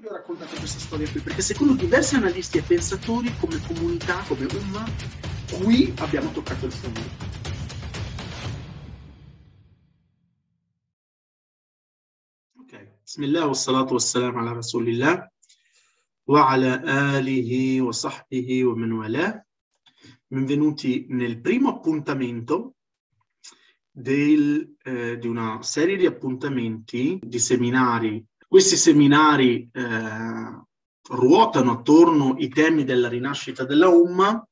Vi ho raccontato questa storia qui? Perché secondo diversi analisti e pensatori, come comunità, come umma, qui abbiamo toccato il fondo. Ok, Bismillah wa salatu wa salam ala Rasulillah wa ala alihi wa sahbihi wa man wala. Benvenuti nel primo appuntamento del, eh, di una serie di appuntamenti, di seminari questi seminari eh, ruotano attorno ai temi della rinascita della Umma.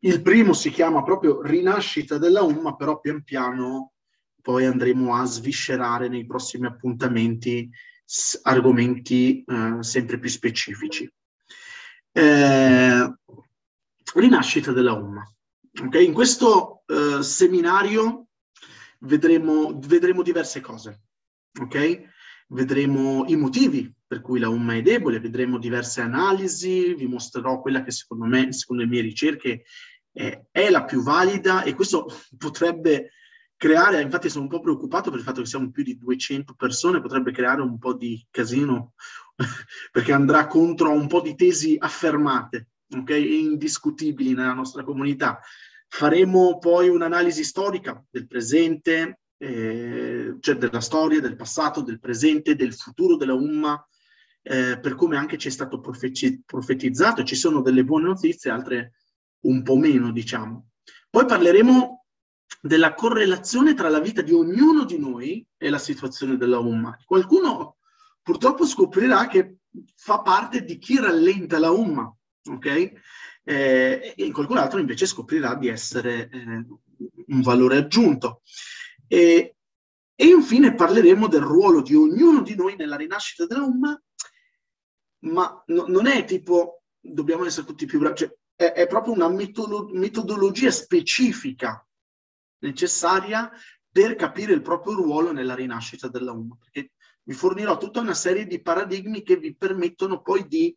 Il primo si chiama proprio Rinascita della Umma, però pian piano poi andremo a sviscerare nei prossimi appuntamenti argomenti eh, sempre più specifici. Eh, rinascita della Umma. Okay? In questo eh, seminario vedremo, vedremo diverse cose. Okay? Vedremo i motivi per cui la UMMA è debole, vedremo diverse analisi, vi mostrerò quella che secondo me, secondo le mie ricerche, è, è la più valida e questo potrebbe creare, infatti sono un po' preoccupato per il fatto che siamo più di 200 persone, potrebbe creare un po' di casino perché andrà contro un po' di tesi affermate, ok, indiscutibili nella nostra comunità. Faremo poi un'analisi storica del presente, eh, cioè della storia, del passato, del presente, del futuro della Umma, eh, per come anche ci è stato profeti- profetizzato. Ci sono delle buone notizie, altre un po' meno, diciamo. Poi parleremo della correlazione tra la vita di ognuno di noi e la situazione della Umma. Qualcuno purtroppo scoprirà che fa parte di chi rallenta la Umma, ok? Eh, e qualcun altro invece scoprirà di essere eh, un valore aggiunto. E, e infine parleremo del ruolo di ognuno di noi nella rinascita dell'Umma, ma no, non è tipo dobbiamo essere tutti più bravi, cioè, è, è, proprio una metolo- metodologia specifica necessaria per capire il proprio ruolo nella rinascita della Umma, perché vi fornirò tutta una serie di paradigmi che vi permettono poi di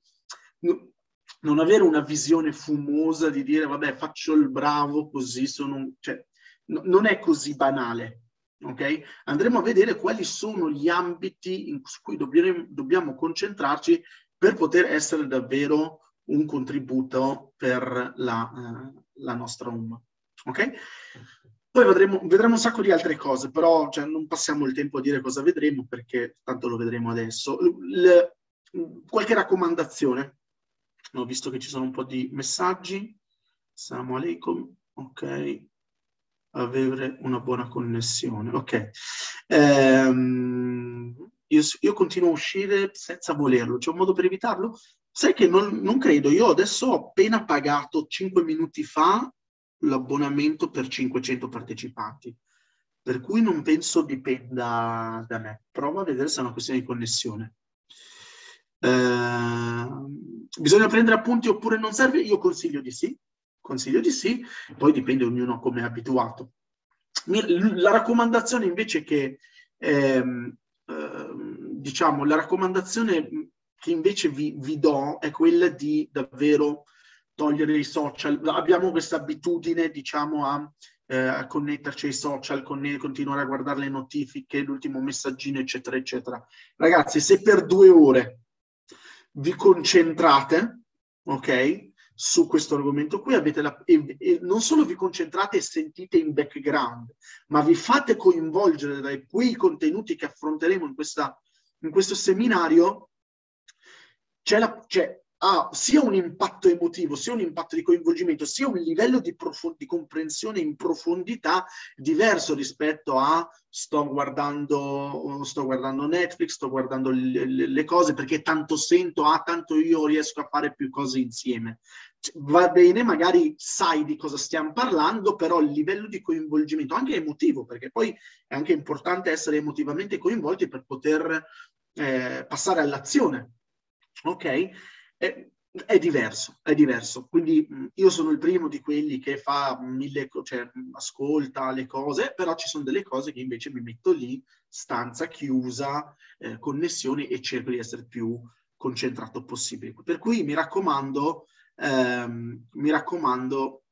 non avere una visione fumosa di dire vabbè faccio il bravo così sono... Cioè, no, non è così banale. Okay? Andremo a vedere quali sono gli ambiti in cui dobbiamo, dobbiamo concentrarci per poter essere davvero un contributo per la, uh, la nostra UMA. Okay? Poi vedremo, vedremo, un sacco di altre cose, però cioè, non passiamo il tempo a dire cosa vedremo perché tanto lo vedremo adesso. Le, qualche raccomandazione? Ho visto che ci sono un po' di messaggi. Assalamu alaikum. Ok avere una buona connessione. Ok. Ehm, io, io, continuo a uscire senza volerlo. C'è un modo per evitarlo? Sai che non, non credo. Io adesso ho appena pagato 5 minuti fa l'abbonamento per 500 partecipanti. Per cui non penso dipenda da me. Prova a vedere se è una questione di connessione. Eh, bisogna prendere appunti oppure non serve? Io consiglio di sì, Consiglio di sì, poi dipende ognuno come è abituato. La raccomandazione invece che, ehm, ehm, diciamo, la raccomandazione che invece vi, vi do è quella di davvero togliere i social. Abbiamo questa abitudine, diciamo, a, eh, a connetterci ai social, conne- continuare a guardare le notifiche, l'ultimo messaggino, eccetera, eccetera. Ragazzi, se per due ore vi concentrate, ok? Su questo argomento qui, la, e, e non solo vi concentrate e sentite in background, ma vi fate coinvolgere da quei contenuti che affronteremo in, questa, in questo seminario, c'è, la, c'è ha sia un impatto emotivo, sia un impatto di coinvolgimento, sia un livello di, prof- di comprensione in profondità diverso rispetto a sto guardando, sto guardando Netflix, sto guardando le, le cose perché tanto sento, ah, tanto io riesco a fare più cose insieme. Va bene, magari sai di cosa stiamo parlando, però il livello di coinvolgimento, anche emotivo, perché poi è anche importante essere emotivamente coinvolti per poter eh, passare all'azione. Ok? È, è, diverso, è diverso. Quindi io sono il primo di quelli che fa mille, cioè ascolta le cose, però ci sono delle cose che invece mi metto lì, stanza chiusa, eh, connessioni e cerco di essere più concentrato possibile. Per cui mi raccomando, ehm, mi raccomando,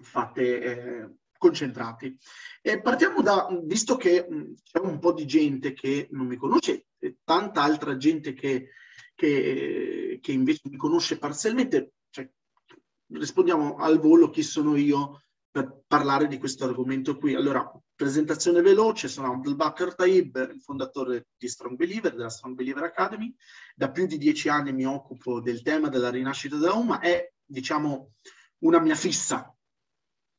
fate eh, concentrati. E partiamo da, visto che mh, c'è un po' di gente che non mi conosce e tanta altra gente che che, che invece mi conosce parzialmente, cioè, rispondiamo al volo chi sono io per parlare di questo argomento qui. Allora, presentazione veloce, sono Abdelbakr Taib, il fondatore di Strong Believer, della Strong Believer Academy. Da più di dieci anni mi occupo del tema della rinascita della Umma, è, diciamo, una mia fissa,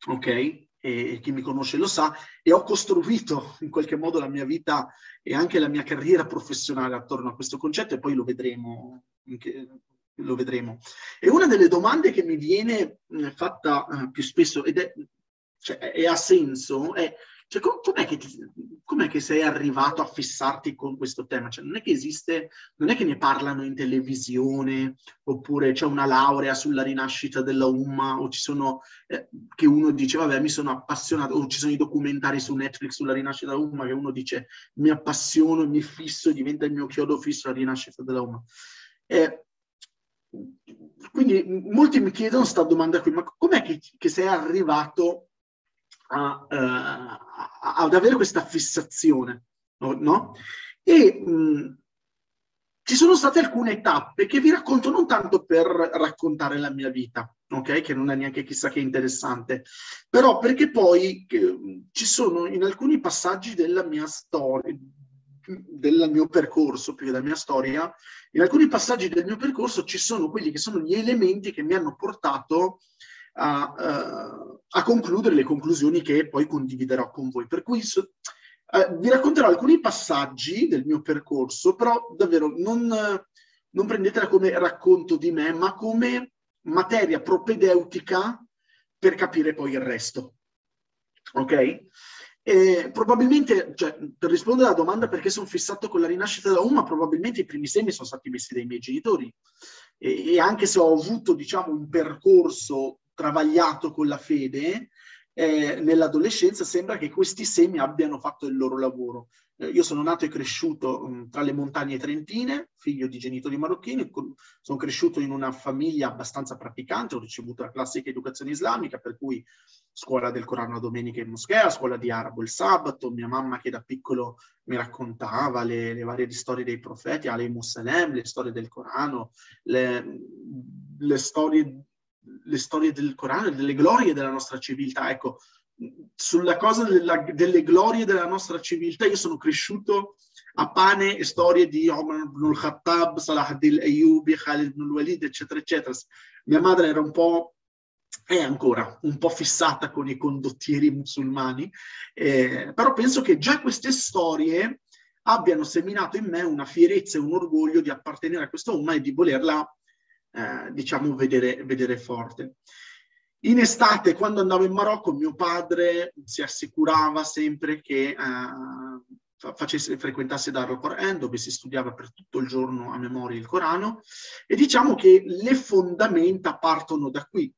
ok? E chi mi conosce lo sa, e ho costruito in qualche modo la mia vita e anche la mia carriera professionale attorno a questo concetto e poi lo vedremo lo vedremo. E una delle domande che mi viene fatta uh, più spesso, ed è, cioè, è ha senso, è cioè, com- com'è, che ti, com'è, che sei arrivato a fissarti con questo tema? Cioè, non è che esiste, non è che ne parlano in televisione, oppure c'è una laurea sulla rinascita della Umma, o ci sono, eh, che uno dice, vabbè, mi sono appassionato, o ci sono i documentari su Netflix sulla rinascita della Umma, che uno dice, mi appassiono, mi fisso, diventa il mio chiodo fisso la rinascita della Umma. Eh, quindi molti mi chiedono questa domanda qui, ma com'è che, che sei arrivato a, uh, ad avere questa fissazione? No? E mh, ci sono state alcune tappe che vi racconto non tanto per raccontare la mia vita, ok? Che non è neanche chissà che interessante, però perché poi eh, ci sono in alcuni passaggi della mia storia, del mio percorso, più che della mia storia, in alcuni passaggi del mio percorso ci sono quelli che sono gli elementi che mi hanno portato a, uh, a concludere le conclusioni che poi condividerò con voi. Per cui so, uh, vi racconterò alcuni passaggi del mio percorso, però davvero non, non prendetela come racconto di me, ma come materia propedeutica per capire poi il resto. Ok? E probabilmente, cioè, per rispondere alla domanda perché sono fissato con la rinascita della UMA, probabilmente i primi semi sono stati messi dai miei genitori. E, e anche se ho avuto, diciamo, un percorso travagliato con la fede, eh, nell'adolescenza sembra che questi semi abbiano fatto il loro lavoro. Eh, io sono nato e cresciuto um, tra le montagne trentine, figlio di genitori marocchini, con, sono cresciuto in una famiglia abbastanza praticante, ho ricevuto la classica educazione islamica, per cui scuola del Corano la domenica in moschea, scuola di arabo il sabato, mia mamma che da piccolo mi raccontava le, le varie storie dei profeti, Ali Musalem, le storie del Corano, le, le, storie, le storie del Corano, delle glorie della nostra civiltà. Ecco, sulla cosa della, delle glorie della nostra civiltà, io sono cresciuto a pane e storie di Omar ibn al-Khattab, Salah ad-Din Ayyubi, Khalid ibn al-Walid, eccetera, eccetera. Mia madre era un po' è ancora un po' fissata con i condottieri musulmani, eh, però penso che già queste storie abbiano seminato in me una fierezza e un orgoglio di appartenere a questa umma e di volerla, eh, diciamo, vedere, vedere forte. In estate, quando andavo in Marocco, mio padre si assicurava sempre che eh, facesse, frequentasse Darul Quran, dove si studiava per tutto il giorno a memoria il Corano, e diciamo che le fondamenta partono da qui.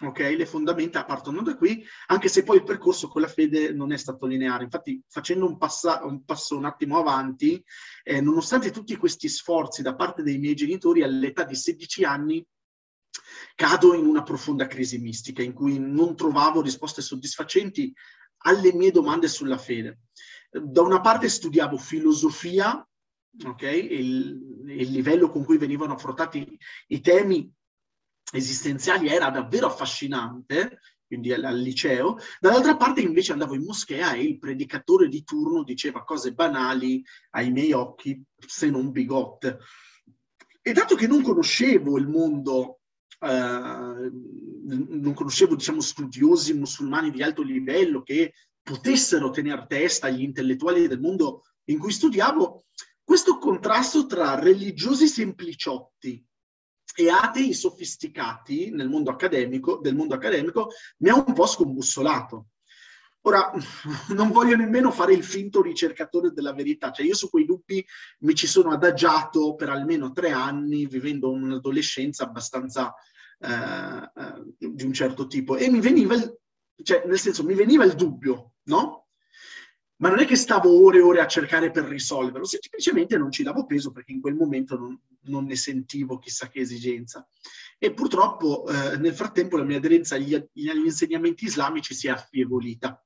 Ok, le fondamenta partono da qui, anche se poi il percorso con la fede non è stato lineare. Infatti, facendo un, passa, un passo un attimo avanti, eh, nonostante tutti questi sforzi da parte dei miei genitori, all'età di 16 anni cado in una profonda crisi mistica in cui non trovavo risposte soddisfacenti alle mie domande sulla fede. Da una parte studiavo filosofia, ok, il, il livello con cui venivano affrontati i temi esistenziali era davvero affascinante, quindi al, al, liceo, dall'altra parte invece andavo in moschea e il predicatore di turno diceva cose banali ai miei occhi, se non bigotte. E dato che non conoscevo il mondo, eh, non conoscevo diciamo, studiosi musulmani di alto livello che potessero tenere testa agli intellettuali del mondo in cui studiavo, questo contrasto tra religiosi sempliciotti e atei sofisticati nel mondo accademico, del mondo accademico mi ha un po' scombussolato. Ora, non voglio nemmeno fare il finto ricercatore della verità, cioè io su quei dubbi mi ci sono adagiato per almeno tre anni, vivendo un'adolescenza abbastanza eh, eh, di un certo tipo, e mi veniva, il, cioè nel senso, mi veniva il dubbio, no? Ma non è che stavo ore e ore a cercare per risolverlo, semplicemente non ci davo peso perché in quel momento non, non ne sentivo chissà che esigenza. E purtroppo eh, nel frattempo la mia aderenza agli, agli, insegnamenti islamici si è affievolita.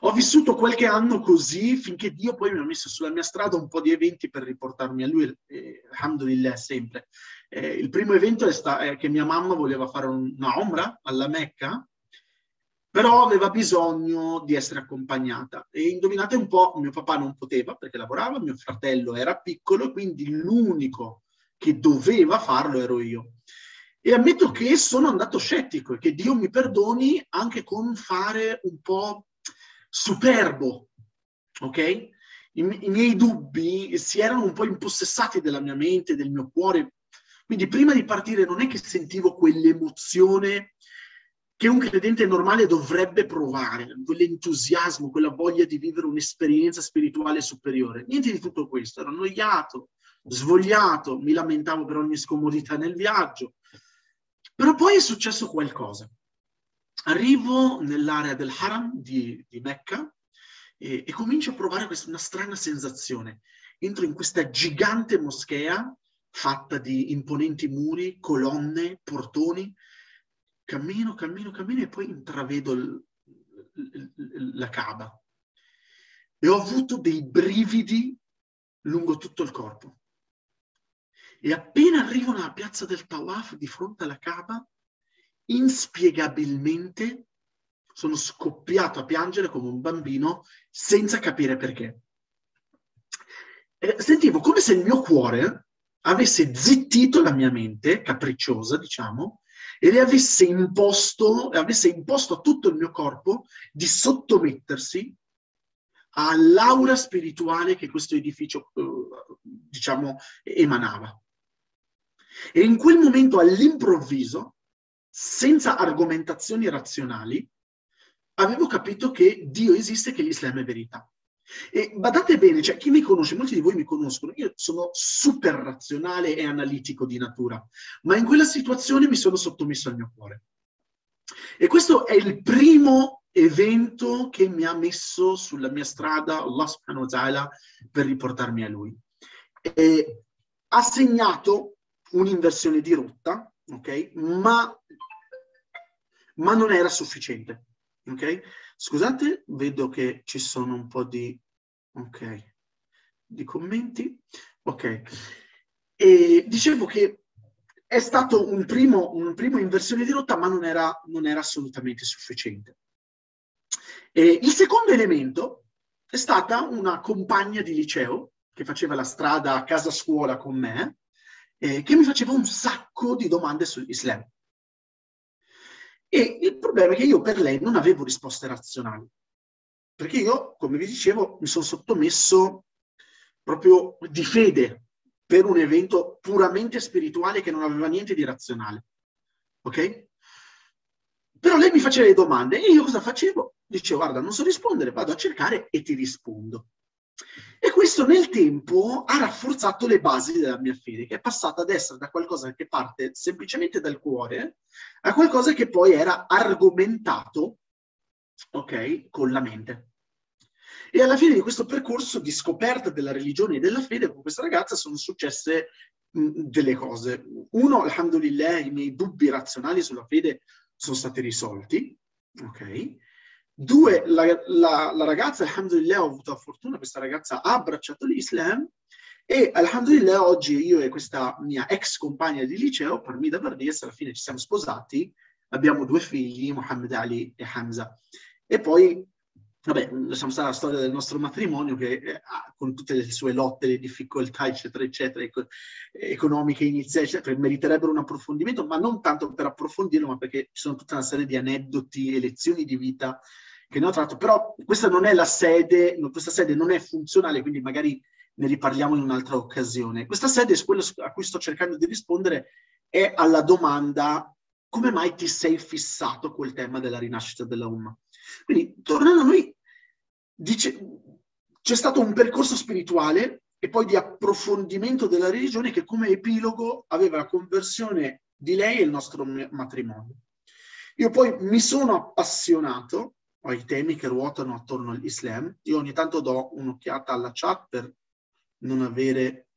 Ho vissuto qualche anno così finché Dio poi mi ha messo sulla mia strada un po' di eventi per riportarmi a Lui, eh, alhamdulillah sempre. Eh, il primo evento è, sta- è che mia mamma voleva fare una omra alla Mecca, però aveva bisogno di essere accompagnata. E indovinate un po', mio papà non poteva perché lavorava, mio fratello era piccolo, quindi l'unico che doveva farlo ero io. E ammetto che sono andato scettico e che Dio mi perdoni anche con fare un po' superbo, ok? I, I, miei dubbi si erano un po' impossessati della mia mente, del mio cuore. Quindi prima di partire non è che sentivo quell'emozione che un credente normale dovrebbe provare, quell'entusiasmo, quella voglia di vivere un'esperienza spirituale superiore. Niente di tutto questo, ero annoiato, svogliato, mi lamentavo per ogni scomodità nel viaggio. Però poi è successo qualcosa. Arrivo nell'area del Haram di, di Mecca e, e, comincio a provare questa, una strana sensazione. Entro in questa gigante moschea fatta di imponenti muri, colonne, portoni. Cammino, cammino, cammino e poi intravedo il, il, la Kaaba. E ho avuto dei brividi lungo tutto il corpo. E appena arrivano alla piazza del Tawaf di fronte alla Kaaba, inspiegabilmente sono scoppiato a piangere come un bambino senza capire perché. E sentivo come se il mio cuore avesse zittito la mia mente, capricciosa, diciamo, e le avesse imposto, avesse imposto a tutto il mio corpo di sottomettersi all'aura spirituale che questo edificio, eh, diciamo, emanava. E in quel momento, all'improvviso, senza argomentazioni razionali, avevo capito che Dio esiste e che l'Islam è verità. E badate bene, cioè chi mi conosce, molti di voi mi conoscono, io sono super razionale e analitico di natura, ma in quella situazione mi sono sottomesso al mio cuore. E questo è il primo evento che mi ha messo sulla mia strada Allah subhanahu wa ta'ala per riportarmi a lui. E ha segnato un'inversione di rotta, ok? Ma, ma non era sufficiente, ok? Scusate, vedo che ci sono un po' di, ok, di commenti, ok. E dicevo che è stato un primo, un primo inversione di rotta, ma non era, non era assolutamente sufficiente. E il secondo elemento è stata una compagna di liceo che faceva la strada a casa scuola con me, eh, che mi faceva un sacco di domande sull'Islam. E il problema è che io per lei non avevo risposte razionali, perché io, come vi dicevo, mi sono sottomesso proprio di fede per un evento puramente spirituale che non aveva niente di razionale. Ok? Però lei mi faceva le domande e io cosa facevo? Dicevo, guarda, non so rispondere, vado a cercare e ti rispondo. E questo nel tempo ha rafforzato le basi della mia fede, che è passata ad essere da qualcosa che parte semplicemente dal cuore a qualcosa che poi era argomentato, ok, con la mente. E alla fine di questo percorso di scoperta della religione e della fede con questa ragazza sono successe mh, delle cose. Uno, alhamdulillah, i miei dubbi razionali sulla fede sono stati risolti, ok? Due, la, la, la ragazza, alhamdulillah, ho avuto la fortuna, questa ragazza ha abbracciato l'Islam e alhamdulillah oggi io e questa mia ex compagna di liceo, Parmida Bardies, alla fine ci siamo sposati, abbiamo due figli, Mohammed Ali e Hamza. E poi, vabbè, lasciamo stare la storia del nostro matrimonio che eh, con tutte le sue lotte, le difficoltà, eccetera, eccetera, eco- economiche iniziali, eccetera, meriterebbero un approfondimento, ma non tanto per approfondirlo, ma perché ci sono tutta una serie di aneddoti e lezioni di vita che ne ho tratto, però questa non è la sede, questa sede non è funzionale, quindi magari ne riparliamo in un'altra occasione. Questa sede, quello a cui sto cercando di rispondere, è alla domanda come mai ti sei fissato col tema della rinascita della Umma? Quindi, tornando a noi, dice, c'è stato un percorso spirituale e poi di approfondimento della religione che come epilogo aveva la conversione di lei e il nostro matrimonio. Io poi mi sono appassionato ai temi che ruotano attorno all'Islam. Io ogni tanto do un'occhiata alla chat per non avere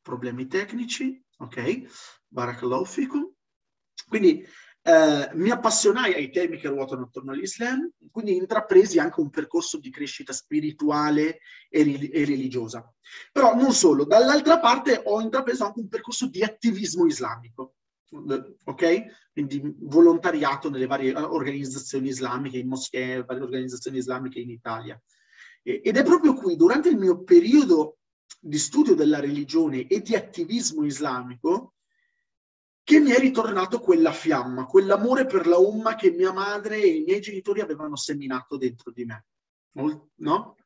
problemi tecnici, ok? Barakallahu fikum. Quindi, eh, mi appassionai ai temi che ruotano attorno all'Islam, quindi intrapresi anche un percorso di crescita spirituale e, e religiosa. Però non solo, dall'altra parte ho intrapreso anche un percorso di attivismo islamico ok? Quindi volontariato nelle varie organizzazioni islamiche, in moschee, varie organizzazioni islamiche in Italia. ed è proprio qui, durante il mio periodo di studio della religione e di attivismo islamico, che mi è ritornato quella fiamma, quell'amore per la umma che mia madre e i miei genitori avevano seminato dentro di me, no?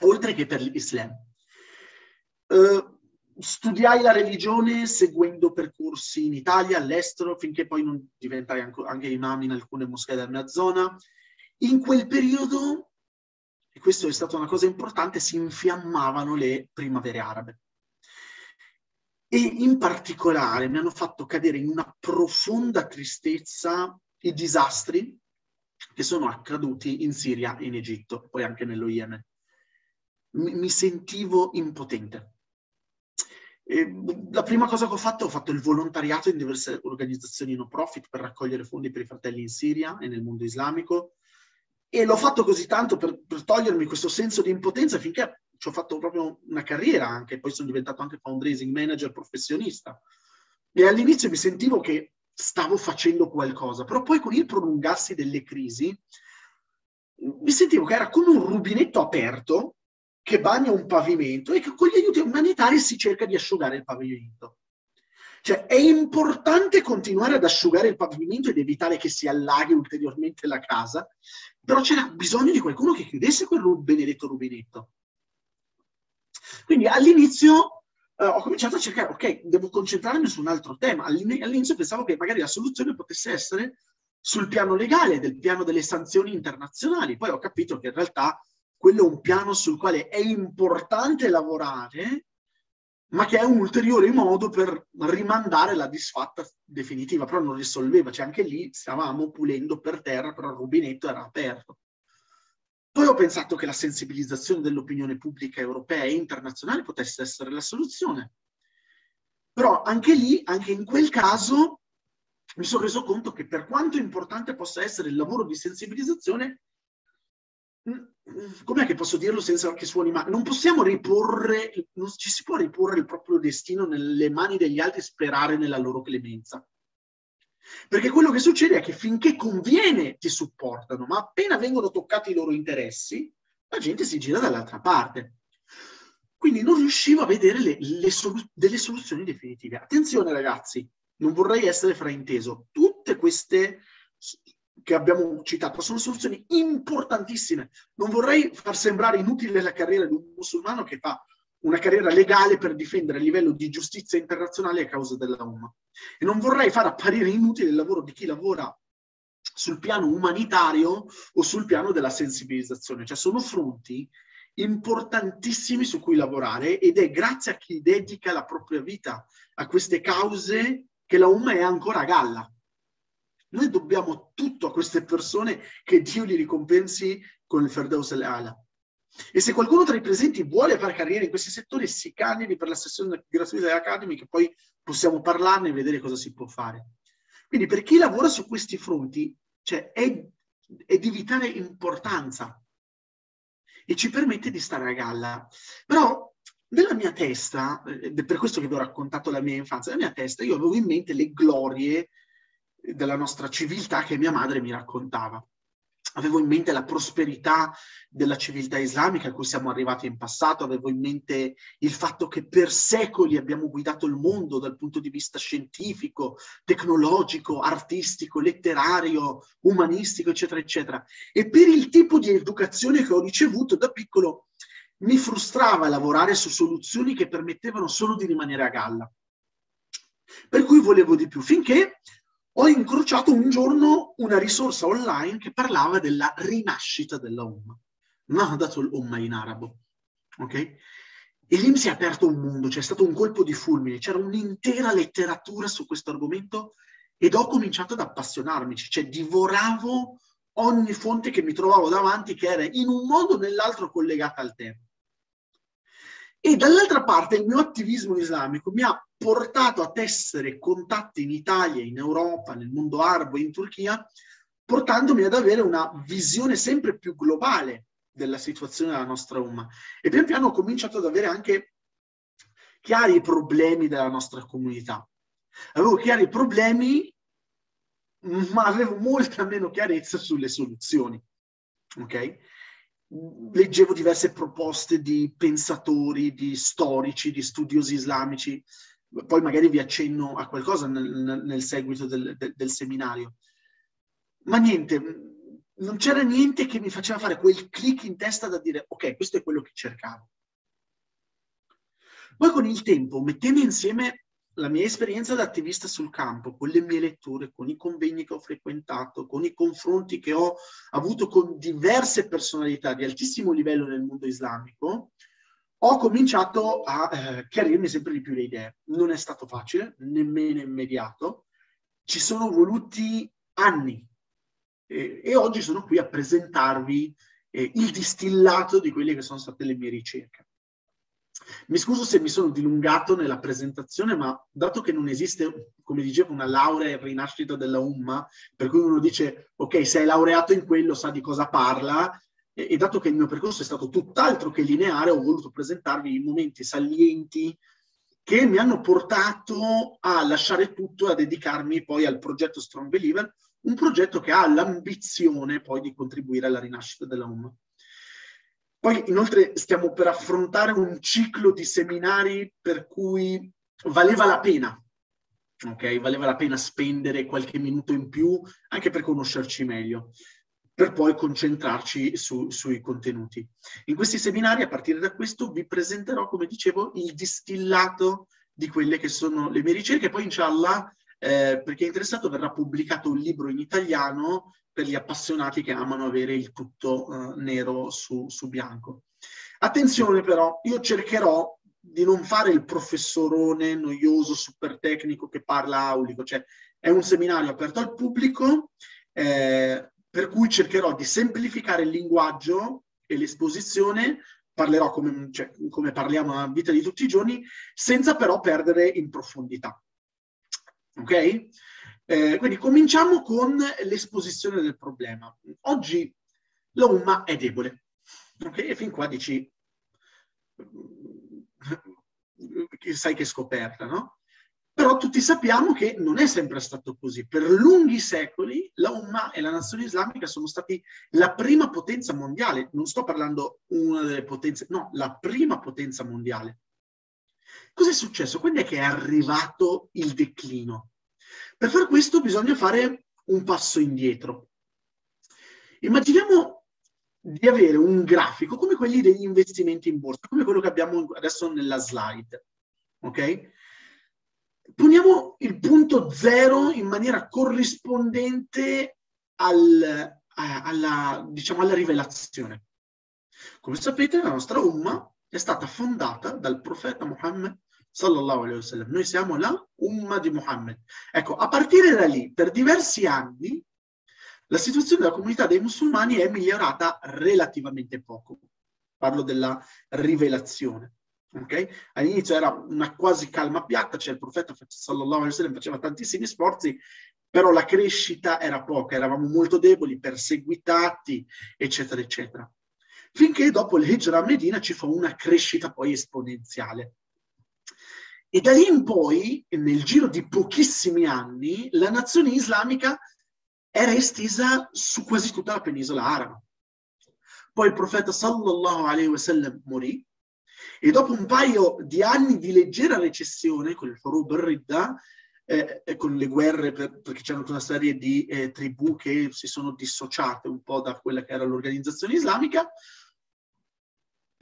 Oltre che per l'Islam. Uh, studiai la religione seguendo percorsi in Italia, all'estero, finché poi non diventai anche imam in alcune moschee della mia zona. In quel periodo, e questo è stata una cosa importante, si infiammavano le primavere arabe e in particolare mi hanno fatto cadere in una profonda tristezza i disastri che sono accaduti in Siria in Egitto, poi anche nello Yemen. Mi sentivo impotente. La prima cosa che ho fatto, ho fatto il volontariato in diverse organizzazioni no profit per raccogliere fondi per i fratelli in Siria e nel mondo islamico e l'ho fatto così tanto per, per togliermi questo senso di impotenza finché ci ho fatto proprio una carriera anche, poi sono diventato anche fundraising manager professionista. E all'inizio mi sentivo che stavo facendo qualcosa, però poi con il prolungarsi delle crisi mi sentivo che era come un rubinetto aperto che bagna un pavimento e che con gli aiuti umanitari si cerca di asciugare il pavimento. Cioè è importante continuare ad asciugare il pavimento ed evitare che si allaghi ulteriormente la casa, però c'era bisogno di qualcuno che chiudesse quel benedetto rubinetto. Quindi all'inizio eh, ho cominciato a cercare, ok, devo concentrarmi su un altro tema. All'inizio pensavo che magari la soluzione potesse essere sul piano legale, del piano delle sanzioni internazionali. Poi ho capito che in realtà quello è un piano sul quale è importante lavorare, ma che è un ulteriore modo per rimandare la disfatta definitiva, però non risolveva, cioè anche lì stavamo pulendo per terra, però il rubinetto era aperto. Poi ho pensato che la sensibilizzazione dell'opinione pubblica europea e internazionale potesse essere la soluzione. Però anche lì, anche in quel caso, mi sono reso conto che per quanto importante possa essere il lavoro di sensibilizzazione, com'è che posso dirlo senza che suoni male? Non possiamo riporre, non ci si può riporre il proprio destino nelle mani degli altri e sperare nella loro clemenza. Perché quello che succede è che finché conviene ti supportano, ma appena vengono toccati i loro interessi, la gente si gira dall'altra parte. Quindi non riuscivo a vedere le, le solu- delle soluzioni definitive. Attenzione ragazzi, non vorrei essere frainteso. Tutte queste che abbiamo citato sono soluzioni importantissime. Non vorrei far sembrare inutile la carriera di un musulmano che fa una carriera legale per difendere a livello di giustizia internazionale a causa della UMA. E non vorrei far apparire inutile il lavoro di chi lavora sul piano umanitario o sul piano della sensibilizzazione, cioè sono fronti importantissimi su cui lavorare ed è grazie a chi dedica la propria vita a queste cause che la UMA è ancora a galla. Noi dobbiamo tutto a queste persone che Dio li ricompensi con il Ferdaus al-Ala. E se qualcuno tra i presenti vuole fare carriera in questi settori, si candidi per la sessione gratuita dell'Academy, che poi possiamo parlarne e vedere cosa si può fare. Quindi per chi lavora su questi fronti, cioè, è, è di vitale importanza e ci permette di stare a galla. Però nella mia testa, ed è per questo che vi ho raccontato la mia infanzia, nella mia testa io avevo in mente le glorie della nostra civiltà che mia madre mi raccontava avevo in mente la prosperità della civiltà islamica a cui siamo arrivati in passato, avevo in mente il fatto che per secoli abbiamo guidato il mondo dal punto di vista scientifico, tecnologico, artistico, letterario, umanistico, eccetera, eccetera. E per il tipo di educazione che ho ricevuto da piccolo mi frustrava lavorare su soluzioni che permettevano solo di rimanere a galla. Per cui volevo di più, finché ho incrociato un giorno una risorsa online che parlava della rinascita della Umma. Nahdatul Umma in arabo. Ok? E lì mi si è aperto un mondo, c'è stato un colpo di fulmine, c'era un'intera letteratura su questo argomento ed ho cominciato ad appassionarmici, cioè divoravo ogni fonte che mi trovavo davanti che era in un modo o nell'altro collegata al tema. E dall'altra parte il mio attivismo islamico mi ha portato a tessere contatti in Italia, in Europa, nel mondo arabo, in Turchia, portandomi ad avere una visione sempre più globale della situazione della nostra umma. E pian piano ho cominciato ad avere anche chiari i problemi della nostra comunità. Avevo chiari i problemi, ma avevo molta meno chiarezza sulle soluzioni. Ok? Leggevo diverse proposte di pensatori, di storici, di studiosi islamici, poi magari vi accenno a qualcosa nel, nel seguito del, del, del seminario. Ma niente, non c'era niente che mi faceva fare quel click in testa da dire ok, questo è quello che cercavo. Poi con il tempo, mettendo insieme la mia esperienza da attivista sul campo, con le mie letture, con i convegni che ho frequentato, con i confronti che ho avuto con diverse personalità di altissimo livello nel mondo islamico, ho cominciato a eh, chiarirmi sempre di più le idee. Non è stato facile, nemmeno immediato. Ci sono voluti anni e, e oggi sono qui a presentarvi eh, il distillato di quelle che sono state le mie ricerche. Mi scuso se mi sono dilungato nella presentazione, ma dato che non esiste, come dicevo, una laurea in rinascita della Umma, per cui uno dice, ok, se è laureato in quello sa di cosa parla, e, e dato che il mio percorso è stato tutt'altro che lineare, ho voluto presentarvi i momenti salienti che mi hanno portato a lasciare tutto e a dedicarmi poi al progetto Strong Believer, un progetto che ha l'ambizione poi di contribuire alla rinascita della Umma. Poi inoltre stiamo per affrontare un ciclo di seminari per cui valeva la pena, ok? Valeva la pena spendere qualche minuto in più anche per conoscerci meglio, per poi concentrarci su, sui contenuti. In questi seminari, a partire da questo, vi presenterò, come dicevo, il distillato di quelle che sono le mie ricerche. Poi, inshallah, eh, per chi è interessato, verrà pubblicato un libro in italiano per gli appassionati che amano avere il tutto uh, nero su, su bianco. Attenzione però, io cercherò di non fare il professorone noioso, super tecnico che parla aulico, cioè è un seminario aperto al pubblico, eh, per cui cercherò di semplificare il linguaggio e l'esposizione, parlerò come, cioè, come parliamo a vita di tutti i giorni, senza però perdere in profondità. Ok? Eh, quindi cominciamo con l'esposizione del problema. Oggi la UMA è debole. Okay? E fin qua dici, sai che scoperta, no? Però tutti sappiamo che non è sempre stato così. Per lunghi secoli la Umma e la nazione islamica sono stati la prima potenza mondiale. Non sto parlando una delle potenze, no, la prima potenza mondiale. Cos'è successo? Quando è che è arrivato il declino? Per far questo bisogna fare un passo indietro. Immaginiamo di avere un grafico come quelli degli investimenti in borsa, come quello che abbiamo adesso nella slide. Ok? Poniamo il punto zero in maniera corrispondente al, alla, diciamo, alla rivelazione. Come sapete, la nostra Umma è stata fondata dal profeta Muhammad sallallahu alaihi wasallam. Noi siamo la Umma di Muhammad. Ecco, a partire da lì, per diversi anni, la situazione della comunità dei musulmani è migliorata relativamente poco. Parlo della rivelazione. Okay? All'inizio era una quasi calma piatta, cioè il profeta sallallahu alaihi wasallam faceva tantissimi sforzi, però la crescita era poca, eravamo molto deboli, perseguitati, eccetera, eccetera. Finché dopo l'Hijra a Medina ci fu una crescita poi esponenziale. E da lì in poi, nel giro di pochissimi anni, la nazione islamica era estesa su quasi tutta la penisola araba. Poi il profeta sallallahu alaihi wasallam morì e dopo un paio di anni di leggera recessione con il Furub al-Ridda, eh, con le guerre, per, perché c'erano una serie di eh, tribù che si sono dissociate un po' da quella che era l'organizzazione islamica,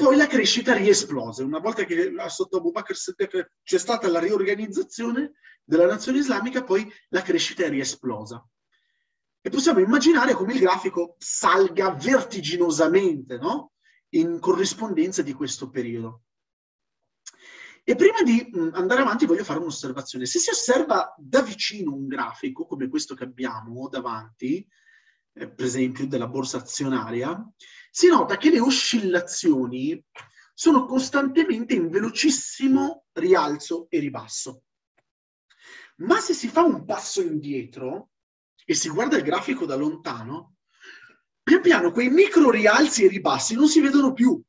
poi la crescita riesplose. Una volta che sotto Abu Bakr c'è stata la riorganizzazione della nazione islamica, poi la crescita è riesplosa. E possiamo immaginare come il grafico salga vertiginosamente no? in corrispondenza di questo periodo. E prima di andare avanti voglio fare un'osservazione. Se si osserva da vicino un grafico come questo che abbiamo davanti, eh, per esempio della borsa azionaria, si nota che le oscillazioni sono costantemente in velocissimo rialzo e ribasso. Ma se si fa un passo indietro e si guarda il grafico da lontano, pian piano quei micro rialzi e ribassi non si vedono più.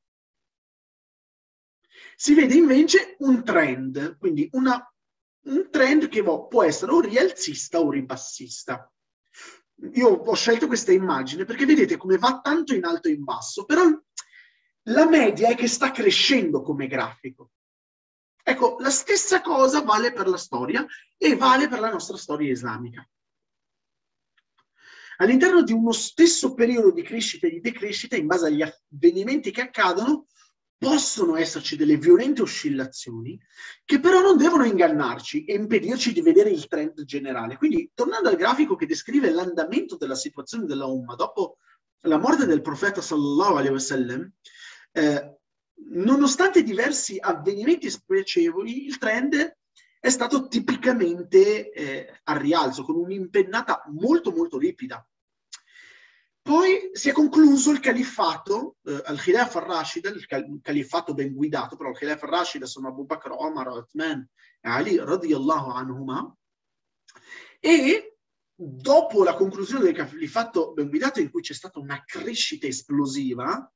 Si vede invece un trend, quindi una, un trend che può essere o rialzista o ribassista. Io ho scelto questa immagine perché vedete come va tanto in alto e in basso, però la media è che sta crescendo come grafico. Ecco, la stessa cosa vale per la storia e vale per la nostra storia islamica. All'interno di uno stesso periodo di crescita e di decrescita, in base agli avvenimenti che accadono, possono esserci delle violente oscillazioni che però non devono ingannarci e impedirci di vedere il trend generale. Quindi, tornando al grafico che descrive l'andamento della situazione della Umma dopo la morte del profeta sallallahu alaihi wasallam, eh, nonostante diversi avvenimenti spiacevoli, il trend è stato tipicamente eh, al rialzo, con un'impennata molto molto ripida. Poi si è concluso il califfato, eh, al-Khilaf al-Rashida, il, cal- califfato ben guidato, però il Khilaf al-Rashida sono Abu Bakr, Omar, Uthman e Ali radiyallahu anhuma, e dopo la conclusione del califfato ben guidato in cui c'è stata una crescita esplosiva,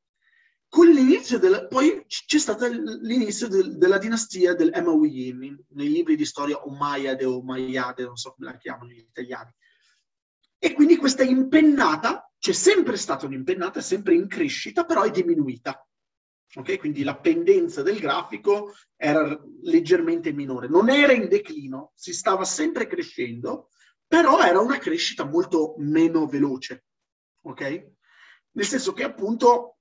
con l'inizio del, poi c'è stato l'inizio del, della dinastia del Emawiyin, nei libri di storia Umayyade o Umayyade, non so come la chiamano gli italiani. E quindi questa impennata, c'è sempre stata un'impennata, sempre in crescita, però è diminuita. Ok? Quindi la pendenza del grafico era leggermente minore. Non era in declino, si stava sempre crescendo, però era una crescita molto meno veloce. Ok? Nel senso che appunto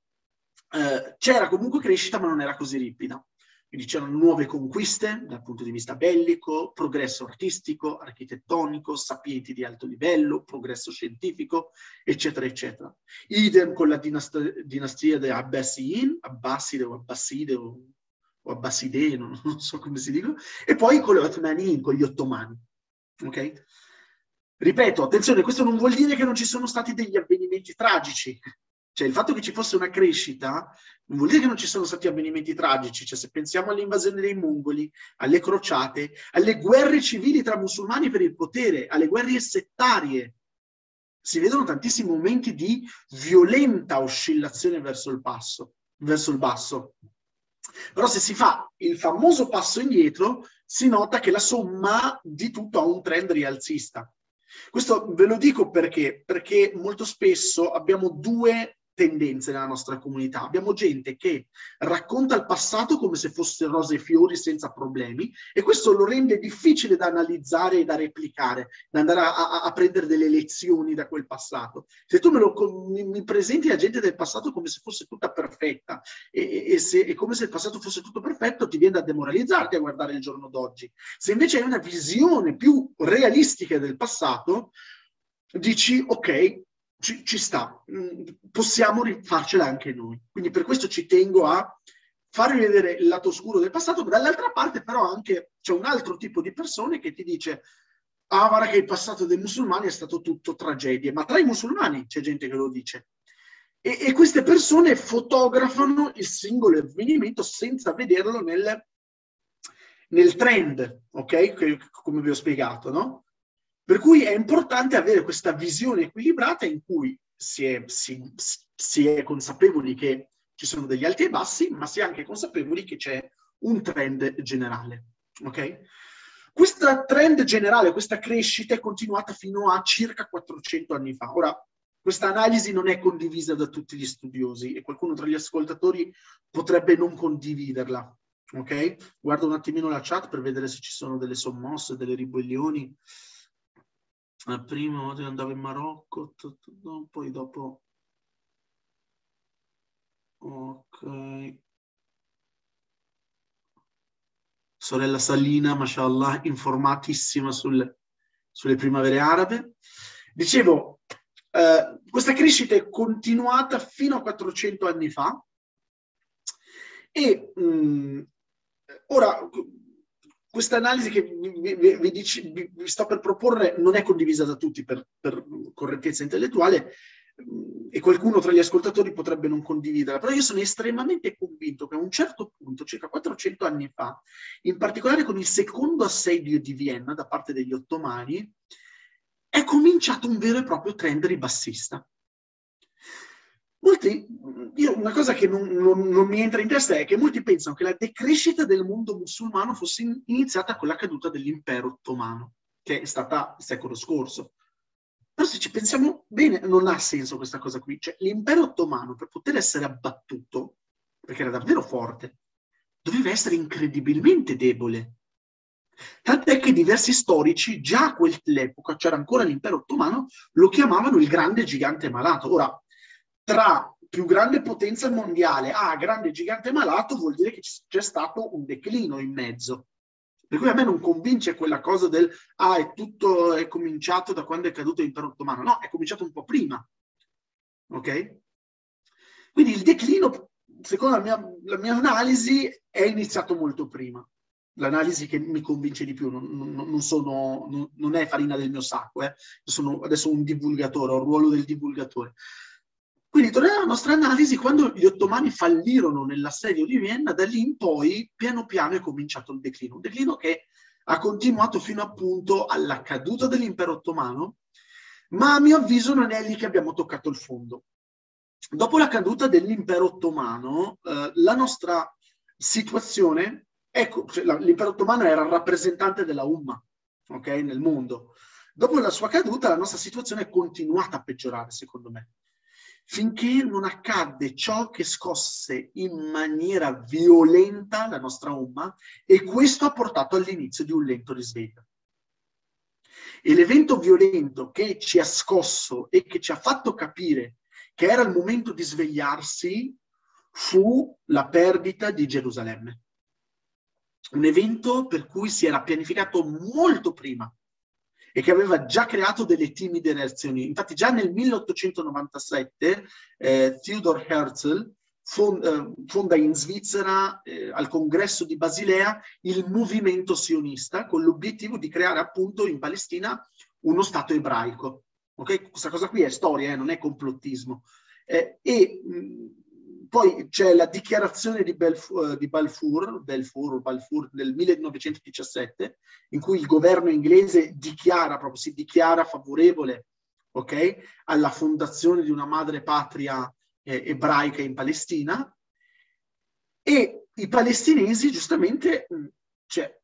eh, c'era comunque crescita, ma non era così ripida. Quindi c'erano nuove conquiste dal punto di vista bellico, progresso artistico, architettonico, sapienti di alto livello, progresso scientifico, eccetera, eccetera. Idem con la dinast- dinastia degli Abbasiyin, Abbaside o Abbaside o, o Abbaside, non, non, so come si dicono, e poi con Ottomani, con gli Ottomani. Ok? Ripeto, attenzione, questo non vuol dire che non ci sono stati degli avvenimenti tragici, cioè il fatto che ci fosse una crescita non vuol dire che non ci sono stati avvenimenti tragici, cioè se pensiamo all'invasione dei mongoli, alle crociate, alle guerre civili tra musulmani per il potere, alle guerre settarie, si vedono tantissimi momenti di violenta oscillazione verso il, passo, verso il basso. Però se si fa il famoso passo indietro, si nota che la somma di tutto ha un trend rialzista. Questo ve lo dico perché? Perché molto spesso abbiamo due tendenze nella nostra comunità. Abbiamo gente che racconta il passato come se fosse rose e fiori senza problemi e questo lo rende difficile da analizzare e da replicare, da andare a, a, a prendere delle lezioni da quel passato. Se tu lo, mi, mi, presenti la gente del passato come se fosse tutta perfetta e, e, se, e come se il passato fosse tutto perfetto, ti viene da demoralizzarti a guardare il giorno d'oggi. Se invece hai una visione più realistica del passato, dici ok, ci, ci sta, mm, possiamo rifarcela anche noi. Quindi per questo ci tengo a farvi vedere il lato oscuro del passato, ma dall'altra parte però anche c'è un altro tipo di persone che ti dice ah guarda che il passato dei musulmani è stato tutto tragedie, ma tra i musulmani c'è gente che lo dice. E, e queste persone fotografano il singolo avvenimento senza vederlo nel, nel trend, ok? Come vi ho spiegato, no? Per cui è importante avere questa visione equilibrata in cui si è, si, si è consapevoli che ci sono degli alti e bassi, ma si è anche consapevoli che c'è un trend generale. Ok? Questa trend generale, questa crescita è continuata fino a circa 400 anni fa. Ora, questa analisi non è condivisa da tutti gli studiosi e qualcuno tra gli ascoltatori potrebbe non condividerla. Ok? Guardo un attimino la chat per vedere se ci sono delle sommosse, delle ribellioni prima andavo in Marocco, poi dopo... Ok. Sorella Salina, mashallah, informatissima sul, sulle primavere arabe. Dicevo, eh, questa crescita è continuata fino a 400 anni fa e mh, mm, ora questa analisi che vi, vi, vi, dici, vi, sto per proporre non è condivisa da tutti per, per correttezza intellettuale, e qualcuno tra gli ascoltatori potrebbe non condividerla, però io sono estremamente convinto che a un certo punto, circa 400 anni fa, in particolare con il secondo assedio di Vienna da parte degli ottomani, è cominciato un vero e proprio trend ribassista. Molti, io, una cosa che non, non, non, mi entra in testa è che molti pensano che la decrescita del mondo musulmano fosse iniziata con la caduta dell'impero ottomano, che è stata il secolo scorso. Però se ci pensiamo bene, non ha senso questa cosa qui. Cioè, l'impero ottomano, per poter essere abbattuto, perché era davvero forte, doveva essere incredibilmente debole. Tant'è che diversi storici, già a quell'epoca, c'era ancora l'impero ottomano, lo chiamavano il grande gigante malato. Ora, tra più grande potenza mondiale a grande gigante malato vuol dire che c'è stato un declino in mezzo. Per cui a me non convince quella cosa del ah, è tutto è cominciato da quando è caduto l'impero ottomano. No, è cominciato un po' prima. Ok? Quindi il declino, secondo la mia, la mia analisi, è iniziato molto prima. L'analisi che mi convince di più, non, non, non, sono, non è farina del mio sacco, eh. sono adesso un divulgatore, ho il ruolo del divulgatore. Quindi, tornando alla nostra analisi, quando gli ottomani fallirono nell'assedio di Vienna, da lì in poi, piano piano, è cominciato il declino. Un declino che ha continuato fino appunto alla caduta dell'impero ottomano, ma a mio avviso non è lì che abbiamo toccato il fondo. Dopo la caduta dell'impero ottomano, eh, la nostra situazione, ecco, cioè, l'impero ottomano era il rappresentante della Umma, ok, nel mondo. Dopo la sua caduta, la nostra situazione è continuata a peggiorare, secondo me finché non accadde ciò che scosse in maniera violenta la nostra umma e questo ha portato all'inizio di un lento risveglio. E l'evento violento che ci ha scosso e che ci ha fatto capire che era il momento di svegliarsi fu la perdita di Gerusalemme. Un evento per cui si era pianificato molto prima e che aveva già creato delle timide reazioni. Infatti già nel 1897 eh, Theodor Herzl fonda, eh, fonda in Svizzera, eh, al congresso di Basilea, il movimento sionista con l'obiettivo di creare appunto in Palestina uno Stato ebraico. Okay? Questa cosa qui è storia, eh, non è complottismo. Eh, e mh, poi c'è la dichiarazione di, Belf- eh, di Balfour, Balfour, Balfour del 1917, in cui il governo inglese dichiara, proprio si dichiara favorevole okay, alla fondazione di una madre patria eh, ebraica in Palestina, e i palestinesi giustamente, cioè,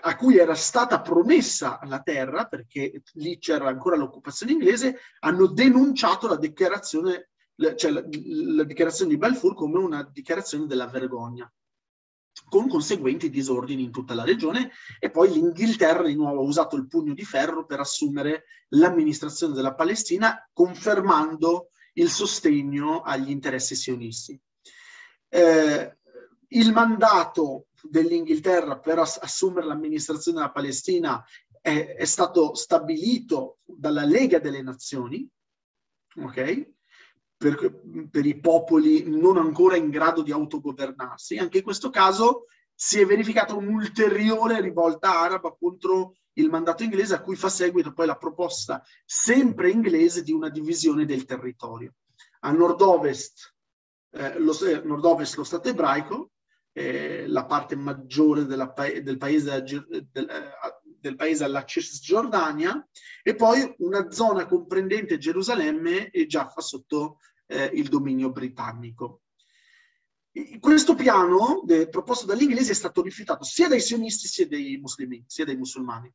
a cui era stata promessa la terra, perché lì c'era ancora l'occupazione inglese, hanno denunciato la dichiarazione cioè la, la dichiarazione di Balfour come una dichiarazione della vergogna con conseguenti disordini in tutta la regione e poi l'Inghilterra di nuovo ha usato il pugno di ferro per assumere l'amministrazione della Palestina confermando il sostegno agli interessi sionisti. Eh, il mandato dell'Inghilterra per ass- assumere l'amministrazione della Palestina è, è, stato stabilito dalla Lega delle Nazioni, ok? Per, per, i popoli non ancora in grado di autogovernarsi. Anche in questo caso si è verificata un'ulteriore rivolta araba contro il mandato inglese a cui fa seguito poi la proposta sempre inglese di una divisione del territorio. A nord-ovest, eh, lo, eh, nord-ovest lo Stato ebraico, eh, la parte maggiore della, del, paese, del, eh, del paese alla Cisgiordania e poi una zona comprendente Gerusalemme e Jaffa sotto eh, il dominio britannico. Questo piano de, proposto dagli inglesi è stato rifiutato sia dai sionisti sia dai musulmani. Sia dai musulmani.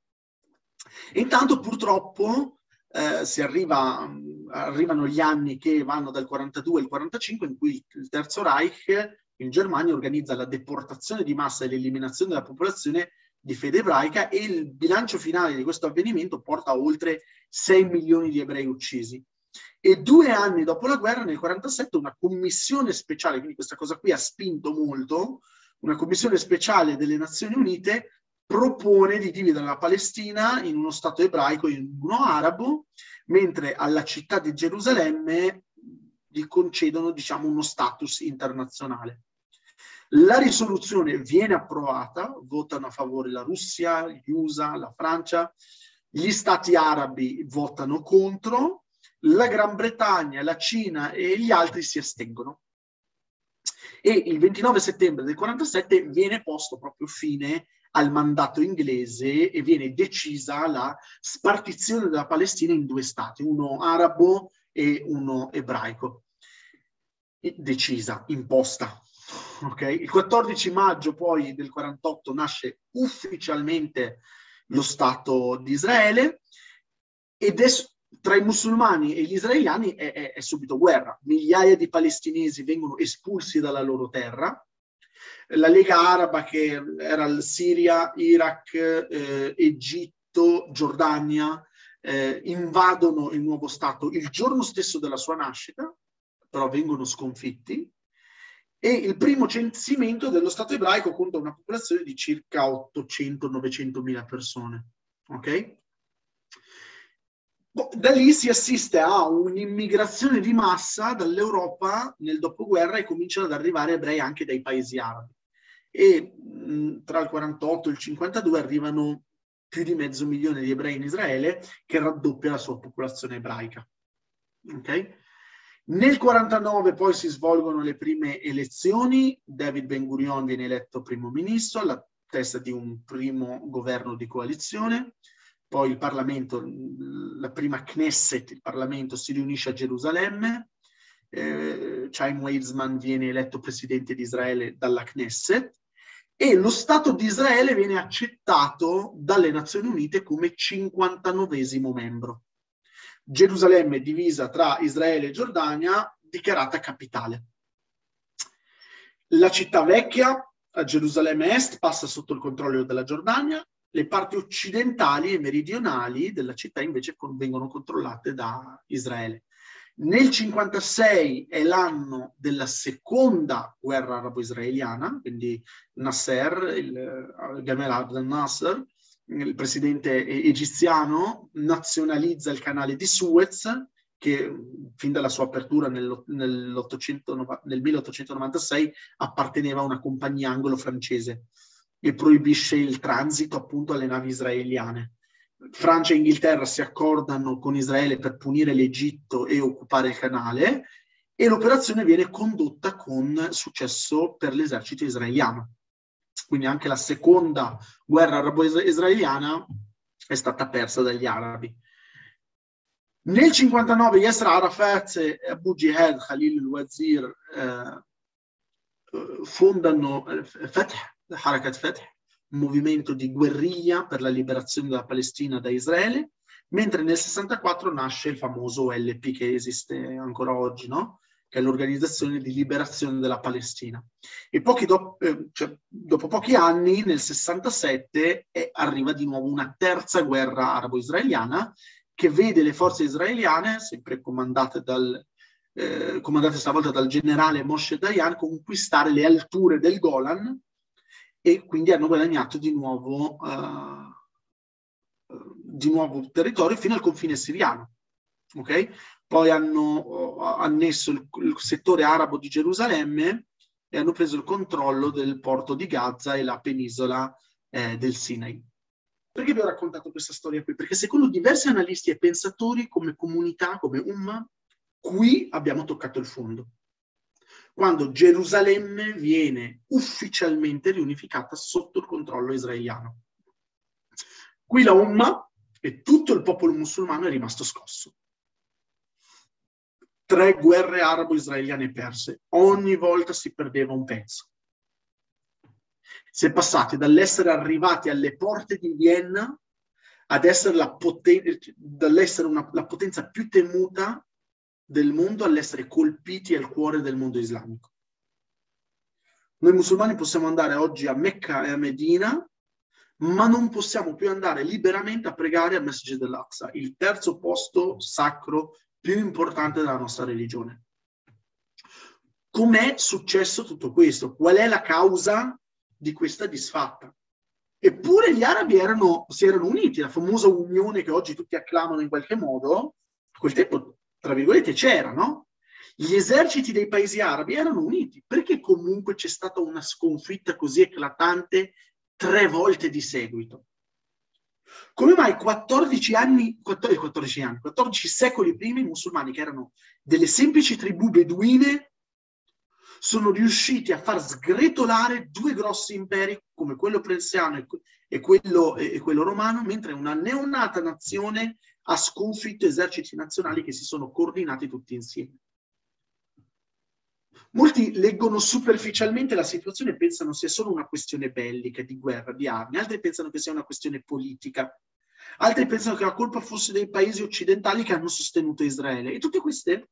Intanto purtroppo eh, si arriva, arrivano gli anni che vanno dal 42 al 45 in cui il Terzo Reich in Germania organizza la deportazione di massa e l'eliminazione della popolazione di fede ebraica e il bilancio finale di questo avvenimento porta a oltre 6 milioni di ebrei uccisi. E due anni dopo la guerra, nel 1947, una commissione speciale, quindi questa cosa qui ha spinto molto, una commissione speciale delle Nazioni Unite propone di dividere la Palestina in uno Stato ebraico e in uno arabo, mentre alla città di Gerusalemme gli concedono diciamo, uno status internazionale. La risoluzione viene approvata, votano a favore la Russia, gli USA, la Francia, gli stati arabi votano contro, la Gran Bretagna, la Cina e gli altri si astengono. E il 29 settembre del 47 viene posto proprio fine al mandato inglese e viene decisa la spartizione della Palestina in due stati, uno arabo e uno ebraico. Decisa, imposta. Okay? Il 14 maggio poi del 48 nasce ufficialmente lo Stato di Israele ed è tra i musulmani e gli israeliani è, è, è, subito guerra. Migliaia di palestinesi vengono espulsi dalla loro terra. La Lega Araba, che era Siria, Iraq, eh, Egitto, Giordania, eh, invadono il nuovo Stato il giorno stesso della sua nascita, però vengono sconfitti. E il primo censimento dello Stato ebraico conta una popolazione di circa 800-900 mila persone. Ok? Boh, da lì si assiste a un'immigrazione di massa dall'Europa nel dopoguerra e cominciano ad arrivare ebrei anche dai paesi arabi. E mh, tra il 48 e il 52 arrivano più di mezzo milione di ebrei in Israele, che raddoppia la sua popolazione ebraica. Okay? Nel 49 poi si svolgono le prime elezioni, David Ben Gurion viene eletto primo ministro alla testa di un primo governo di coalizione. Poi il Parlamento, la prima Knesset, il Parlamento si riunisce a Gerusalemme, eh, Chaim Weizmann viene eletto presidente di Israele dalla Knesset. E lo Stato di Israele viene accettato dalle Nazioni Unite come 59 membro. Gerusalemme divisa tra Israele e Giordania, dichiarata capitale. La città vecchia, a Gerusalemme Est, passa sotto il controllo della Giordania le parti occidentali e meridionali della città invece vengono controllate da Israele. Nel 56 è l'anno della seconda guerra arabo-israeliana, quindi Nasser, il Gamal Abdel Nasser, il presidente egiziano, nazionalizza il canale di Suez, che fin dalla sua apertura nel, nel 1896 apparteneva a una compagnia anglo-francese e proibisce il transito appunto alle navi israeliane. Francia e Inghilterra si accordano con Israele per punire l'Egitto e occupare il canale e l'operazione viene condotta con successo per l'esercito israeliano. Quindi anche la seconda guerra arabo-israeliana è stata persa dagli arabi. Nel 59 Yasser Arafat e Abu Jihad Khalil al-Wazir eh, fondano eh, Fatah Harakat Fatah, un movimento di guerriglia per la liberazione della Palestina da Israele, mentre nel 64 nasce il famoso LP che esiste ancora oggi, no? Che è l'Organizzazione di Liberazione della Palestina. E do- eh, cioè, dopo pochi anni, nel 67, eh, arriva di nuovo una terza guerra arabo-israeliana che vede le forze israeliane, sempre comandate, dal, eh, comandate stavolta dal generale Moshe Dayan, conquistare le alture del Golan e quindi hanno guadagnato di nuovo, uh, di nuovo territorio fino al confine siriano. Okay? Poi hanno uh, annesso il, il, settore arabo di Gerusalemme e hanno preso il controllo del porto di Gaza e la penisola eh, del Sinai. Perché vi ho raccontato questa storia qui? Perché secondo diversi analisti e pensatori, come comunità, come Umma, qui abbiamo toccato il fondo quando Gerusalemme viene ufficialmente riunificata sotto il controllo israeliano. Qui la Umma e tutto il popolo musulmano è rimasto scosso. Tre guerre arabo-israeliane perse, ogni volta si perdeva un pezzo. Si è passati dall'essere arrivati alle porte di Vienna ad essere la, poten- dall'essere una, la potenza più temuta del mondo all'essere colpiti al cuore del mondo islamico. Noi musulmani possiamo andare oggi a Mecca e a Medina, ma non possiamo più andare liberamente a pregare al Masjid al-Aqsa, il terzo posto sacro più importante della nostra religione. Com'è successo tutto questo? Qual è la causa di questa disfatta? Eppure gli arabi erano, si erano uniti, la famosa unione che oggi tutti acclamano in qualche modo, a quel tempo tra virgolette, c'era, no? Gli eserciti dei paesi arabi erano uniti. Perché comunque c'è stata una sconfitta così eclatante tre volte di seguito? Come mai 14 anni, 14, 14 anni, 14 secoli prima i musulmani, che erano delle semplici tribù beduine, sono riusciti a far sgretolare due grossi imperi come quello persiano e quello, e quello romano, mentre una neonata nazione ha sconfitto eserciti nazionali che si sono coordinati tutti insieme. Molti leggono superficialmente la situazione e pensano sia solo una questione bellica, di guerra, di armi, altri pensano che sia una questione politica, altri pensano che la colpa fosse dei paesi occidentali che hanno sostenuto Israele. E tutte queste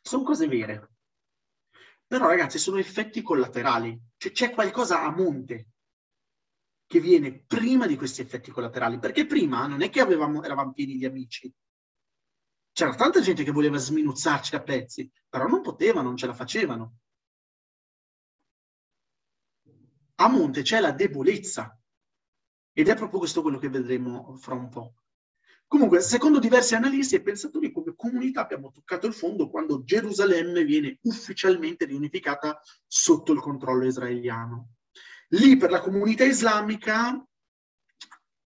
sono cose vere. Però ragazzi sono effetti collaterali, cioè c'è qualcosa a monte che viene prima di questi effetti collaterali, perché prima non è che avevamo, eravamo pieni di amici, c'era tanta gente che voleva sminuzzarci a pezzi, però non poteva, non ce la facevano. A monte c'è la debolezza ed è proprio questo quello che vedremo fra un po'. Comunque, secondo diversi analisti e pensatori, come comunità abbiamo toccato il fondo quando Gerusalemme viene ufficialmente riunificata sotto il controllo israeliano. Lì per la comunità islamica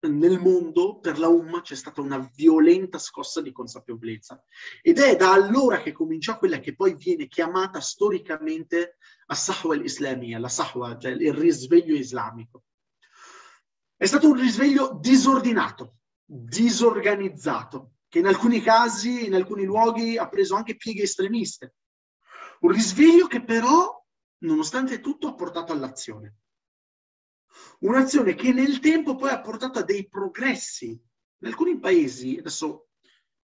nel mondo per la Umma c'è stata una violenta scossa di consapevolezza ed è da allora che cominciò quella che poi viene chiamata storicamente la Sahwa al-Islamia, la Sahwa, cioè il risveglio islamico. È stato un risveglio disordinato, disorganizzato, che in alcuni casi, in alcuni luoghi, ha preso anche pieghe estremiste. Un risveglio che però, nonostante tutto, ha portato all'azione. Un'azione che nel tempo poi ha portato a dei progressi. In alcuni paesi, adesso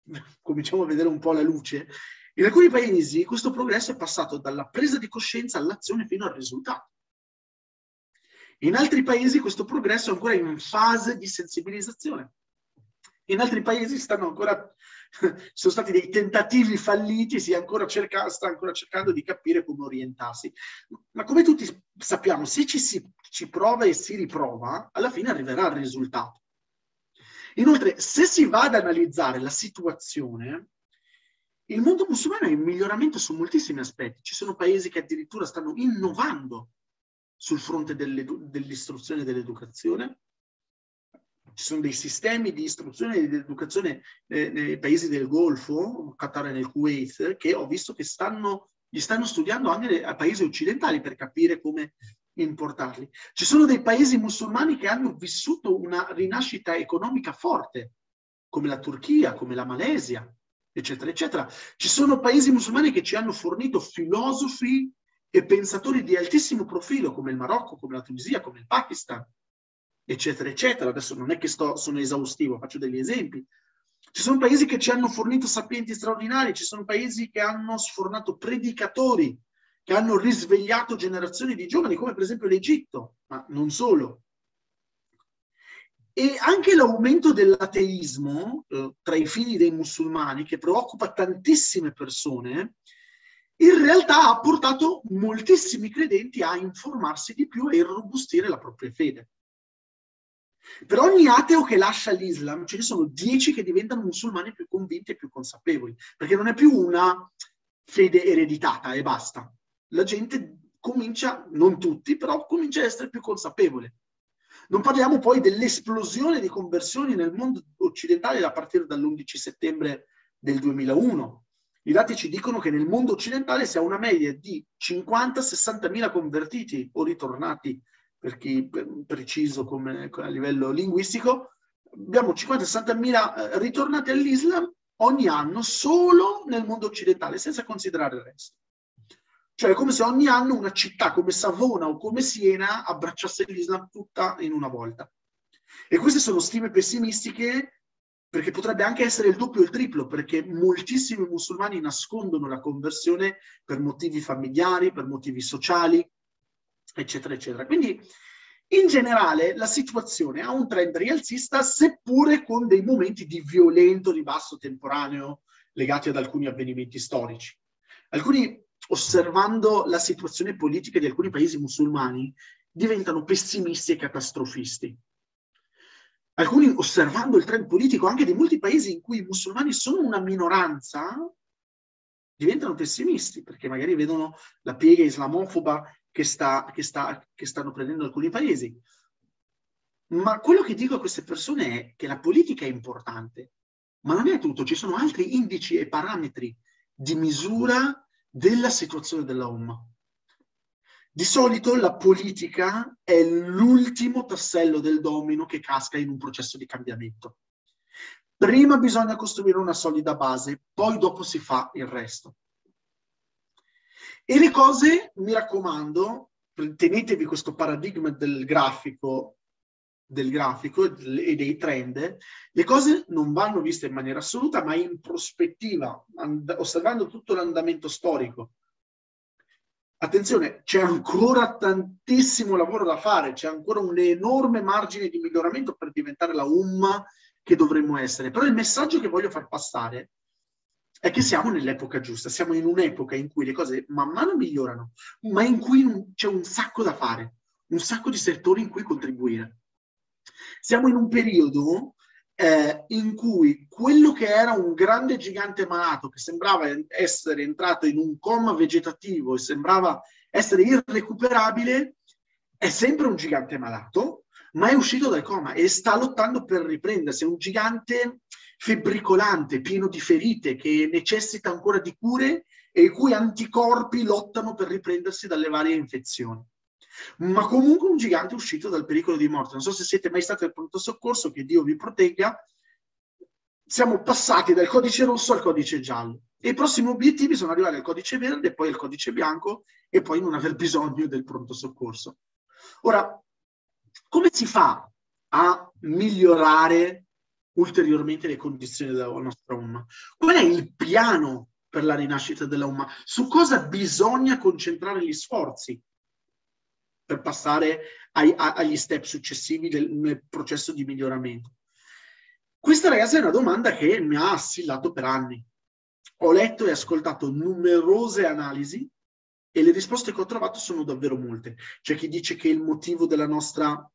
cominciamo a vedere un po' la luce, in alcuni paesi questo progresso è passato dalla presa di coscienza all'azione fino al risultato. In altri paesi questo progresso è ancora in fase di sensibilizzazione. In altri paesi stanno ancora, sono stati dei tentativi falliti, si ancora cerca, sta ancora cercando di capire come orientarsi. Ma come tutti sappiamo, se ci si ci prova e si riprova, alla fine arriverà al risultato. Inoltre, se si va ad analizzare la situazione, il mondo musulmano è in miglioramento su moltissimi aspetti. Ci sono paesi che addirittura stanno innovando sul fronte dell'istruzione e dell'educazione. Ci sono dei sistemi di istruzione e di educazione eh, nei paesi del Golfo, Qatar e nel Kuwait, che ho visto che stanno, gli stanno studiando anche a paesi occidentali per capire come importarli. Ci sono dei paesi musulmani che hanno vissuto una rinascita economica forte, come la Turchia, come la Malesia, eccetera, eccetera. Ci sono paesi musulmani che ci hanno fornito filosofi e pensatori di altissimo profilo, come il Marocco, come la Tunisia, come il Pakistan, eccetera, eccetera. Adesso non è che sto, sono esaustivo, faccio degli esempi. Ci sono paesi che ci hanno fornito sapienti straordinari, ci sono paesi che hanno sfornato predicatori che hanno risvegliato generazioni di giovani, come per esempio l'Egitto, ma non solo. E anche l'aumento dell'ateismo eh, tra i figli dei musulmani, che preoccupa tantissime persone, in realtà ha portato moltissimi credenti a informarsi di più e irrobustire la propria fede. Per ogni ateo che lascia l'Islam ce ne sono dieci che diventano musulmani più convinti e più consapevoli, perché non è più una fede ereditata e basta, la gente comincia, non tutti, però comincia a essere più consapevole. Non parliamo poi dell'esplosione di conversioni nel mondo occidentale a partire dall'11 settembre del 2001. I dati ci dicono che nel mondo occidentale si ha una media di 50-60 mila convertiti o ritornati, per chi preciso come, a livello linguistico, abbiamo 50-60 mila ritornati all'Islam ogni anno solo nel mondo occidentale, senza considerare il resto. Cioè è come se ogni anno una città come Savona o come Siena abbracciasse l'Islam tutta in una volta. E queste sono stime pessimistiche perché potrebbe anche essere il doppio o il triplo, perché moltissimi musulmani nascondono la conversione per motivi familiari, per motivi sociali, eccetera, eccetera. Quindi in generale la situazione ha un trend rialzista, seppure con dei momenti di violento ribasso temporaneo legati ad alcuni avvenimenti storici. Alcuni osservando la situazione politica di alcuni paesi musulmani, diventano pessimisti e catastrofisti. Alcuni, osservando il trend politico anche di molti paesi in cui i musulmani sono una minoranza, diventano pessimisti perché magari vedono la piega islamofoba che, sta, che, sta, che stanno prendendo alcuni paesi. Ma quello che dico a queste persone è che la politica è importante, ma non è tutto, ci sono altri indici e parametri di misura della situazione della Umma. Di solito la politica è l'ultimo tassello del domino che casca in un processo di cambiamento. Prima bisogna costruire una solida base, poi dopo si fa il resto. E le cose, mi raccomando, tenetevi questo paradigma del grafico, del grafico e dei trend, le cose non vanno viste in maniera assoluta, ma in prospettiva, osservando tutto l'andamento storico. Attenzione, c'è ancora tantissimo lavoro da fare, c'è ancora un enorme margine di miglioramento per diventare la umma che dovremmo essere. Però il messaggio che voglio far passare è che siamo nell'epoca giusta, siamo in un'epoca in cui le cose man mano migliorano, ma in cui c'è un sacco da fare, un sacco di settori in cui contribuire. Siamo in un periodo eh, in cui quello che era un grande gigante malato, che sembrava essere entrato in un coma vegetativo e sembrava essere irrecuperabile, è sempre un gigante malato, ma è uscito dal coma e sta lottando per riprendersi. È un gigante febbricolante, pieno di ferite, che necessita ancora di cure e i cui anticorpi lottano per riprendersi dalle varie infezioni. Ma comunque un gigante uscito dal pericolo di morte. Non so se siete mai stati al pronto soccorso, che Dio vi protegga. Siamo passati dal codice rosso al codice giallo. E i prossimi obiettivi sono arrivare al codice verde, poi al codice bianco e poi non aver bisogno del pronto soccorso. Ora, come si fa a migliorare ulteriormente le condizioni della nostra umma? Qual è il piano per la rinascita della umma? Su cosa bisogna concentrare gli sforzi per passare ai, a, agli step successivi del, nel processo di miglioramento? Questa ragazza è una domanda che mi ha assillato per anni. Ho letto e ascoltato numerose analisi e le risposte che ho trovato sono davvero molte. C'è chi dice che il motivo della nostra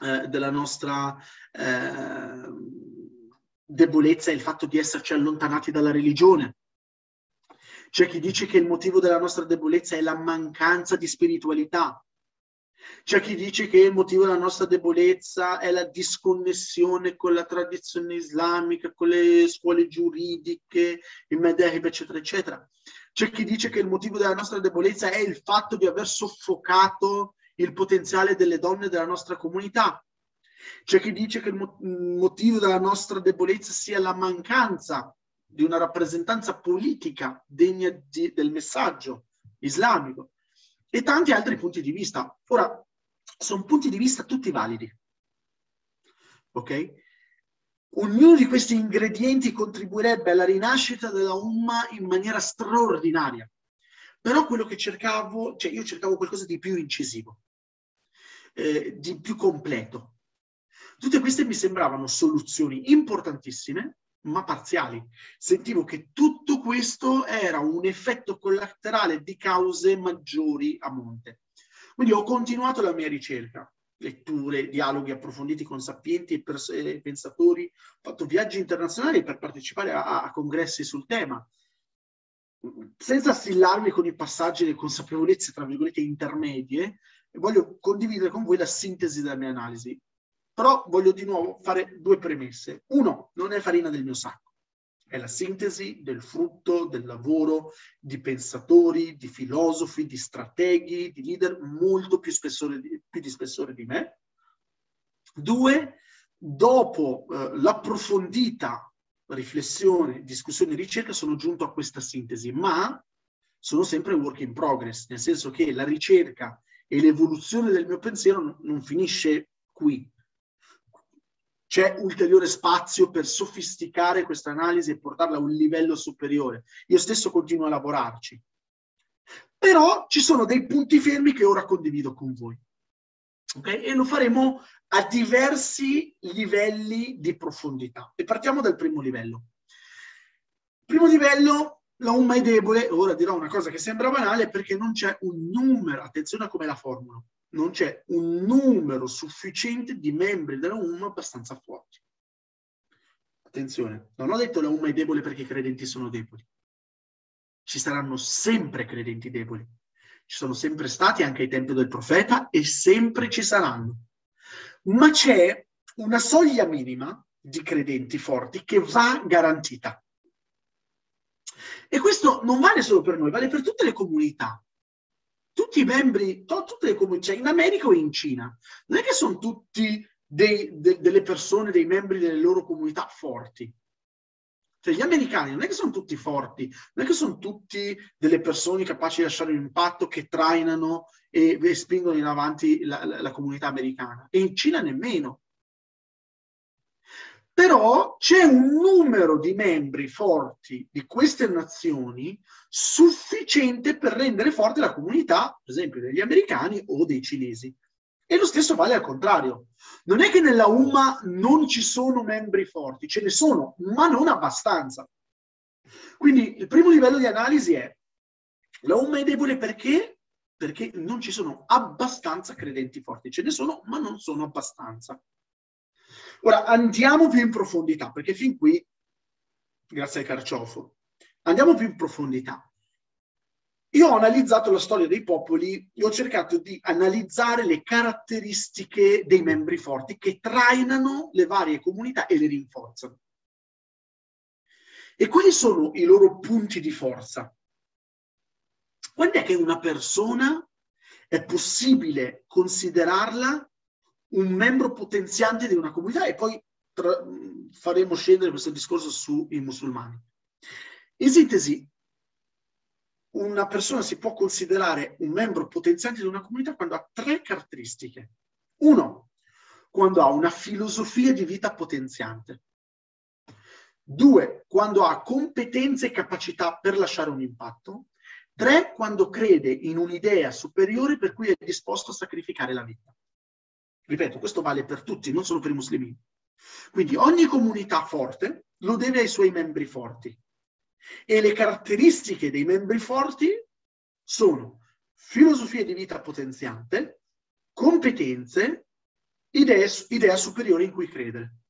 eh, della nostra eh, debolezza è il fatto di esserci allontanati dalla religione. C'è chi dice che il motivo della nostra debolezza è la mancanza di spiritualità. C'è chi dice che il motivo della nostra debolezza è la disconnessione con la tradizione islamica, con le scuole giuridiche, il Medehib, eccetera, eccetera. C'è chi dice che il motivo della nostra debolezza è il fatto di aver soffocato il potenziale delle donne della nostra comunità. C'è chi dice che il motivo della nostra debolezza sia la mancanza di una rappresentanza politica degna di, del messaggio islamico e tanti altri punti di vista. Ora, sono punti di vista tutti validi. Ok? Ognuno di questi ingredienti contribuirebbe alla rinascita della Umma in maniera straordinaria. Però quello che cercavo, cioè io cercavo qualcosa di più incisivo, eh, di più completo. Tutte queste mi sembravano soluzioni importantissime, ma parziali. Sentivo che tutto questo era un effetto collaterale di cause maggiori a monte. Quindi ho continuato la mia ricerca, letture, dialoghi approfonditi con sapienti e, pers- pensatori, ho fatto viaggi internazionali per partecipare a, a congressi sul tema, senza assillarmi con i passaggi e consapevolezze, tra virgolette, intermedie, voglio condividere con voi la sintesi della mia analisi. Però voglio di nuovo fare due premesse. Uno, non è farina del mio sacco, è la sintesi del frutto del lavoro di pensatori, di filosofi, di strateghi, di leader molto più, spessore di, più di spessore di me. Due, dopo eh, l'approfondita riflessione, discussione e ricerca sono giunto a questa sintesi, ma sono sempre work in progress, nel senso che la ricerca e l'evoluzione del mio pensiero non finisce qui. C'è ulteriore spazio per sofisticare questa analisi e portarla a un livello superiore. Io stesso continuo a lavorarci. Però ci sono dei punti fermi che ora condivido con voi. Okay? E lo faremo a diversi livelli di profondità. E partiamo dal primo livello. Primo livello, la umma è debole, ora dirò una cosa che sembra banale, perché non c'è un numero, attenzione a come la formulo, non c'è un numero sufficiente di membri della umma abbastanza forti. Attenzione, non ho detto la umma è debole perché i credenti sono deboli. Ci saranno sempre credenti deboli. Ci sono sempre stati anche ai tempi del profeta e sempre ci saranno. ma c'è una soglia minima di credenti forti che va garantita. E questo non vale solo per noi, vale per tutte le comunità. Tutti i membri, tutte le comunità, cioè in America o in Cina, non è che sono tutti dei, de, delle persone, dei membri delle loro comunità forti. Cioè, gli americani non è che sono tutti forti, non è che sono tutti delle persone capaci di lasciare un impatto che trainano e, e spingono in avanti la, la, la comunità americana. E in Cina nemmeno. Però c'è un numero di membri forti di queste nazioni sufficiente per rendere forte la comunità, per esempio, degli americani o dei cinesi. E lo stesso vale al contrario. Non è che nella UMA non ci sono membri forti, ce ne sono, ma non abbastanza. Quindi il primo livello di analisi è la UMA è debole perché? Perché non ci sono abbastanza credenti forti. Ce ne sono, ma non sono abbastanza. Ora andiamo più in profondità, perché fin qui, grazie al carciofo, andiamo più in profondità. Io ho analizzato la storia dei popoli e ho cercato di analizzare le caratteristiche dei membri forti che trainano le varie comunità e le rinforzano. E quali sono i loro punti di forza? Quando è che una persona è possibile considerarla un membro potenziante di una comunità e poi tra, faremo scendere questo discorso sui musulmani. In sintesi, una persona si può considerare un membro potenziante di una comunità quando ha tre caratteristiche. Uno, quando ha una filosofia di vita potenziante. Due, quando ha competenze e capacità per lasciare un impatto. Tre, quando crede in un'idea superiore per cui è disposto a sacrificare la vita. Ripeto, questo vale per tutti, non solo per i musulmani. Quindi ogni comunità forte lo deve ai suoi membri forti. E le caratteristiche dei membri forti sono filosofia di vita potenziante, competenze, idee, idea superiore in cui credere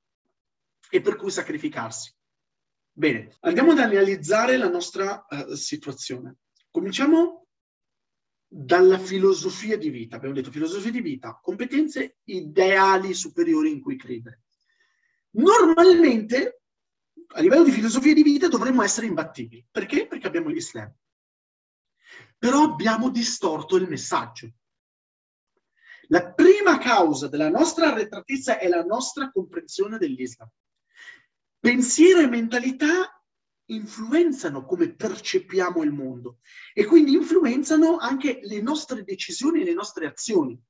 e per cui sacrificarsi. Bene, andiamo ad analizzare la nostra uh, situazione. Cominciamo dalla filosofia di vita. Abbiamo detto filosofia di vita, competenze ideali superiori in cui credere. Normalmente a livello di filosofia di vita dovremmo essere imbattibili. Perché? Perché abbiamo l'Islam. Però abbiamo distorto il messaggio. La prima causa della nostra arretratezza è la nostra comprensione dell'Islam. Pensiero e mentalità influenzano come percepiamo il mondo e quindi influenzano anche le nostre decisioni e le nostre azioni.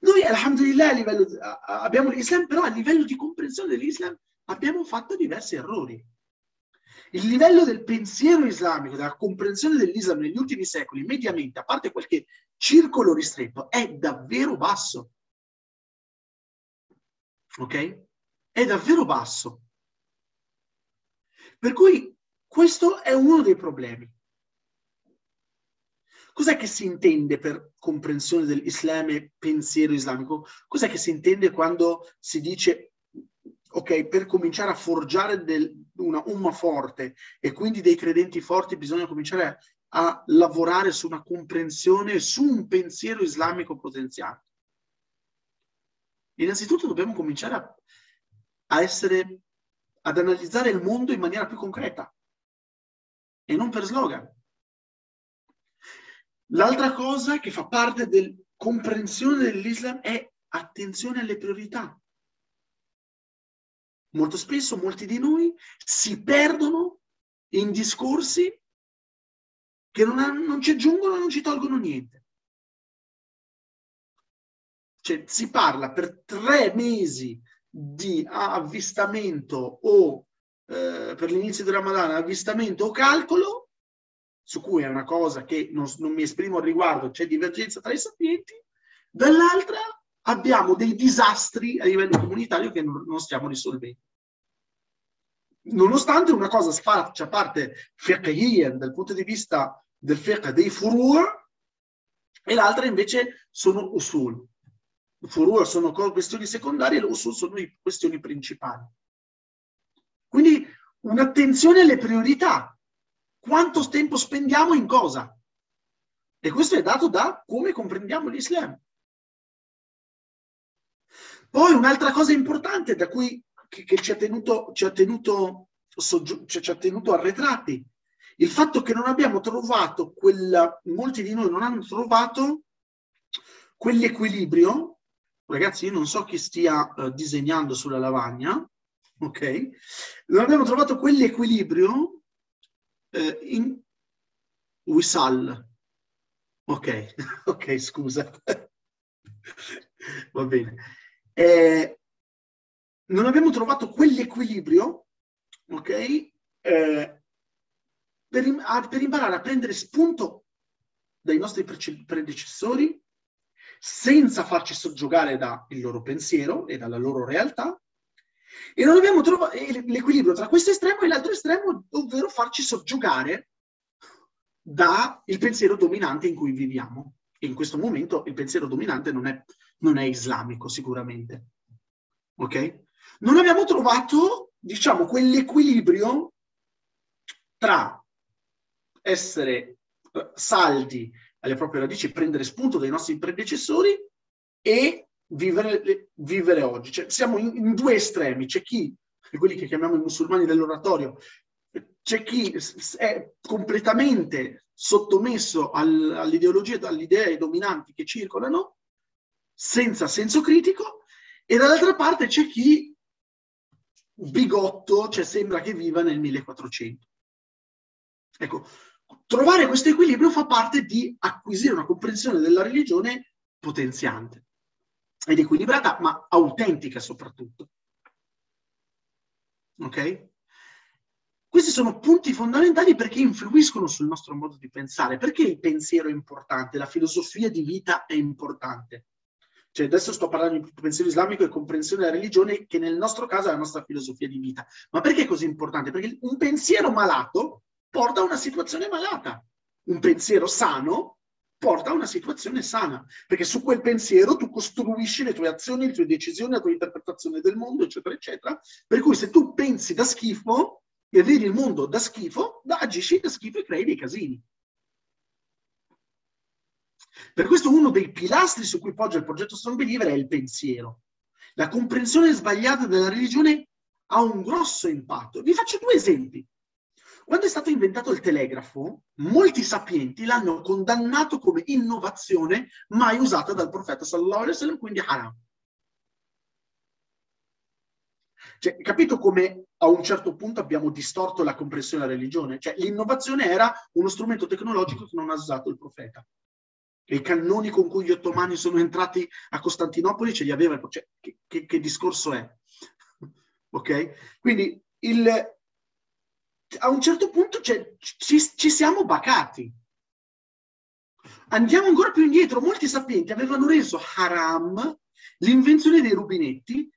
Noi, alhamdulillah, a livello, abbiamo l'Islam, però a livello di comprensione dell'Islam abbiamo fatto diversi errori. Il livello del pensiero islamico, della comprensione dell'Islam negli ultimi secoli, mediamente, a parte qualche circolo ristretto, è davvero basso. Ok? È davvero basso. Per cui questo è uno dei problemi. Cos'è che si intende per comprensione dell'Islam e pensiero islamico? Cos'è che si intende quando si dice ok, per cominciare a forgiare del, una umma forte e quindi dei credenti forti bisogna cominciare a, a lavorare su una comprensione, su un pensiero islamico potenziale. Innanzitutto dobbiamo cominciare a, a essere, ad analizzare il mondo in maniera più concreta e non per slogan. L'altra cosa che fa parte della comprensione dell'Islam è attenzione alle priorità. Molto spesso molti di noi si perdono in discorsi che non, hanno, non ci aggiungono, non ci tolgono niente. Cioè, si parla per tre mesi di avvistamento o eh, per l'inizio del Ramadan avvistamento o calcolo, su cui è una cosa che non, non mi esprimo al riguardo, c'è divergenza tra i sapienti, dall'altra abbiamo dei disastri a livello comunitario che non, non stiamo risolvendo. Nonostante una cosa faccia parte fiqhiyyan dal punto di vista del fiqh dei furur e l'altra invece sono usul. Furur sono questioni secondarie e usul sono questioni principali. Quindi un'attenzione alle priorità. Quanto tempo spendiamo in cosa? E questo è dato da come comprendiamo l'Islam. Poi un'altra cosa importante da cui che, che ci ha tenuto, ci ha tenuto, soggi- ci ha tenuto arretrati, il fatto che non abbiamo trovato quella, molti di noi non hanno trovato quell'equilibrio. Ragazzi, io non so chi stia uh, disegnando sulla lavagna, ok? Non abbiamo trovato quell'equilibrio eh, in Wisal. Ok, ok, scusa. Va bene. Eh, non abbiamo trovato quell'equilibrio, ok? Eh, per, a, per, imparare a prendere spunto dai nostri predecessori senza farci soggiogare dal loro pensiero e dalla loro realtà e non abbiamo trovato l'equilibrio tra questo estremo e l'altro estremo, ovvero farci soggiogare dal pensiero dominante in cui viviamo. E in questo momento il pensiero dominante non è, non è islamico, sicuramente. Ok? Non abbiamo trovato, diciamo, quell'equilibrio tra essere eh, saldi alle proprie radici, prendere spunto dai nostri predecessori e vivere, vivere oggi. Cioè, siamo in, in, due estremi, c'è chi, quelli che chiamiamo i musulmani dell'oratorio, c'è chi è completamente sottomesso al, all'ideologia, alle idee dominanti che circolano, senza senso critico, e dall'altra parte c'è chi bigotto, cioè sembra che viva nel 1400. Ecco, trovare questo equilibrio fa parte di acquisire una comprensione della religione potenziante ed equilibrata, ma autentica soprattutto. Ok? Questi sono punti fondamentali perché influiscono sul nostro modo di pensare. Perché il pensiero è importante? La filosofia di vita è importante. Cioè, adesso sto parlando di pensiero islamico e comprensione della religione, che nel nostro caso è la nostra filosofia di vita. Ma perché è così importante? Perché un pensiero malato porta a una situazione malata. Un pensiero sano porta a una situazione sana, perché su quel pensiero tu costruisci le tue azioni, le tue decisioni, la tua interpretazione del mondo, eccetera, eccetera. Per cui se tu pensi da schifo e vedi il mondo da schifo, da, agisci da schifo e crei dei casini. Per questo uno dei pilastri su cui poggia il progetto Strong Believer è il pensiero. La comprensione sbagliata della religione ha un grosso impatto. Vi faccio due esempi. Quando è stato inventato il telegrafo, molti sapienti l'hanno condannato come innovazione mai usata dal profeta sallallahu alaihi wasallam, quindi haram. Cioè, capito come a un certo punto abbiamo distorto la comprensione della religione? Cioè, l'innovazione era uno strumento tecnologico che non ha usato il profeta. I cannoni con cui gli ottomani sono entrati a Costantinopoli ce li aveva. Cioè, che, che, che discorso è? ok? Quindi il, a un certo punto cioè, ci, ci siamo bacati. Andiamo ancora più indietro. Molti sapienti avevano reso haram l'invenzione dei rubinetti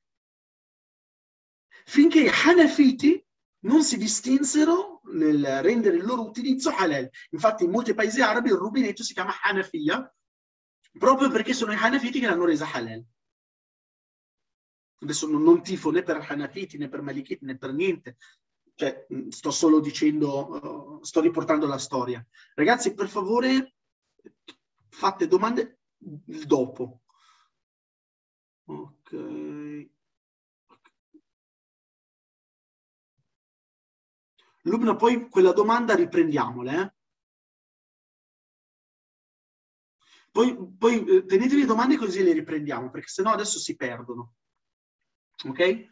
finché i Hanafiti non si distinsero nel rendere il loro utilizzo halal. Infatti in molti paesi arabi il rubinetto si chiama Hanafiya proprio perché sono i Hanafiti che l'hanno resa halal. Adesso non, tifo né per Hanafiti né per Malikiti né per niente, cioè, sto solo dicendo, uh, sto riportando la storia. Ragazzi, per favore, fate domande dopo. Ok. Lubna, poi quella domanda riprendiamola. Eh? Poi, poi eh, tenetevi domande così le riprendiamo, perché sennò adesso si perdono. Ok?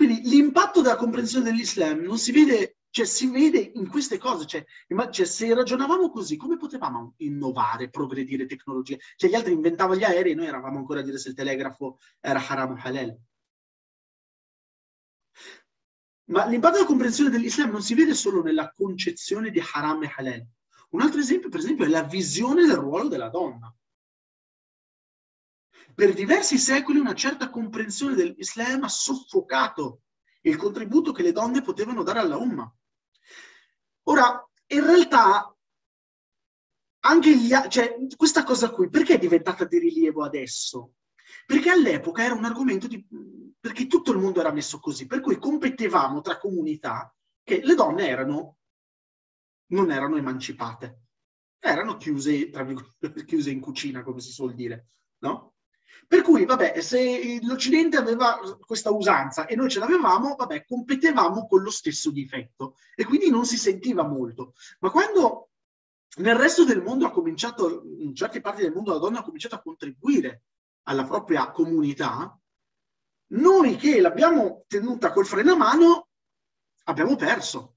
Quindi l'impatto della comprensione dell'Islam non si vede, cioè si vede in queste cose. Cioè, cioè, se ragionavamo così, come potevamo innovare, progredire tecnologie? Cioè gli altri inventavano gli aerei e noi eravamo ancora a dire se il telegrafo era haram o halal. Ma l'impatto della comprensione dell'Islam non si vede solo nella concezione di haram e halal. Un altro esempio, per esempio, è la visione del ruolo della donna. Per diversi secoli una certa comprensione dell'Islam ha soffocato il contributo che le donne potevano dare alla Umma. Ora, in realtà, anche gli, cioè, questa cosa qui, perché è diventata di rilievo adesso? Perché all'epoca era un argomento di... perché tutto il mondo era messo così, per cui competevamo tra comunità che le donne erano, non erano emancipate, erano chiuse, tra chiuse in cucina, come si suol dire, no? Per cui, vabbè, se l'Occidente aveva questa usanza e noi ce l'avevamo, vabbè, competevamo con lo stesso difetto e quindi non si sentiva molto. Ma quando nel resto del mondo ha cominciato, in certe parti del mondo la donna ha cominciato a contribuire alla propria comunità, noi che l'abbiamo tenuta col freno a mano abbiamo perso.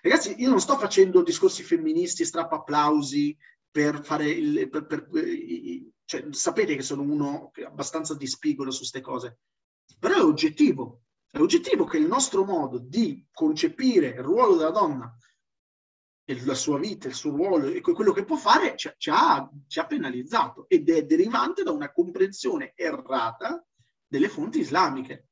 Ragazzi, io non sto facendo discorsi femministi, strappa applausi per fare il... Per, per, cioè, sapete che sono uno abbastanza di spigolo su queste cose, però è oggettivo. È oggettivo che il nostro modo di concepire il ruolo della donna, la sua vita, il suo ruolo e quello che può fare ci, ci, ha, ci ha penalizzato ed è derivante da una comprensione errata delle fonti islamiche.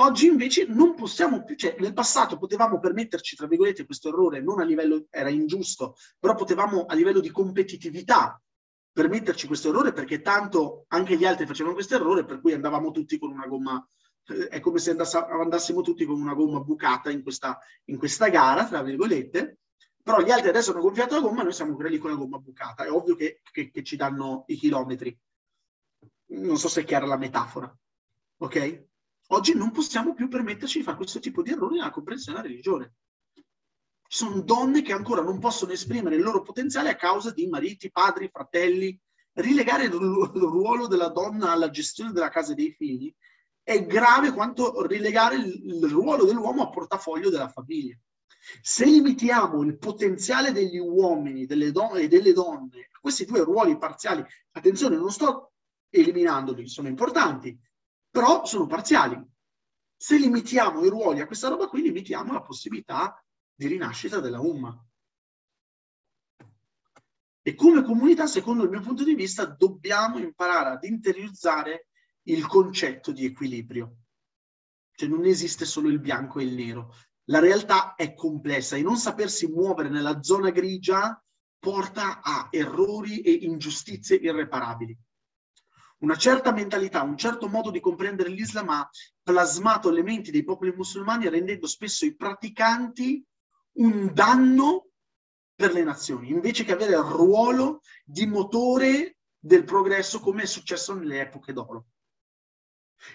Oggi invece non possiamo più, cioè nel passato potevamo permetterci, tra virgolette, questo errore, non a livello, era ingiusto, però potevamo a livello di competitività permetterci questo errore perché tanto anche gli altri facevano questo errore, per cui andavamo tutti con una gomma, eh, è come se andass- andassimo tutti con una gomma bucata in questa, in questa gara, tra virgolette, però gli altri adesso hanno gonfiato la gomma, noi siamo quelli con la gomma bucata. È ovvio che, che, che ci danno i chilometri. Non so se è chiara la metafora. Ok? Oggi non possiamo più permetterci di fare questo tipo di errori nella comprensione della religione. Ci sono donne che ancora non possono esprimere il loro potenziale a causa di mariti, padri, fratelli. Rilegare il ruolo della donna alla gestione della casa e dei figli è grave quanto rilegare il ruolo dell'uomo a portafoglio della famiglia. Se limitiamo il potenziale degli uomini delle donne, e delle donne, questi due ruoli parziali, attenzione, non sto eliminandoli, sono importanti, però sono parziali. Se limitiamo i ruoli a questa roba qui, limitiamo la possibilità di rinascita della Umma. E come comunità, secondo il mio punto di vista, dobbiamo imparare ad interiorizzare il concetto di equilibrio. Cioè non esiste solo il bianco e il nero. La realtà è complessa e non sapersi muovere nella zona grigia porta a errori e ingiustizie irreparabili. Una certa mentalità, un certo modo di comprendere l'Islam ha plasmato elementi dei popoli musulmani rendendo spesso i praticanti un danno per le nazioni, invece che avere il ruolo di motore del progresso come è successo nelle epoche d'oro.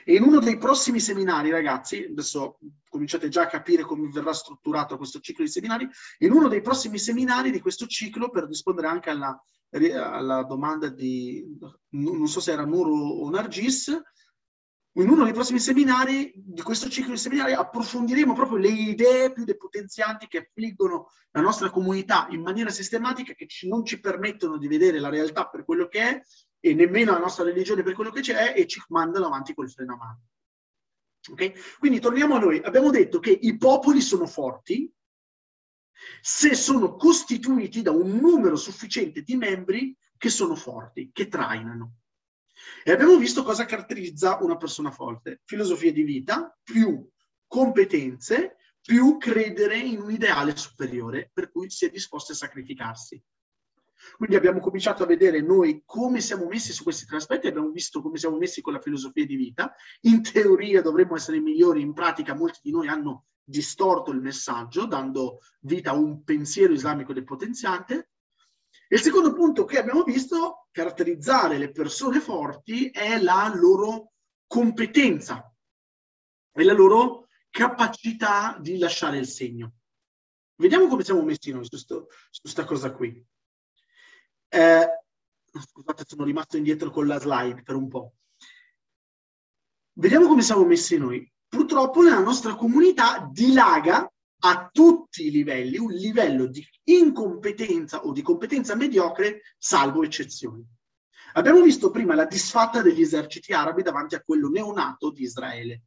E in uno dei prossimi seminari, ragazzi, adesso cominciate già a capire come verrà strutturato questo ciclo di seminari, in uno dei prossimi seminari di questo ciclo, per rispondere anche alla alla domanda di, non so se era Nuro o Nargis, in uno dei prossimi seminari, di questo ciclo di seminari, approfondiremo proprio le idee più depotenzianti che affliggono la nostra comunità in maniera sistematica, che non ci permettono di vedere la realtà per quello che è e nemmeno la nostra religione per quello che c'è e ci mandano avanti col freno a mano. Okay? Quindi torniamo a noi. Abbiamo detto che i popoli sono forti, se sono costituiti da un numero sufficiente di membri che sono forti, che trainano. E abbiamo visto cosa caratterizza una persona forte. Filosofia di vita, più competenze, più credere in un ideale superiore per cui si è disposti a sacrificarsi. Quindi abbiamo cominciato a vedere noi come siamo messi su questi tre aspetti, abbiamo visto come siamo messi con la filosofia di vita. In teoria dovremmo essere migliori, in pratica molti di noi hanno distorto il messaggio, dando vita a un pensiero islamico depotenziante. E il secondo punto che abbiamo visto, caratterizzare le persone forti, è la loro competenza e la loro capacità di lasciare il segno. Vediamo come siamo messi noi su questa cosa qui. Eh, scusate, sono rimasto indietro con la slide per un po'. Vediamo come siamo messi noi purtroppo nella nostra comunità dilaga a tutti i livelli un livello di incompetenza o di competenza mediocre, salvo eccezioni. Abbiamo visto prima la disfatta degli eserciti arabi davanti a quello neonato di Israele.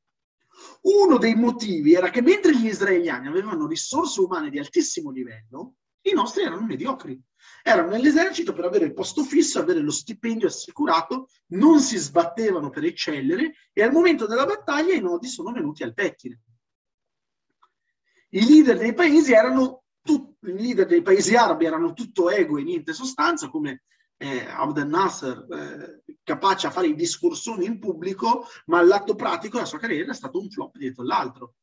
Uno dei motivi era che mentre gli israeliani avevano risorse umane di altissimo livello, i nostri erano mediocri. Erano nell'esercito per avere il posto fisso, avere lo stipendio assicurato, non si sbattevano per eccellere e al momento della battaglia i nodi sono venuti al pettine. I leader dei paesi erano tutti, i leader dei paesi arabi erano tutto ego e niente sostanza, come eh, Abdel Nasser, eh, capace a fare i discorsoni in pubblico, ma all'atto pratico la sua carriera è stato un flop dietro l'altro.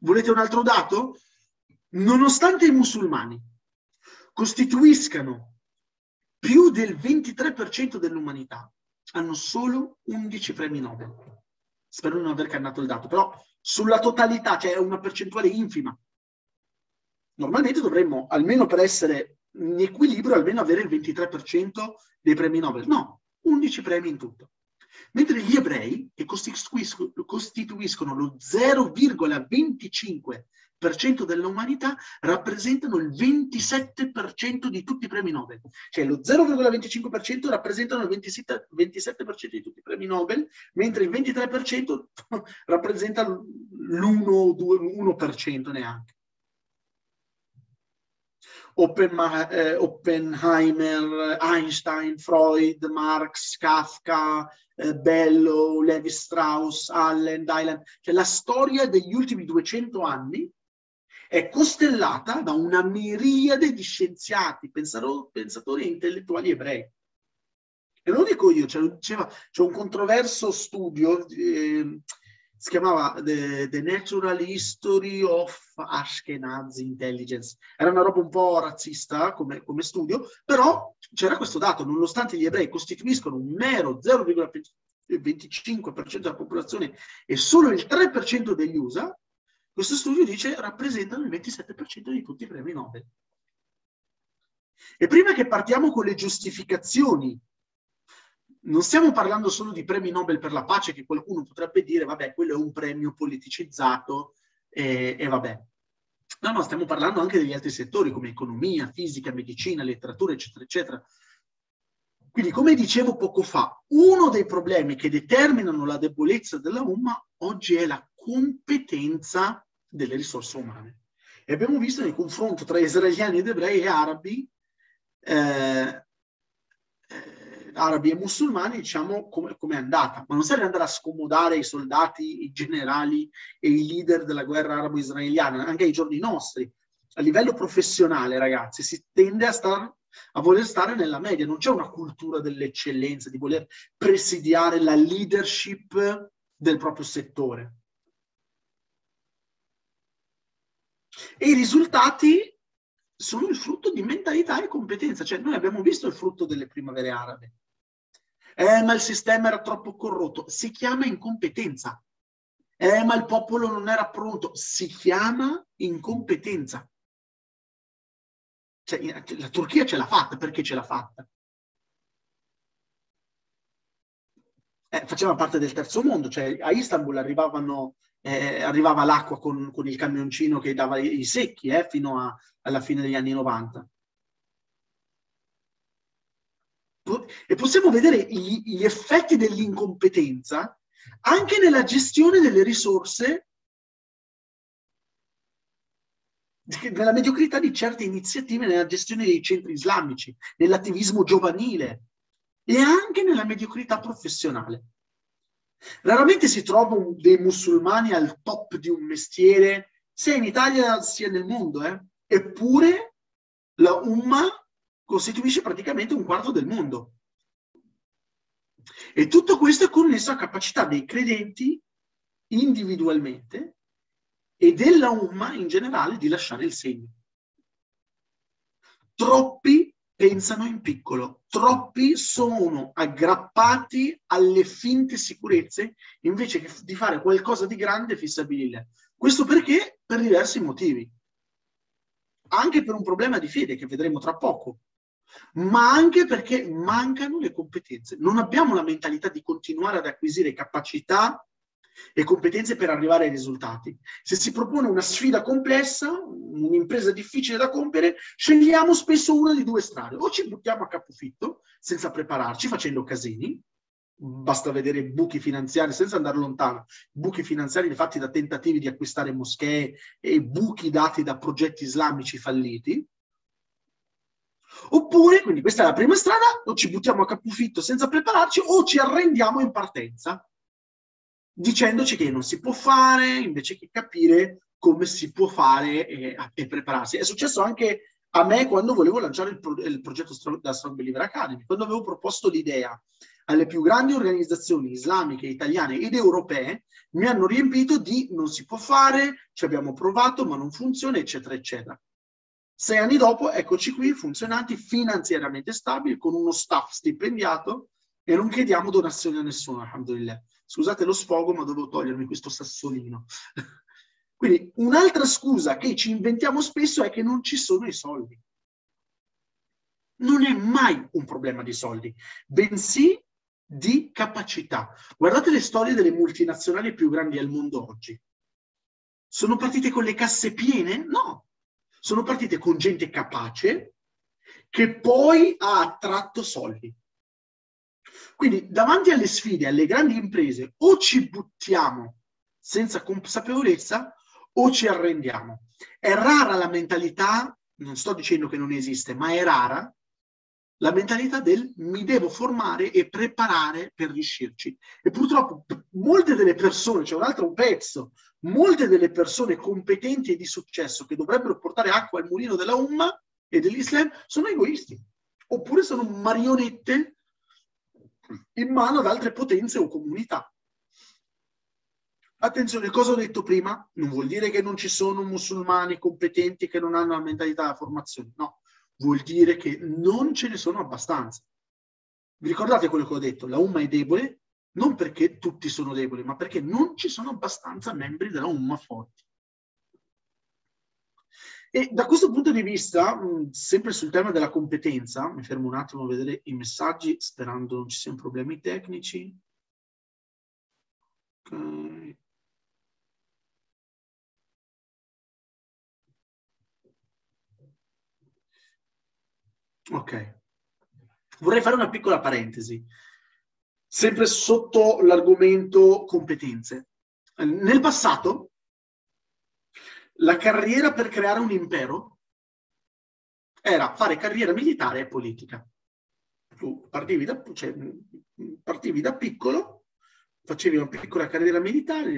Volete un altro dato? Nonostante i musulmani costituiscano più del 23% dell'umanità, hanno solo 11 premi Nobel. Spero di non aver cannato il dato, però sulla totalità cioè una percentuale infima. Normalmente dovremmo, almeno per essere in equilibrio, almeno avere il 23% dei premi Nobel. No, 11 premi in tutto. Mentre gli ebrei, che costituiscono lo 0,25% dell'umanità, rappresentano il 27% di tutti i premi Nobel. Cioè lo 0,25% rappresentano il 27%, 27% di tutti i premi Nobel, mentre il 23% rappresenta l'1% neanche. Eh, Oppenheimer, Einstein, Freud, Marx, Kafka, eh, Bello, Levi Strauss, Allen, Dylan, cioè la storia degli ultimi 200 anni è costellata da una miriade di scienziati, pensatori e intellettuali ebrei. E non lo dico io, c'è, c'è un controverso studio eh, si chiamava The, The, Natural History of Ashkenazi Intelligence. Era una roba un po' razzista come, come studio, però c'era questo dato, nonostante gli ebrei costituiscono un mero 0,25% della popolazione e solo il 3% degli USA, questo studio dice rappresentano il 27% di tutti i premi Nobel. E prima che partiamo con le giustificazioni non stiamo parlando solo di premi Nobel per la pace, che qualcuno potrebbe dire, vabbè, quello è un premio politicizzato e, e vabbè. No, no, stiamo parlando anche degli altri settori come economia, fisica, medicina, letteratura, eccetera, eccetera. Quindi, come dicevo poco fa, uno dei problemi che determinano la debolezza della UMA oggi è la competenza delle risorse umane. E abbiamo visto nel confronto tra israeliani ed ebrei e arabi eh, arabi e musulmani, diciamo come, è andata. Ma non serve andare a scomodare i soldati, i generali e i leader della guerra arabo-israeliana, anche ai giorni nostri. A livello professionale, ragazzi, si tende a, star, a voler stare nella media. Non c'è una cultura dell'eccellenza, di voler presidiare la leadership del proprio settore. E i risultati sono il frutto di mentalità e competenza. Cioè, noi abbiamo visto il frutto delle primavere arabe. Eh, ma il sistema era troppo corrotto. Si chiama incompetenza. Eh, ma il popolo non era pronto. Si chiama incompetenza. Cioè, la Turchia ce l'ha fatta. Perché ce l'ha fatta? Eh, faceva parte del terzo mondo. Cioè, a Istanbul arrivavano, eh, arrivava l'acqua con, con, il camioncino che dava i, secchi eh, fino a, alla fine degli anni 90. e possiamo vedere gli, gli effetti dell'incompetenza anche nella gestione delle risorse, nella mediocrità di certe iniziative nella gestione dei centri islamici, nell'attivismo giovanile e anche nella mediocrità professionale. Raramente si trovano dei musulmani al top di un mestiere, sia in Italia sia nel mondo, eh? eppure la Umma costituisce praticamente un quarto del mondo. E tutto questo è connesso alla capacità dei credenti individualmente e della Umma in generale di lasciare il segno. Troppi pensano in piccolo, troppi sono aggrappati alle finte sicurezze invece che di fare qualcosa di grande e fissabile. Questo perché? Per diversi motivi. Anche per un problema di fede che vedremo tra poco ma anche perché mancano le competenze. Non abbiamo la mentalità di continuare ad acquisire capacità e competenze per arrivare ai risultati. Se si propone una sfida complessa, un'impresa difficile da compiere, scegliamo spesso una di due strade. O ci buttiamo a capofitto senza prepararci, facendo casini, basta vedere buchi finanziari, senza andare lontano, buchi finanziari fatti da tentativi di acquistare moschee e buchi dati da progetti islamici falliti, Oppure, quindi questa è la prima strada, o ci buttiamo a capofitto senza prepararci o ci arrendiamo in partenza, dicendoci che non si può fare invece che capire come si può fare e, e prepararsi. È successo anche a me quando volevo lanciare il, pro, il progetto della Strong Believer Academy, quando avevo proposto l'idea alle più grandi organizzazioni islamiche, italiane ed europee, mi hanno riempito di non si può fare, ci abbiamo provato ma non funziona, eccetera, eccetera. Sei anni dopo, eccoci qui, funzionanti, finanziariamente stabili, con uno staff stipendiato e non chiediamo donazioni a nessuno, alhamdulillah. Scusate lo sfogo, ma dovevo togliermi questo sassolino. Quindi un'altra scusa che ci inventiamo spesso è che non ci sono i soldi. Non è mai un problema di soldi, bensì di capacità. Guardate le storie delle multinazionali più grandi al mondo oggi. Sono partite con le casse piene? No. Sono partite con gente capace che poi ha attratto soldi. Quindi davanti alle sfide, alle grandi imprese, o ci buttiamo senza consapevolezza o ci arrendiamo. È rara la mentalità, non sto dicendo che non esiste, ma è rara la mentalità del mi devo formare e preparare per riuscirci. E purtroppo molte delle persone, c'è cioè un altro pezzo, molte delle persone competenti e di successo che dovrebbero portare acqua al mulino della Umma e dell'Islam sono egoisti, oppure sono marionette in mano ad altre potenze o comunità. Attenzione, cosa ho detto prima? Non vuol dire che non ci sono musulmani competenti che non hanno la mentalità della formazione, no, vuol dire che non ce ne sono abbastanza. Vi ricordate quello che ho detto? La Umma è debole non perché tutti sono deboli, ma perché non ci sono abbastanza membri della Umma forti. E da questo punto di vista, sempre sul tema della competenza, mi fermo un attimo a vedere i messaggi sperando non ci siano problemi tecnici. Ok. Ok. Vorrei fare una piccola parentesi, sempre sotto l'argomento competenze. Nel passato, la carriera per creare un impero era fare carriera militare e politica. Tu partivi da, cioè, partivi da piccolo, facevi una piccola carriera militare,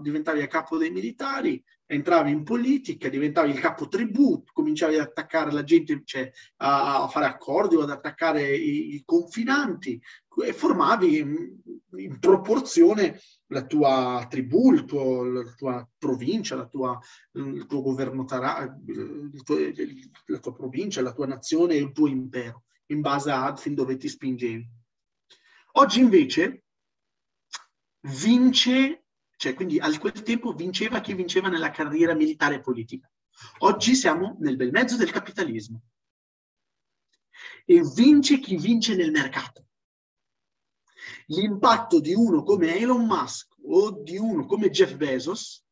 diventavi a capo dei militari, entravi in politica, diventavi il capo tribù, cominciavi ad attaccare la gente, cioè a, a fare accordi o ad attaccare i, i, confinanti e formavi in, in proporzione la tua tribù, tuo, la tua provincia, la tua, il tuo governo, il tuo, la tua provincia, la tua nazione e il tuo impero, in base a fin dove ti spingevi. Oggi invece vince cioè, quindi a quel tempo vinceva chi vinceva nella carriera militare e politica. Oggi siamo nel bel mezzo del capitalismo. E vince chi vince nel mercato. L'impatto di uno come Elon Musk o di uno come Jeff Bezos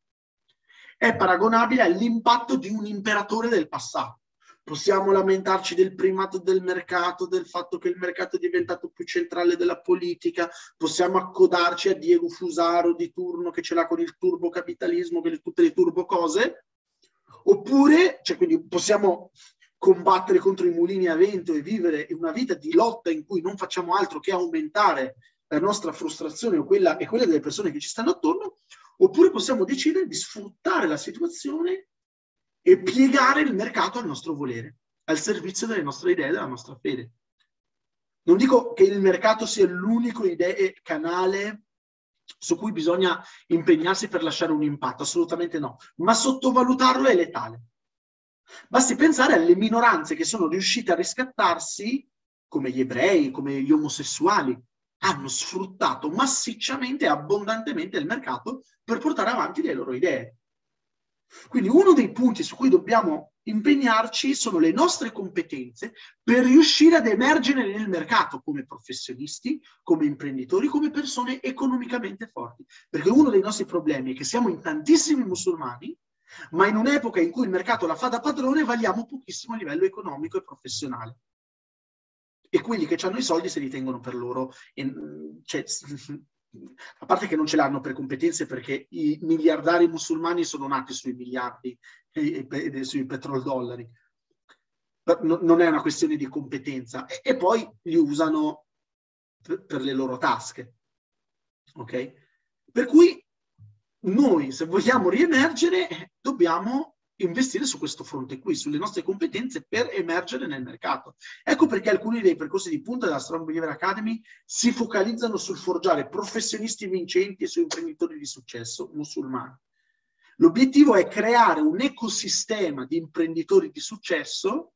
è paragonabile all'impatto di un imperatore del passato. Possiamo lamentarci del primato del mercato, del fatto che il mercato è diventato più centrale della politica, possiamo accodarci a Diego Fusaro di turno che ce l'ha con il turbocapitalismo, con tutte le turbo cose, oppure, cioè, possiamo combattere contro i mulini a vento e vivere una vita di lotta in cui non facciamo altro che aumentare la nostra frustrazione o quella, e quella delle persone che ci stanno attorno, oppure possiamo decidere di sfruttare la situazione e piegare il mercato al nostro volere, al servizio delle nostre idee della nostra fede. Non dico che il mercato sia l'unico idee, canale su cui bisogna impegnarsi per lasciare un impatto, assolutamente no, ma sottovalutarlo è letale. Basti pensare alle minoranze che sono riuscite a riscattarsi, come gli ebrei, come gli omosessuali, hanno sfruttato massicciamente e abbondantemente il mercato per portare avanti le loro idee. Quindi uno dei punti su cui dobbiamo impegnarci sono le nostre competenze per riuscire ad emergere nel mercato come professionisti, come imprenditori, come persone economicamente forti. Perché uno dei nostri problemi è che siamo in tantissimi musulmani, ma in un'epoca in cui il mercato la fa da padrone valiamo pochissimo a livello economico e professionale. E quelli che hanno i soldi se li tengono per loro. E, cioè, a parte che non ce l'hanno per competenze perché i miliardari musulmani sono nati sui miliardi e, e, e sui petrodollari. No, non è una questione di competenza. E, e poi li usano per, per le loro tasche. Ok? Per cui noi, se vogliamo riemergere, dobbiamo investire su questo fronte qui, sulle nostre competenze per emergere nel mercato. Ecco perché alcuni dei percorsi di punta della Strong Believer Academy si focalizzano sul forgiare professionisti vincenti e su imprenditori di successo musulmani. L'obiettivo è creare un ecosistema di imprenditori di successo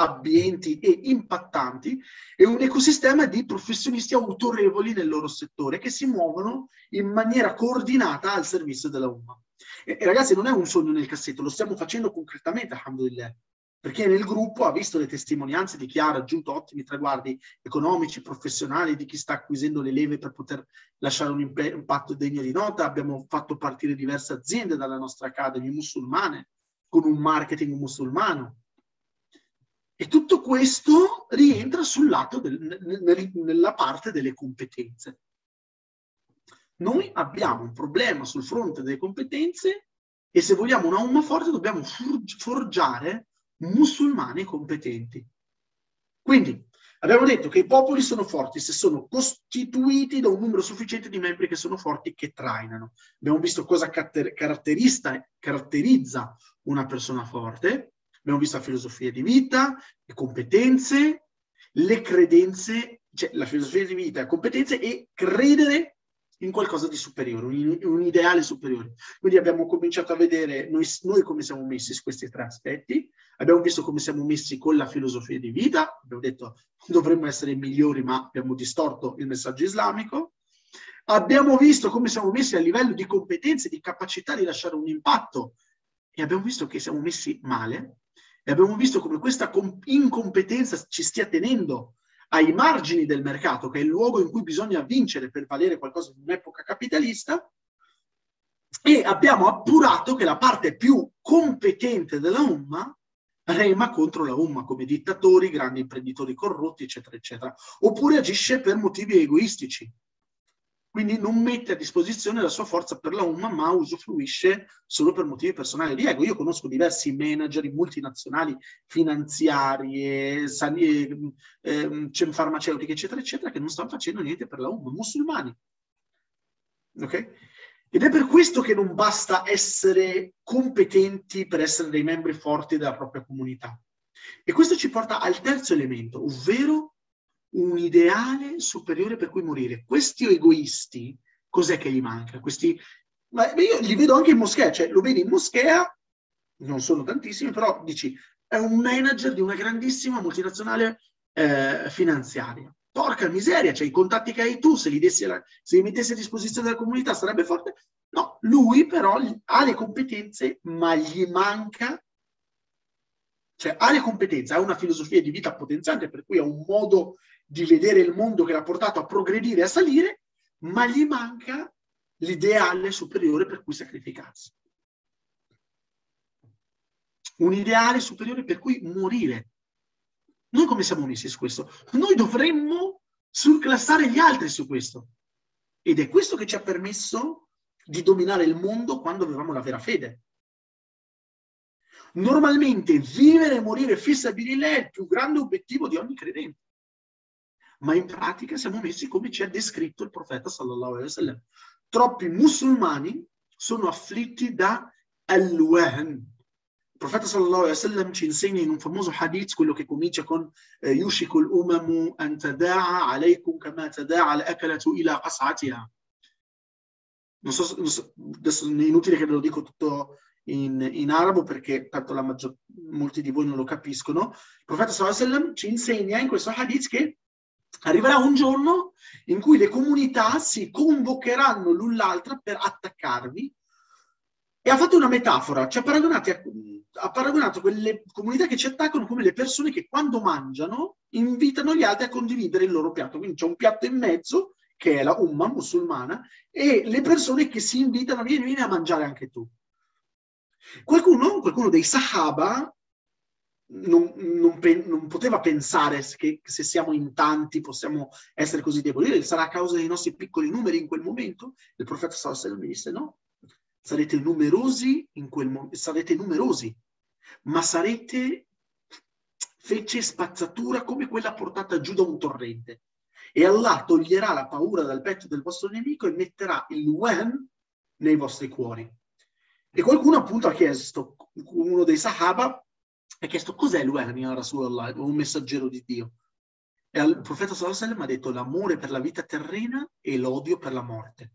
abbienti e impattanti e un ecosistema di professionisti autorevoli nel loro settore che si muovono in maniera coordinata al servizio della UMA. E, e ragazzi, non è un sogno nel cassetto, lo stiamo facendo concretamente, alhamdulillah perché nel gruppo ha visto le testimonianze di chi ha raggiunto ottimi traguardi economici, professionali, di chi sta acquisendo le leve per poter lasciare un impatto degno di nota. Abbiamo fatto partire diverse aziende dalla nostra Academy musulmane con un marketing musulmano. E tutto questo rientra sul lato del, nella parte delle competenze. Noi abbiamo un problema sul fronte delle competenze e se vogliamo una umma forte dobbiamo forgiare musulmani competenti. Quindi abbiamo detto che i popoli sono forti se sono costituiti da un numero sufficiente di membri che sono forti che trainano. Abbiamo visto cosa caratterizza una persona forte, abbiamo visto la filosofia di vita, le competenze, le credenze, cioè la filosofia di vita, le competenze e credere in qualcosa di superiore, un, un, ideale superiore. Quindi abbiamo cominciato a vedere noi, noi, come siamo messi su questi tre aspetti, abbiamo visto come siamo messi con la filosofia di vita, abbiamo detto dovremmo essere migliori ma abbiamo distorto il messaggio islamico, abbiamo visto come siamo messi a livello di competenze, di capacità di lasciare un impatto e abbiamo visto che siamo messi male. E abbiamo visto come questa incompetenza ci stia tenendo ai margini del mercato, che è il luogo in cui bisogna vincere per valere qualcosa in un'epoca capitalista, e abbiamo appurato che la parte più competente della Umma rema contro la Umma come dittatori, grandi imprenditori corrotti, eccetera, eccetera, oppure agisce per motivi egoistici, quindi non mette a disposizione la sua forza per la UMA, ma usufruisce solo per motivi personali di ego. Io conosco diversi manager multinazionali, finanziarie, eh, eh, farmaceutiche, eccetera, eccetera, che non stanno facendo niente per la UMA, musulmani. Ok? Ed è per questo che non basta essere competenti per essere dei membri forti della propria comunità. E questo ci porta al terzo elemento, ovvero un ideale superiore per cui morire. Questi egoisti, cos'è che gli manca? Questi, ma io li vedo anche in moschea, cioè lo vedi in moschea, non sono tantissimi, però dici, è un manager di una grandissima multinazionale eh, finanziaria. Porca miseria, cioè i contatti che hai tu, se li, dessi se li mettessi a disposizione della comunità sarebbe forte. No, lui però ha le competenze, ma gli manca cioè ha le competenze, ha una filosofia di vita potenziante, per cui ha un modo di vedere il mondo che l'ha portato a progredire e a salire, ma gli manca l'ideale superiore per cui sacrificarsi. Un ideale superiore per cui morire. Noi come siamo messi su questo? Noi dovremmo surclassare gli altri su questo. Ed è questo che ci ha permesso di dominare il mondo quando avevamo la vera fede. Normalmente vivere e morire fissabilillah è il più grande obiettivo di ogni credente ma in pratica siamo messi come ci ha descritto il profeta sallallahu alaihi wasallam. Troppi musulmani sono afflitti da al-wahn. Il profeta sallallahu alaihi wasallam ci insegna in un famoso hadith, quello che comincia con eh, yushikul umamu an tada'a alaykum kama tada'a al-akalatu ila qas'atiha. Non so, non so, adesso è inutile che lo dico tutto in, in arabo perché tanto la maggior, molti di voi non lo capiscono. Il profeta sallallahu alaihi wasallam ci insegna in questo hadith che Arriverà un giorno in cui le comunità si convocheranno l'un l'altra per attaccarvi e ha fatto una metafora, ci ha, ha paragonato quelle comunità che ci attaccano come le persone che quando mangiano invitano gli altri a condividere il loro piatto. Quindi c'è un piatto in mezzo, che è la umma musulmana, e le persone che si invitano, vieni, vieni a mangiare anche tu. Qualcuno, qualcuno dei Sahaba non, non, non, poteva pensare che se siamo in tanti possiamo essere così deboli. Sarà a causa dei nostri piccoli numeri in quel momento? Il profeta Sallallahu mi disse no, sarete numerosi in quel momento, sarete numerosi, ma sarete fece spazzatura come quella portata giù da un torrente. E Allah toglierà la paura dal petto del vostro nemico e metterà il wen nei vostri cuori. E qualcuno appunto ha chiesto, uno dei Sahaba ha chiesto cos'è l'Uerni a Rasulallah, un messaggero di Dio. E il profeta sallallahu ha detto l'amore per la vita terrena e l'odio per la morte.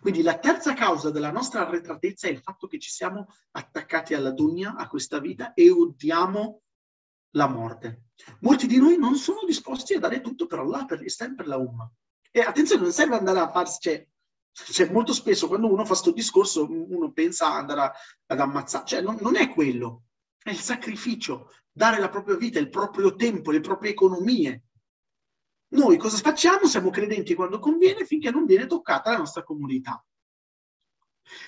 Quindi la terza causa della nostra arretratezza è il fatto che ci siamo attaccati alla dunya, a questa vita, e odiamo la morte. Molti di noi non sono disposti a dare tutto per Allah, per l'Islam, per la Umma. E attenzione, non serve andare a farsi... Cioè, cioè, molto spesso quando uno fa questo discorso, uno pensa ad andare a, ad ammazzare. Cioè, non, non è quello. È il sacrificio, dare la propria vita, il proprio tempo, le proprie economie, noi cosa facciamo? Siamo credenti quando conviene finché non viene toccata la nostra comunità.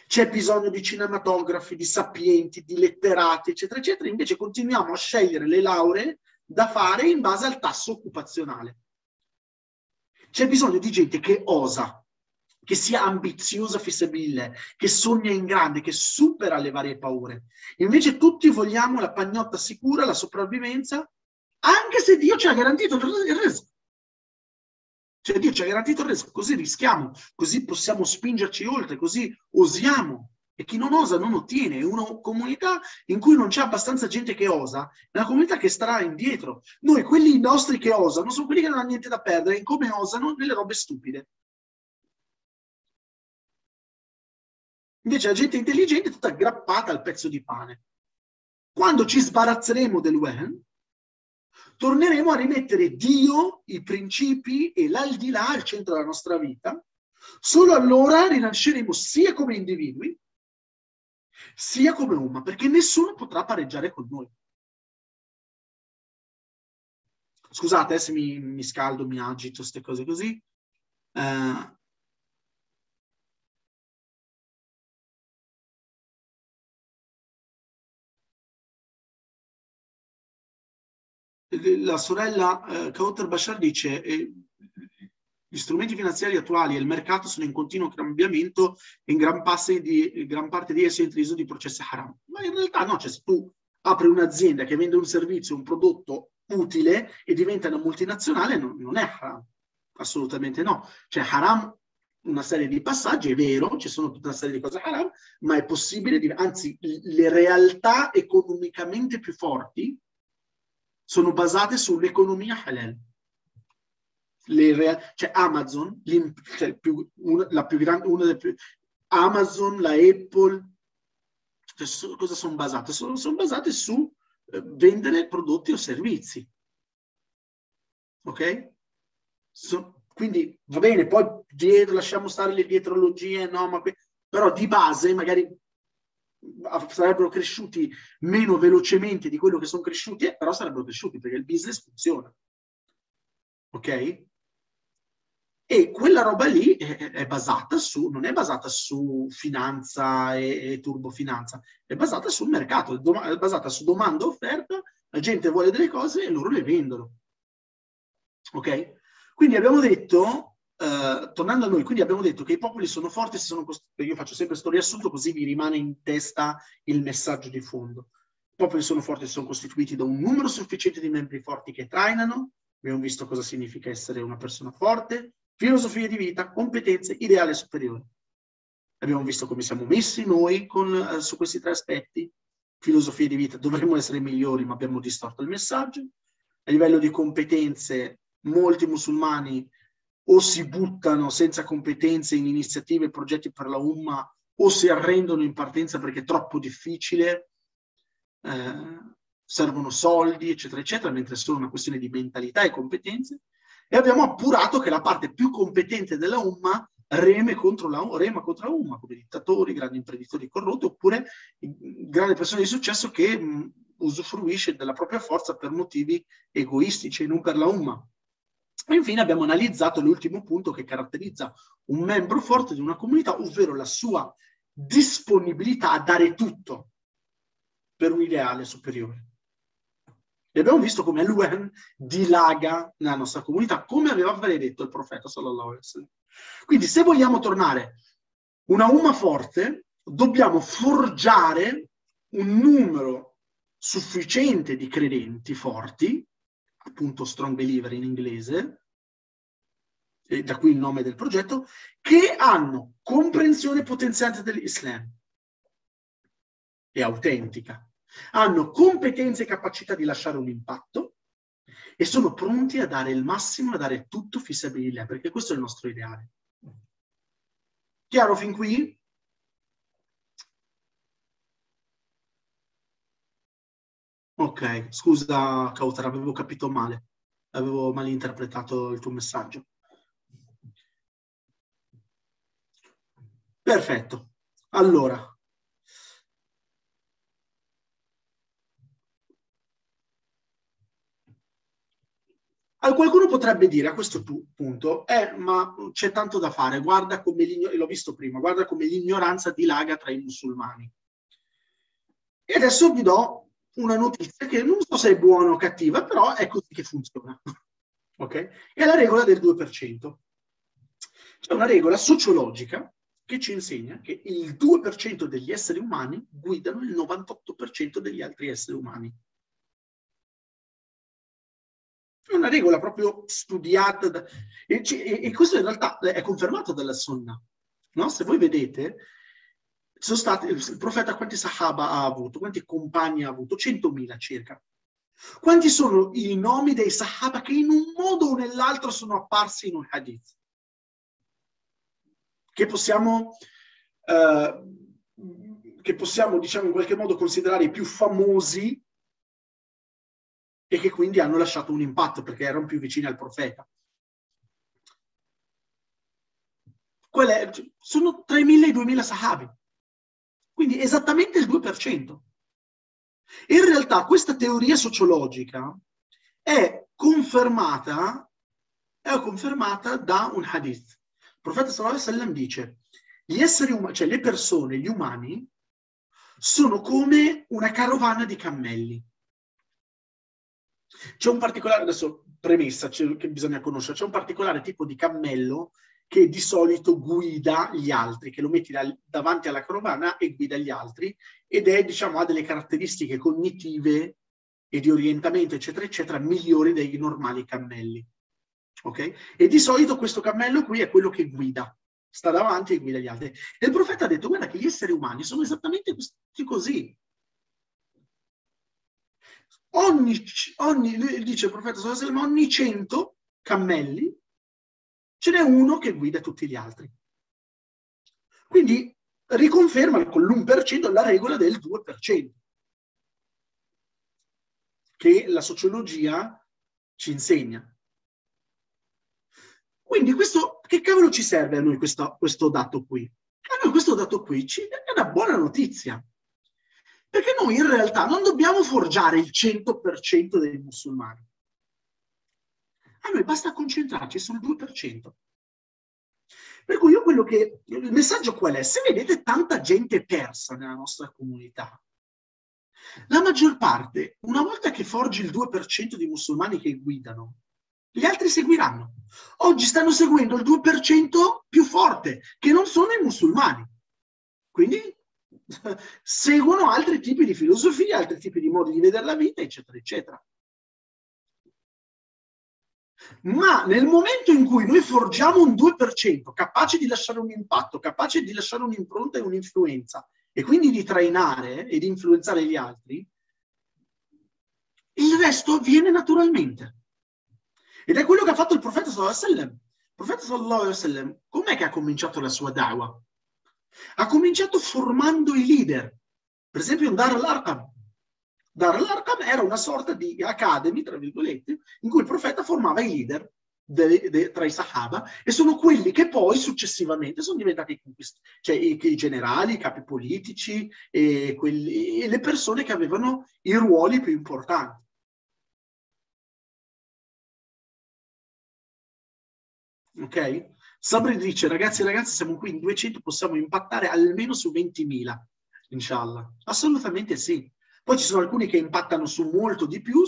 C'è bisogno di cinematografi, di sapienti, di letterati, eccetera, eccetera. Invece continuiamo a scegliere le lauree da fare in base al tasso occupazionale. C'è bisogno di gente che osa, che sia ambiziosa fissabile, che sogna in grande, che supera le varie paure. Invece tutti vogliamo la pagnotta sicura, la sopravvivenza, anche se Dio ci ha garantito il resto. Cioè Dio ci ha garantito il resto, così rischiamo, così possiamo spingerci oltre, così osiamo. E chi non osa non ottiene. È una comunità in cui non c'è abbastanza gente che osa, è una comunità che starà indietro. Noi, quelli nostri che osano, sono quelli che non hanno niente da perdere, in come osano nelle robe stupide. Invece la gente intelligente è tutta aggrappata al pezzo di pane. Quando ci sbarazzeremo del Wehen, torneremo a rimettere Dio, i principi e l'aldilà al centro della nostra vita. Solo allora rinasceremo sia come individui, sia come umma, perché nessuno potrà pareggiare con noi. Scusate eh, se mi, mi, scaldo, mi agito, queste cose così. Eh, la sorella eh, Kauter Bashar dice eh, gli strumenti finanziari attuali e il mercato sono in continuo cambiamento e in gran, di, gran parte di essi è intriso di processi haram. Ma in realtà no, cioè se tu apri un'azienda che vende un servizio, un prodotto utile e diventa una multinazionale, non, non è haram. Assolutamente no. Cioè haram una serie di passaggi, è vero, ci sono tutta una serie di cose haram, ma è possibile, anzi le realtà economicamente più forti sono basate sull'economia halal. Real, cioè Amazon, cioè più, una, la più grande, una delle più, Amazon, la Apple, cioè, su, cosa sono basate? Sono, sono basate su eh, vendere prodotti o servizi. Ok? So, quindi va bene, poi dietro lasciamo stare le dietrologie, no, ma però di base magari sarebbero cresciuti meno velocemente di quello che sono cresciuti, eh, però sarebbero cresciuti perché il business funziona. Ok? E quella roba lì è, è basata su, non è basata su finanza e, e turbofinanza, è basata sul mercato, è, è basata su domanda e offerta, la gente vuole delle cose e loro le vendono. Ok? Quindi abbiamo detto Uh, tornando a noi, quindi abbiamo detto che i popoli sono forti, se sono io faccio sempre questo riassunto così vi rimane in testa il messaggio di fondo. I popoli sono forti, sono costituiti da un numero sufficiente di membri forti che trainano, abbiamo visto cosa significa essere una persona forte, filosofia di vita, competenze, ideale superiore. Abbiamo visto come siamo messi noi con, uh, su questi tre aspetti, filosofia di vita, dovremmo essere migliori ma abbiamo distorto il messaggio, a livello di competenze molti musulmani o si buttano senza competenze in iniziative e progetti per la UMMA o si arrendono in partenza perché è troppo difficile, eh, servono soldi, eccetera, eccetera, mentre è solo una questione di mentalità e competenze. E abbiamo appurato che la parte più competente della UMMA reme contro la, rema contro la UMMA, come dittatori, grandi imprenditori corrotti, oppure grandi persone di successo che mh, usufruisce della propria forza per motivi egoistici e non per la UMMA. Infine abbiamo analizzato l'ultimo punto che caratterizza un membro forte di una comunità, ovvero la sua disponibilità a dare tutto per un ideale superiore. E abbiamo visto come l'UN dilaga nella nostra comunità, come aveva predetto il profeta sallallahu alaihi wasallam. Quindi se vogliamo tornare una umma forte, dobbiamo forgiare un numero sufficiente di credenti forti appunto Strong Believer in inglese, e da qui il nome del progetto, che hanno comprensione potenziante dell'Islam e autentica, hanno competenze e capacità di lasciare un impatto e sono pronti a dare il massimo, a dare tutto fissabilità, perché questo è il nostro ideale. Chiaro fin qui? Ok, scusa Kautar, avevo capito male, avevo malinterpretato il tuo messaggio. Perfetto. Allora, qualcuno potrebbe dire a questo punto, eh, ma c'è tanto da fare, guarda come l'ho visto prima, guarda come l'ignoranza dilaga tra i musulmani. E adesso vi do una notizia che non so se è buona o cattiva, però è così che funziona. ok? È la regola del 2%. C'è una regola sociologica che ci insegna che il 2% degli esseri umani guidano il 98% degli altri esseri umani. È una regola proprio studiata da, e, e, e, questo in realtà è confermato dalla Sunna. No? Se voi vedete, stati, il profeta quanti sahaba ha avuto, quanti compagni ha avuto? 100.000 circa. Quanti sono i nomi dei sahaba che in un modo o nell'altro sono apparsi in un hadith? Che possiamo, eh, che possiamo diciamo, in qualche modo considerare i più famosi e che quindi hanno lasciato un impatto perché erano più vicini al profeta. Quelle, sono tra i 1000 e i 2000 sahabi, quindi esattamente il 2%. In realtà questa teoria sociologica è confermata, è confermata da un hadith. Il profeta sallallahu alaihi wasallam dice, gli esseri umani, cioè le persone, gli umani, sono come una carovana di cammelli. C'è un particolare, adesso premessa che bisogna conoscere, c'è un particolare tipo di cammello che di solito guida gli altri, che lo metti da, davanti alla carovana e guida gli altri ed è, diciamo, ha delle caratteristiche cognitive e di orientamento, eccetera, eccetera, migliori dei normali cammelli. Ok? E di solito questo cammello qui è quello che guida, sta davanti e guida gli altri. E il profeta ha detto, guarda che gli esseri umani sono esattamente così ogni, ogni dice il profeta ogni 100 cammelli ce n'è uno che guida tutti gli altri. Quindi riconferma con l'1% la regola del 2%, che la sociologia ci insegna. Quindi questo, che cavolo ci serve a noi questo, questo dato qui? A noi questo dato qui ci, è una buona notizia. Perché noi in realtà non dobbiamo forgiare il 100% dei musulmani. A noi basta concentrarci sul 2%. Per cui io quello che... Il messaggio qual è? Se vedete tanta gente persa nella nostra comunità, la maggior parte, una volta che forgi il 2% di musulmani che guidano, gli altri seguiranno. Oggi stanno seguendo il 2% più forte, che non sono i musulmani. Quindi seguono altri tipi di filosofie, altri tipi di modi di vedere la vita, eccetera, eccetera. Ma nel momento in cui noi forgiamo un 2% capace di lasciare un impatto, capace di lasciare un'impronta e un'influenza, e quindi di trainare e di influenzare gli altri, il resto avviene naturalmente. Ed è quello che ha fatto il profeta sallallahu alaihi wasallam. Il profeta sallallahu alaihi wasallam, com'è che ha cominciato la sua dawa? Ha cominciato formando i leader. Per esempio, Dar al-Arqam. Dar al-Arqam era una sorta di academy, tra virgolette, in cui il profeta formava i leader de, de, tra i Sahaba e sono quelli che poi successivamente sono diventati cioè i, i generali, i capi politici e, quelli, e le persone che avevano i ruoli più importanti. Ok? Sabri dice, ragazzi e ragazze, siamo qui in 200, possiamo impattare almeno su 20.000, inshallah. Assolutamente sì. Poi ci sono alcuni che impattano su molto di più,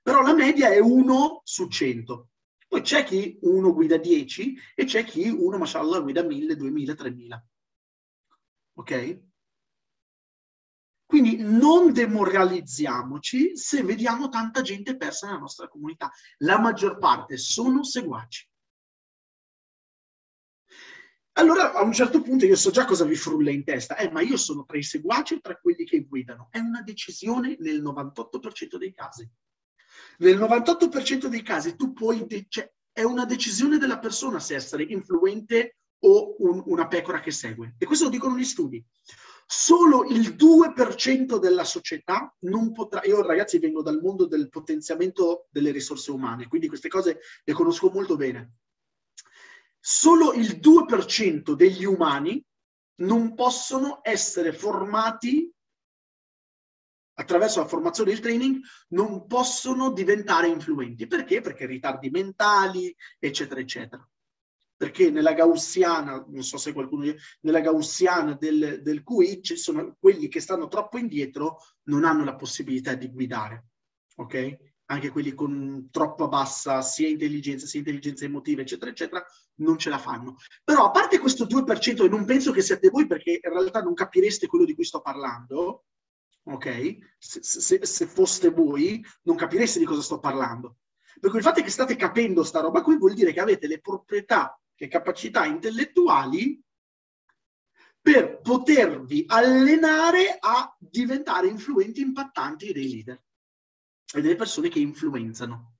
però la media è 1 su 100. Poi c'è chi uno guida 10 e c'è chi uno, mashallah, guida 1000, 2000, 3000. Ok? Quindi non demoralizziamoci se vediamo tanta gente persa nella nostra comunità. La maggior parte sono seguaci. Allora a un certo punto io so già cosa vi frulla in testa, eh, ma io sono tra i seguaci o tra quelli che guidano. È una decisione nel 98% dei casi. Nel 98% dei casi tu puoi, de- cioè, è una decisione della persona se essere influente o un, una pecora che segue. E questo lo dicono gli studi. Solo il 2% della società non potrà. Io, ragazzi, vengo dal mondo del potenziamento delle risorse umane, quindi queste cose le conosco molto bene. Solo il 2% degli umani non possono essere formati attraverso la formazione e il training non possono diventare influenti. Perché? Perché ritardi mentali, eccetera, eccetera. Perché nella gaussiana, non so se qualcuno, nella gaussiana del, del QI ci sono quelli che stanno troppo indietro, non hanno la possibilità di guidare, ok? Anche quelli con troppa bassa sia intelligenza, sia intelligenza emotiva, eccetera, eccetera, non ce la fanno. Però a parte questo 2%, e non penso che siate voi perché in realtà non capireste quello di cui sto parlando, ok? Se, se, se, foste voi, non capireste di cosa sto parlando. Per cui il fatto che state capendo sta roba qui vuol dire che avete le proprietà, le capacità intellettuali per potervi allenare a diventare influenti, impattanti dei leader e delle persone che influenzano.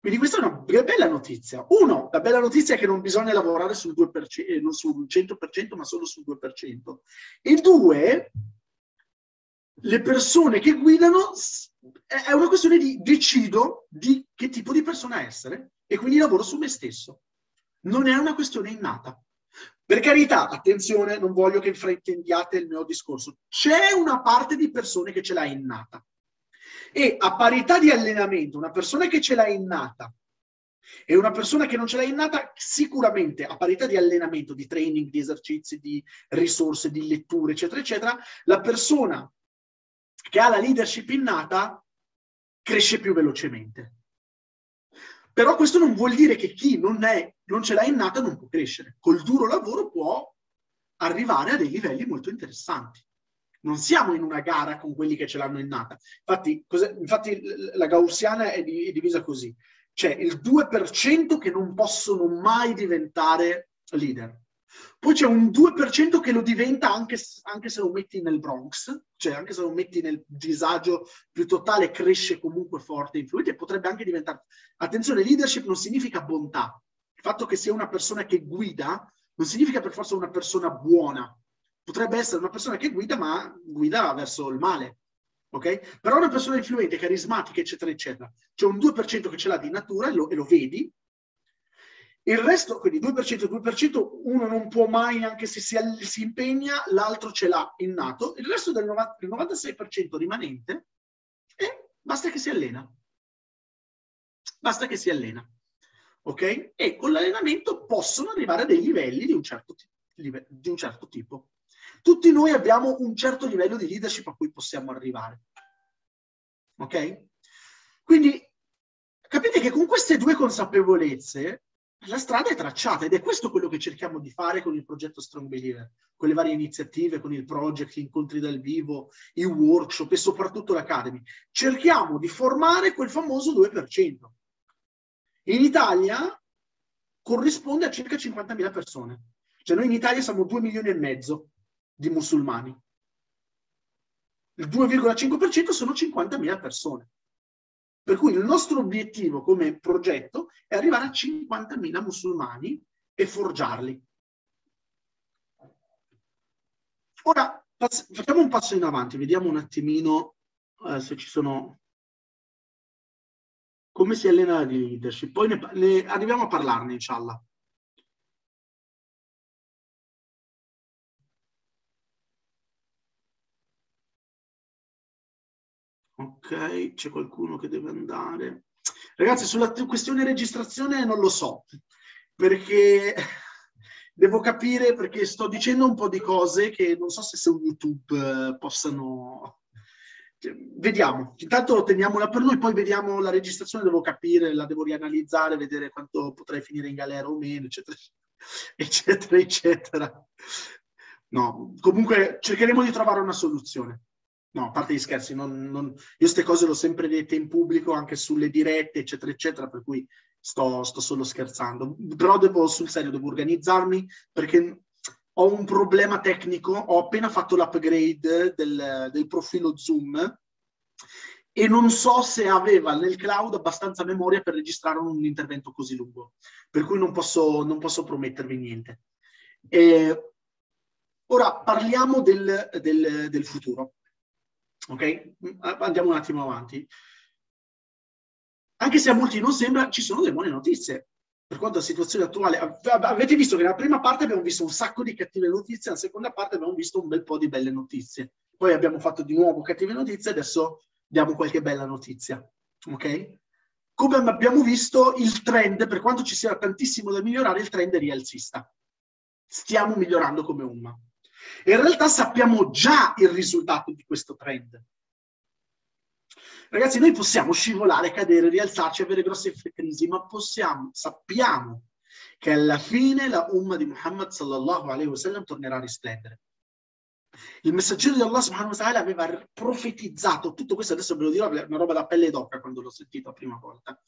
Quindi questa è una bella notizia. Uno, la bella notizia è che non bisogna lavorare sul 2%, non sul 100%, ma solo sul 2%. E due, le persone che guidano è una questione di decido di che tipo di persona essere e quindi lavoro su me stesso. Non è una questione innata. Per carità, attenzione, non voglio che fraintendiate il mio discorso. C'è una parte di persone che ce l'ha innata. E a parità di allenamento, una persona che ce l'ha innata e una persona che non ce l'ha innata, sicuramente a parità di allenamento, di training, di esercizi, di risorse, di letture, eccetera, eccetera, la persona che ha la leadership innata cresce più velocemente. Però questo non vuol dire che chi non, è, non ce l'ha innata non può crescere. Col duro lavoro può arrivare a dei livelli molto interessanti. Non siamo in una gara con quelli che ce l'hanno innata. Infatti, infatti la gaussiana è, divisa così. C'è il 2% che non possono mai diventare leader. Poi c'è un 2% che lo diventa anche, anche, se lo metti nel Bronx, cioè anche se lo metti nel disagio più totale, cresce comunque forte influente e potrebbe anche diventare... Attenzione, leadership non significa bontà. Il fatto che sia una persona che guida non significa per forza una persona buona. Potrebbe essere una persona che guida, ma guida verso il male. Ok? Però una persona influente, carismatica, eccetera, eccetera. C'è un 2% che ce l'ha di natura e lo, e lo vedi, il resto, quindi 2%, 2%, uno non può mai, anche se si, si impegna, l'altro ce l'ha innato, il resto del 90, il 96% rimanente e basta che si allena. Basta che si allena. Ok? E con l'allenamento possono arrivare a dei livelli di un certo, di un certo tipo. Tutti noi abbiamo un certo livello di leadership a cui possiamo arrivare. Ok? Quindi capite che con queste due consapevolezze la strada è tracciata ed è questo quello che cerchiamo di fare con il progetto Strong Believer, con le varie iniziative, con il project, gli incontri dal vivo, i workshop e soprattutto l'Academy. Cerchiamo di formare quel famoso 2%. In Italia corrisponde a circa 50.000 persone. Cioè noi in Italia siamo 2 milioni e mezzo di musulmani. Il 2,5% sono 50.000 persone. Per cui il nostro obiettivo come progetto è arrivare a 50.000 musulmani e forgiarli. Ora facciamo un passo in avanti, vediamo un attimino eh, se ci sono... come si allena la leadership. Poi ne, ne arriviamo a parlarne, inshallah. Ok, c'è qualcuno che deve andare. Ragazzi, sulla questione registrazione non lo so, perché devo capire, perché sto dicendo un po' di cose che non so se su YouTube eh, possano... Cioè, vediamo, intanto teniamola per noi, poi vediamo la registrazione, devo capire, la devo rianalizzare, vedere quanto potrei finire in galera o meno, eccetera, eccetera, eccetera. No, comunque cercheremo di trovare una soluzione. No, a parte gli scherzi, non, non, io queste cose l'ho sempre dette in pubblico, anche sulle dirette, eccetera, eccetera, per cui sto, sto solo scherzando. Però devo, sul serio, devo organizzarmi perché ho un problema tecnico, ho appena fatto l'upgrade del, del profilo Zoom e non so se aveva nel cloud abbastanza memoria per registrare un intervento così lungo, per cui non posso, non posso promettervi niente. Eh, ora parliamo del, del, del futuro. Ok? Andiamo un attimo avanti. Anche se a molti non sembra, ci sono delle buone notizie per quanto la situazione attuale. Avete visto che nella prima parte abbiamo visto un sacco di cattive notizie, nella seconda parte abbiamo visto un bel po' di belle notizie. Poi abbiamo fatto di nuovo cattive notizie, adesso diamo qualche bella notizia. Ok? Come abbiamo visto, il trend, per quanto ci sia tantissimo da migliorare, il trend è rialzista. Stiamo migliorando come umma. E in realtà sappiamo già il risultato di questo trend. Ragazzi, noi possiamo scivolare, cadere, rialzarci, avere grosse crisi, ma possiamo, sappiamo che alla fine la umma di Muhammad sallallahu alaihi wasallam tornerà a risplendere. Il messaggero di Allah subhanahu wa ta'ala aveva profetizzato tutto questo, adesso ve lo dirò, è una roba da pelle d'oca quando l'ho sentito la prima volta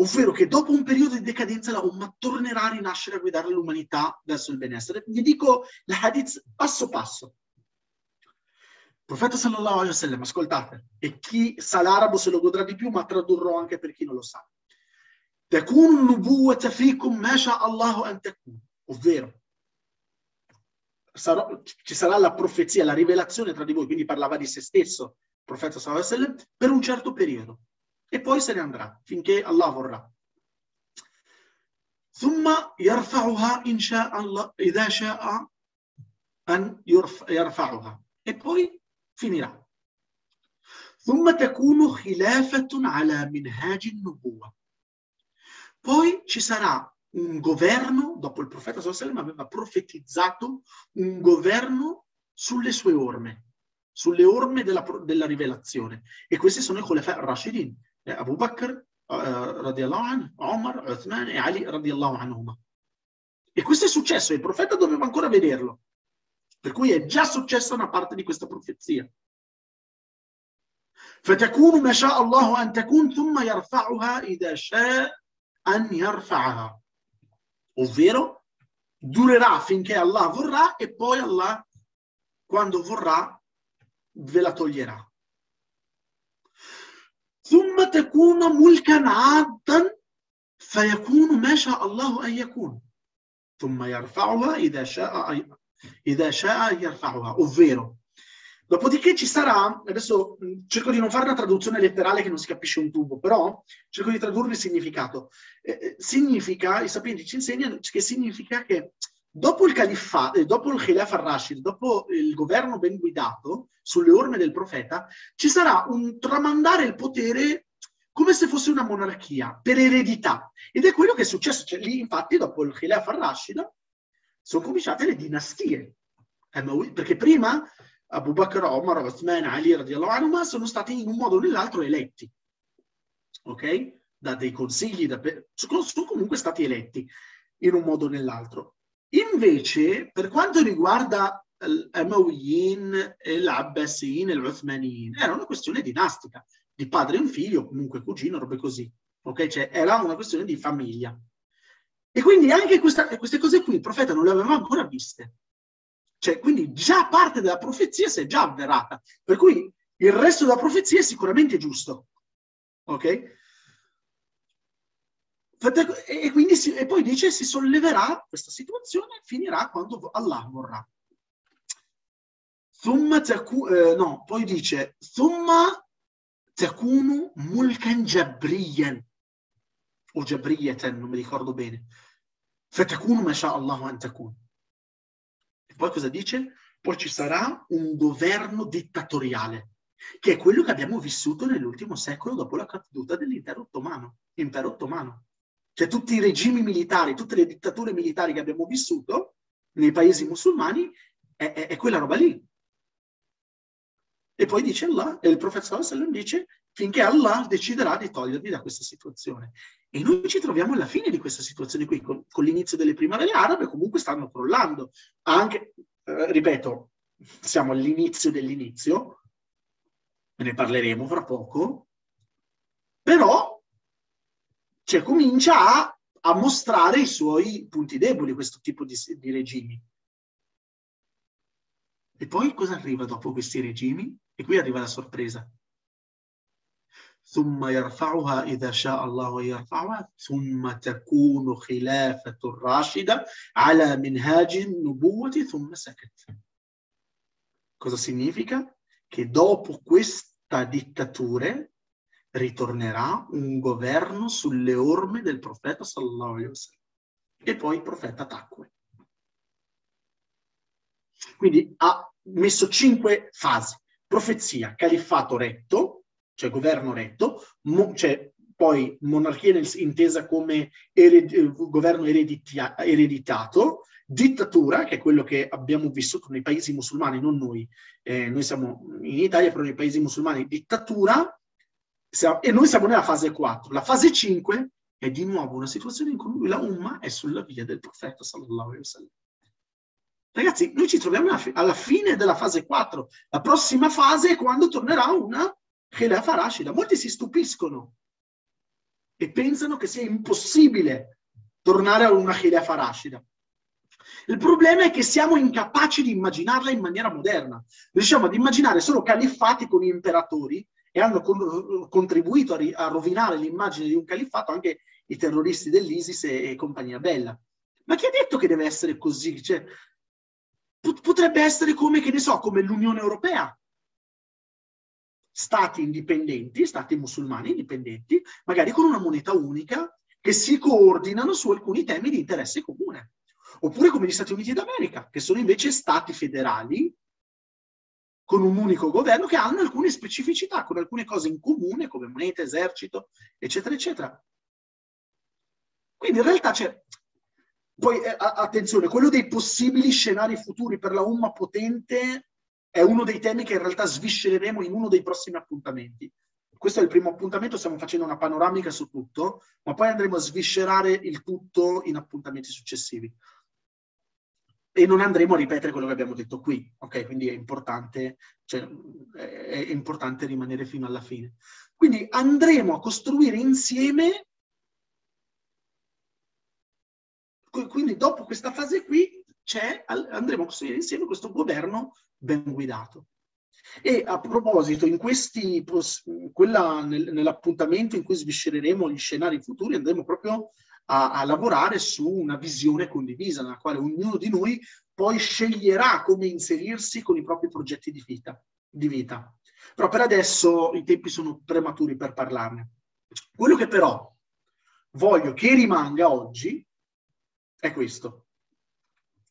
Ovvero che dopo un periodo di decadenza la Umma tornerà a rinascere a guidare l'umanità verso il benessere. Vi dico la hadith passo passo. Il profeta sallallahu alaihi wasallam, ascoltate, e chi sa l'arabo se lo godrà di più, ma tradurrò anche per chi non lo sa. تكون النبوة فيكم ما شاء الله أن تكون ovvero sarò, ci sarà la profezia, la rivelazione tra di voi, quindi parlava di se stesso, il profeta sallallahu alaihi wasallam, per un certo periodo e poi se ne andrà finché Allah vorrà. ثم يرفعها إن شاء الله إذا شاء أن يرفعها e poi finirà. ثم تكون خلافة على منهاج النبوة. Poi ci sarà un governo, dopo il profeta Sallallahu aveva profetizzato un governo sulle sue orme, sulle orme della, della rivelazione. E questi sono i Khulafa Rashidin, eh, Abu Bakr, uh, radiallahu anhu, Omar, Uthman e Ali radiallahu anhu. E questo è successo, il profeta doveva ancora vederlo. Per cui è già successa una parte di questa profezia. فتكون ما شاء الله أن تكون ثم يرفعها إذا شاء أن يرفعها ovvero durerà finché Allah vorrà e poi Allah, quando vorrà, ve la toglierà. ثم تكون ملكا عادا فيكون ما شاء الله أن يكون ثم يرفعها إذا شاء إذا شاء يرفعها ovvero Dopodiché ci sarà, adesso cerco di non fare una traduzione letterale che non si capisce un tubo, però cerco di tradurre il significato. Eh, eh significa, i sapienti ci insegnano che significa che dopo il califfato, eh, dopo il Khilaf al-Rashid, dopo il governo ben guidato sulle orme del profeta, ci sarà un tramandare il potere come se fosse una monarchia, per eredità. Ed è quello che è successo. Cioè, lì, infatti, dopo il Khilaf al-Rashid, sono cominciate le dinastie. Eh, perché prima Abu Bakr, Omar, Uthman, Ali radiallahu anhu, sono stati in un modo o nell'altro eletti. Ok? Da dei consigli, da, sono comunque stati eletti in un modo o nell'altro. Invece, per quanto riguarda l'Amawiyin, l'Abbasiyin e l'Uthmaniyin, era una questione dinastica, di padre in figlio, comunque cugino, robe così. Ok? Cioè, era una questione di famiglia. E quindi anche questa, queste cose qui il profeta non le aveva ancora viste. Cioè, quindi già parte della profezia si è già avverata. Per cui il resto della profezia è sicuramente giusto. Ok? E, quindi si, e poi dice si solleverà questa situazione finirà quando Allah vorrà. Taku, eh, no, poi dice Thumma takunu mulkan jabriyan o jabriyatan, non mi ricordo bene. Fatakunu ma Allahu an takun. E poi cosa dice? Poi ci sarà un governo dittatoriale, che è quello che abbiamo vissuto nell'ultimo secolo dopo la caduta dell'impero ottomano. Impero ottomano. Cioè tutti i regimi militari, tutte le dittature militari che abbiamo vissuto nei paesi musulmani è, è, è quella roba lì. E poi dice Allah, e il profeta sallallahu dice, finché Allah deciderà di togliervi da questa situazione. E noi ci troviamo alla fine di questa situazione qui, con, con l'inizio delle primavere arabe, comunque stanno crollando. Anche, eh, ripeto, siamo all'inizio dell'inizio, ne parleremo fra poco, però cioè, comincia a, a, mostrare i suoi punti deboli questo tipo di, di regimi. E poi cosa arriva dopo questi regimi? E qui arriva la sorpresa. ثم يرفعها إذا شاء الله يرفعها ثم تكون خلافة الراشدة على منهاج النبوة ثم سكت Cosa significa? Che dopo questa dittatura ritornerà un governo sulle orme del profeta sallallahu alaihi wasallam. E poi il profeta tacque. Quindi ha messo cinque fasi. Profezia, califfato retto, cioè governo retto, mo, cioè poi monarchia intesa come ered, governo ereditia, ereditato, dittatura, che è quello che abbiamo vissuto nei paesi musulmani, non noi, eh, noi siamo in Italia, però nei paesi musulmani, dittatura, e noi siamo nella fase 4. La fase 5 è di nuovo una situazione in cui la Umma è sulla via del profeta, sallallahu alaihi wasallam. Ragazzi, noi ci troviamo alla fine della fase 4. La prossima fase è quando tornerà una Khilafa Rashida. Molti si stupiscono e pensano che sia impossibile tornare a una Khilafa Rashida. Il problema è che siamo incapaci di immaginarla in maniera moderna. Riusciamo ad immaginare solo califfati con imperatori e hanno con, contribuito a, ri, a, rovinare l'immagine di un califfato anche i terroristi dell'ISIS e, e compagnia bella. Ma chi ha detto che deve essere così? Cioè, potrebbe essere come, che ne so, come l'Unione Europea. Stati indipendenti, stati musulmani indipendenti, magari con una moneta unica che si coordinano su alcuni temi di interesse comune. Oppure come gli Stati Uniti d'America, che sono invece stati federali con un unico governo che hanno alcune specificità, con alcune cose in comune, come moneta, esercito, eccetera, eccetera. Quindi in realtà c'è, poi eh, attenzione, quello dei possibili scenari futuri per la Umma potente è uno dei temi che in realtà sviscereremo in uno dei prossimi appuntamenti. Questo è il primo appuntamento, stiamo facendo una panoramica su tutto, ma poi andremo a sviscerare il tutto in appuntamenti successivi. E non andremo a ripetere quello che abbiamo detto qui, ok? Quindi è importante, cioè, è importante rimanere fino alla fine. Quindi andremo a costruire insieme Quindi dopo questa fase qui andremo a costruire insieme questo governo ben guidato. E a proposito, in questi, quella, nel, nell'appuntamento in cui sviscereremo gli scenari futuri, andremo proprio a, a, lavorare su una visione condivisa, nella quale ognuno di noi poi sceglierà come inserirsi con i propri progetti di vita. Di vita. Però per adesso i tempi sono prematuri per parlarne. Quello che però voglio che rimanga oggi è questo.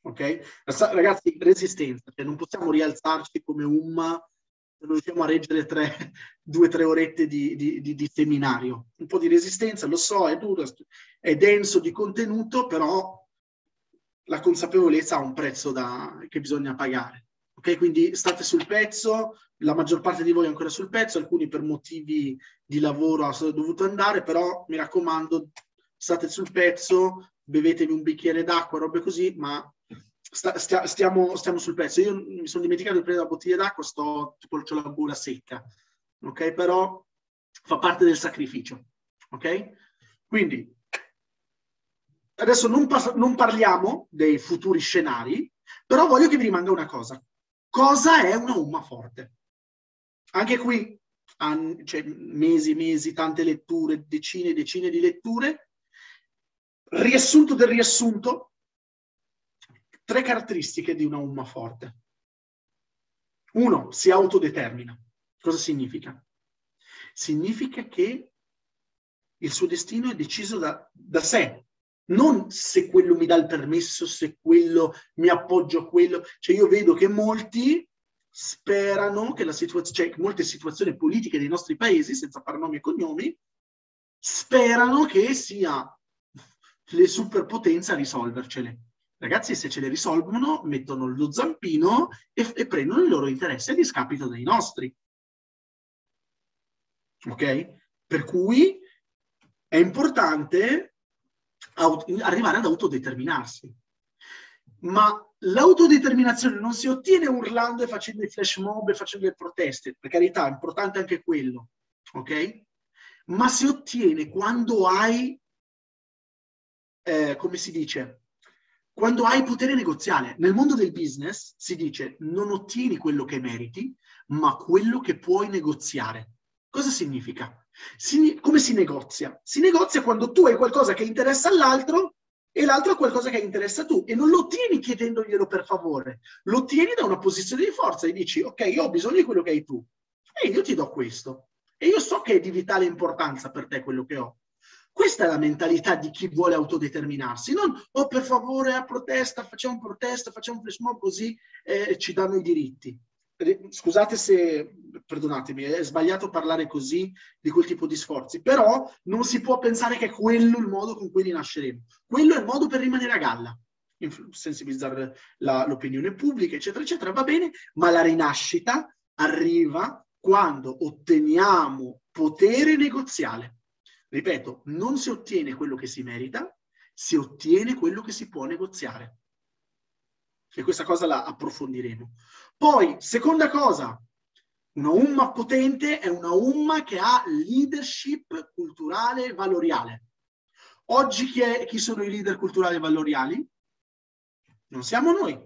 Ok? Ragazzi, resistenza, cioè non possiamo rialzarci come umma riusciamo a reggere tre, due o tre orette di, di, di, di, seminario. Un po' di resistenza, lo so, è duro, è denso di contenuto, però la consapevolezza ha un prezzo da, che bisogna pagare. Ok? Quindi state sul pezzo, la maggior parte di voi è ancora sul pezzo, alcuni per motivi di lavoro sono dovuto andare, però mi raccomando, state sul pezzo, bevetevi un bicchiere d'acqua, robe così, ma sta, stia, stiamo, stiamo, sul pezzo. Io mi sono dimenticato di prendere la bottiglia d'acqua, sto tipo ho la gola secca, ok? Però fa parte del sacrificio, ok? Quindi adesso non, pas- non parliamo dei futuri scenari, però voglio che vi rimanga una cosa. Cosa è una umma forte? Anche qui, an- cioè, mesi, mesi, tante letture, decine e decine di letture, Riassunto del riassunto, tre caratteristiche di una umma forte. Uno, si autodetermina. Cosa significa? Significa che il suo destino è deciso da, da sé, non se quello mi dà il permesso, se quello mi appoggio a quello. Cioè io vedo che molti sperano che la situazione, cioè molte situazioni politiche dei nostri paesi, senza fare nomi e cognomi, sperano che sia le superpotenze a risolvercele. Ragazzi, se ce le risolvono, mettono lo zampino e, e prendono il loro interesse a discapito dei nostri. Ok? Per cui è importante arrivare ad autodeterminarsi. Ma l'autodeterminazione non si ottiene urlando e facendo i flash mob e facendo le proteste, per carità, è importante anche quello, ok? Ma si ottiene quando hai eh, come si dice, quando hai potere negoziale. Nel mondo del business si dice non ottieni quello che meriti, ma quello che puoi negoziare. Cosa significa? Si, come si negozia? Si negozia quando tu hai qualcosa che interessa all'altro e l'altro ha qualcosa che interessa a tu e non lo ottieni chiedendoglielo per favore, lo ottieni da una posizione di forza e dici ok, io ho bisogno di quello che hai tu e io ti do questo e io so che è di vitale importanza per te quello che ho. Questa è la mentalità di chi vuole autodeterminarsi, non oh per favore a protesta, facciamo protesta, facciamo un flash mob così eh, ci danno i diritti. Scusate se, perdonatemi, è sbagliato parlare così di quel tipo di sforzi, però non si può pensare che è quello il modo con cui rinasceremo. Quello è il modo per rimanere a galla, sensibilizzare la, l'opinione pubblica, eccetera, eccetera, va bene, ma la rinascita arriva quando otteniamo potere negoziale. Ripeto, non si ottiene quello che si merita, si ottiene quello che si può negoziare. E questa cosa la approfondiremo. Poi, seconda cosa, una umma potente è una umma che ha leadership culturale e valoriale. Oggi chi, è, chi sono i leader culturali e valoriali? Non siamo noi,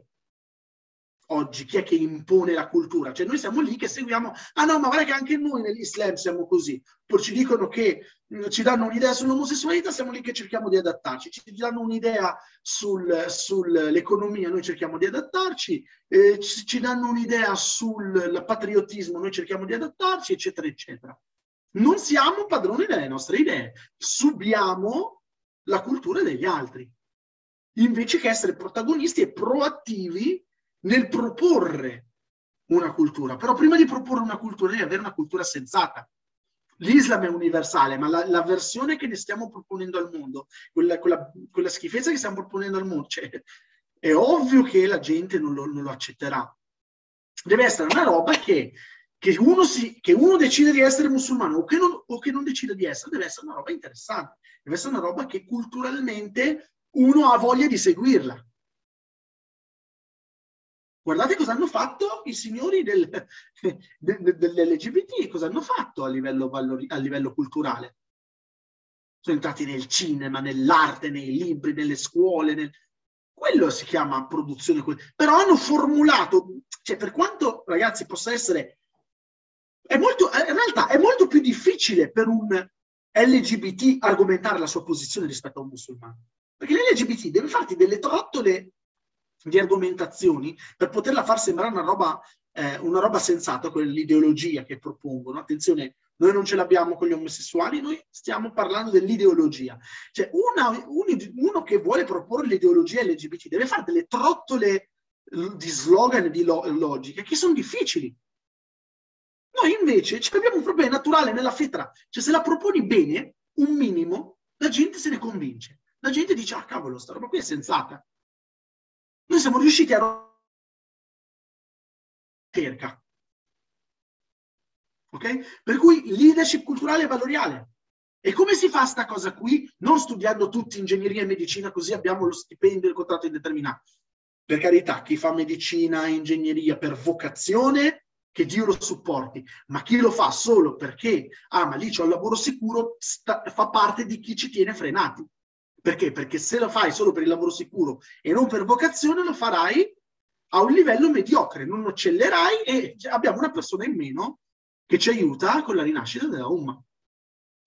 oggi? Chi è che impone la cultura? Cioè noi siamo lì che seguiamo, ah no, ma guarda che anche noi nell'Islam siamo così. Poi ci dicono che mh, ci danno un'idea sull'omosessualità, siamo lì che cerchiamo di adattarci. Ci danno un'idea sul, sull'economia, noi cerchiamo di adattarci. Eh, ci, ci danno un'idea sul patriottismo, noi cerchiamo di adattarci, eccetera, eccetera. Non siamo padroni delle nostre idee, subiamo la cultura degli altri invece che essere protagonisti e proattivi nel proporre una cultura. Però prima di proporre una cultura devi avere una cultura sensata. L'Islam è universale, ma la, la, versione che ne stiamo proponendo al mondo, quella, quella, quella schifezza che stiamo proponendo al mondo, cioè, è ovvio che la gente non lo, non lo accetterà. Deve essere una roba che, che, uno si, che, uno decide di essere musulmano o che, non, o che non decide di essere, deve essere una roba interessante, deve essere una roba che culturalmente uno ha voglia di seguirla. Guardate cosa hanno fatto i signori del, de, dell'LGBT, cosa hanno fatto a livello, valori, a livello culturale. Sono entrati nel cinema, nell'arte, nei libri, nelle scuole, nel... quello si chiama produzione. Però hanno formulato, cioè per quanto ragazzi possa essere, è molto, in realtà è molto più difficile per un LGBT argomentare la sua posizione rispetto a un musulmano. Perché l'LGBT deve farti delle trottole di argomentazioni per poterla far sembrare una roba, eh, una roba sensata, quell'ideologia che propongono. Attenzione, noi non ce l'abbiamo con gli omosessuali, noi stiamo parlando dell'ideologia. Cioè, una, un, uno che vuole proporre l'ideologia LGBT deve fare delle trottole di slogan e di lo, logiche che sono difficili. Noi invece abbiamo un problema naturale nella fitra. Cioè, se la proponi bene, un minimo, la gente se ne convince. La gente dice, ah cavolo, sta roba qui è sensata. Noi siamo riusciti a cerca. Ok? Per cui leadership culturale e valoriale. E come si fa sta cosa qui? Non studiando tutti ingegneria e medicina così abbiamo lo stipendio e il contratto indeterminato. Per carità, chi fa medicina e ingegneria per vocazione, che Dio lo supporti, ma chi lo fa solo perché, ah, ma lì c'è un lavoro sicuro, sta, fa parte di chi ci tiene frenati. Perché? Perché se lo fai solo per il lavoro sicuro e non per vocazione, lo farai a un livello mediocre, non accellerai e abbiamo una persona in meno che ci aiuta con la rinascita della Umma.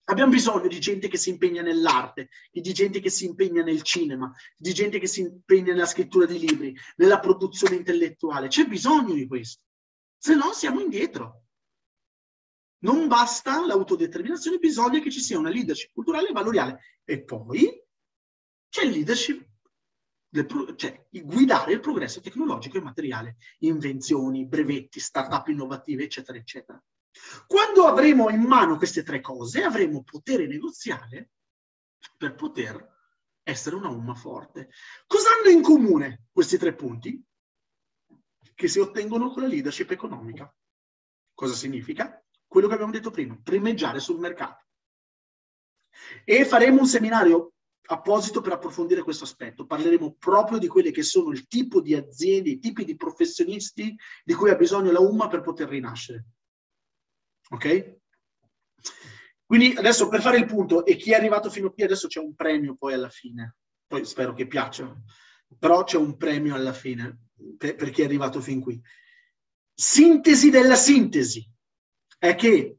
Abbiamo bisogno di gente che si impegna nell'arte, di gente che si impegna nel cinema, di gente che si impegna nella scrittura di libri, nella produzione intellettuale. C'è bisogno di questo. Se no siamo indietro. Non basta l'autodeterminazione, bisogna che ci sia una leadership culturale e valoriale. E poi c'è il leadership, del, cioè guidare il progresso tecnologico e materiale, invenzioni, brevetti, start-up innovative, eccetera, eccetera. Quando avremo in mano queste tre cose, avremo potere negoziale per poter essere una umma forte. Cosa hanno in comune questi tre punti? Che si ottengono con la leadership economica. Cosa significa? Quello che abbiamo detto prima, primeggiare sul mercato. E faremo un seminario apposito per approfondire questo aspetto. Parleremo proprio di quelli che sono il tipo di aziende, i tipi di professionisti di cui ha bisogno la UMA per poter rinascere. Ok? Quindi adesso per fare il punto, e chi è arrivato fino qui, adesso c'è un premio poi alla fine. Poi spero che piaccia, però c'è un premio alla fine per, per chi è arrivato fin qui. Sintesi della sintesi è che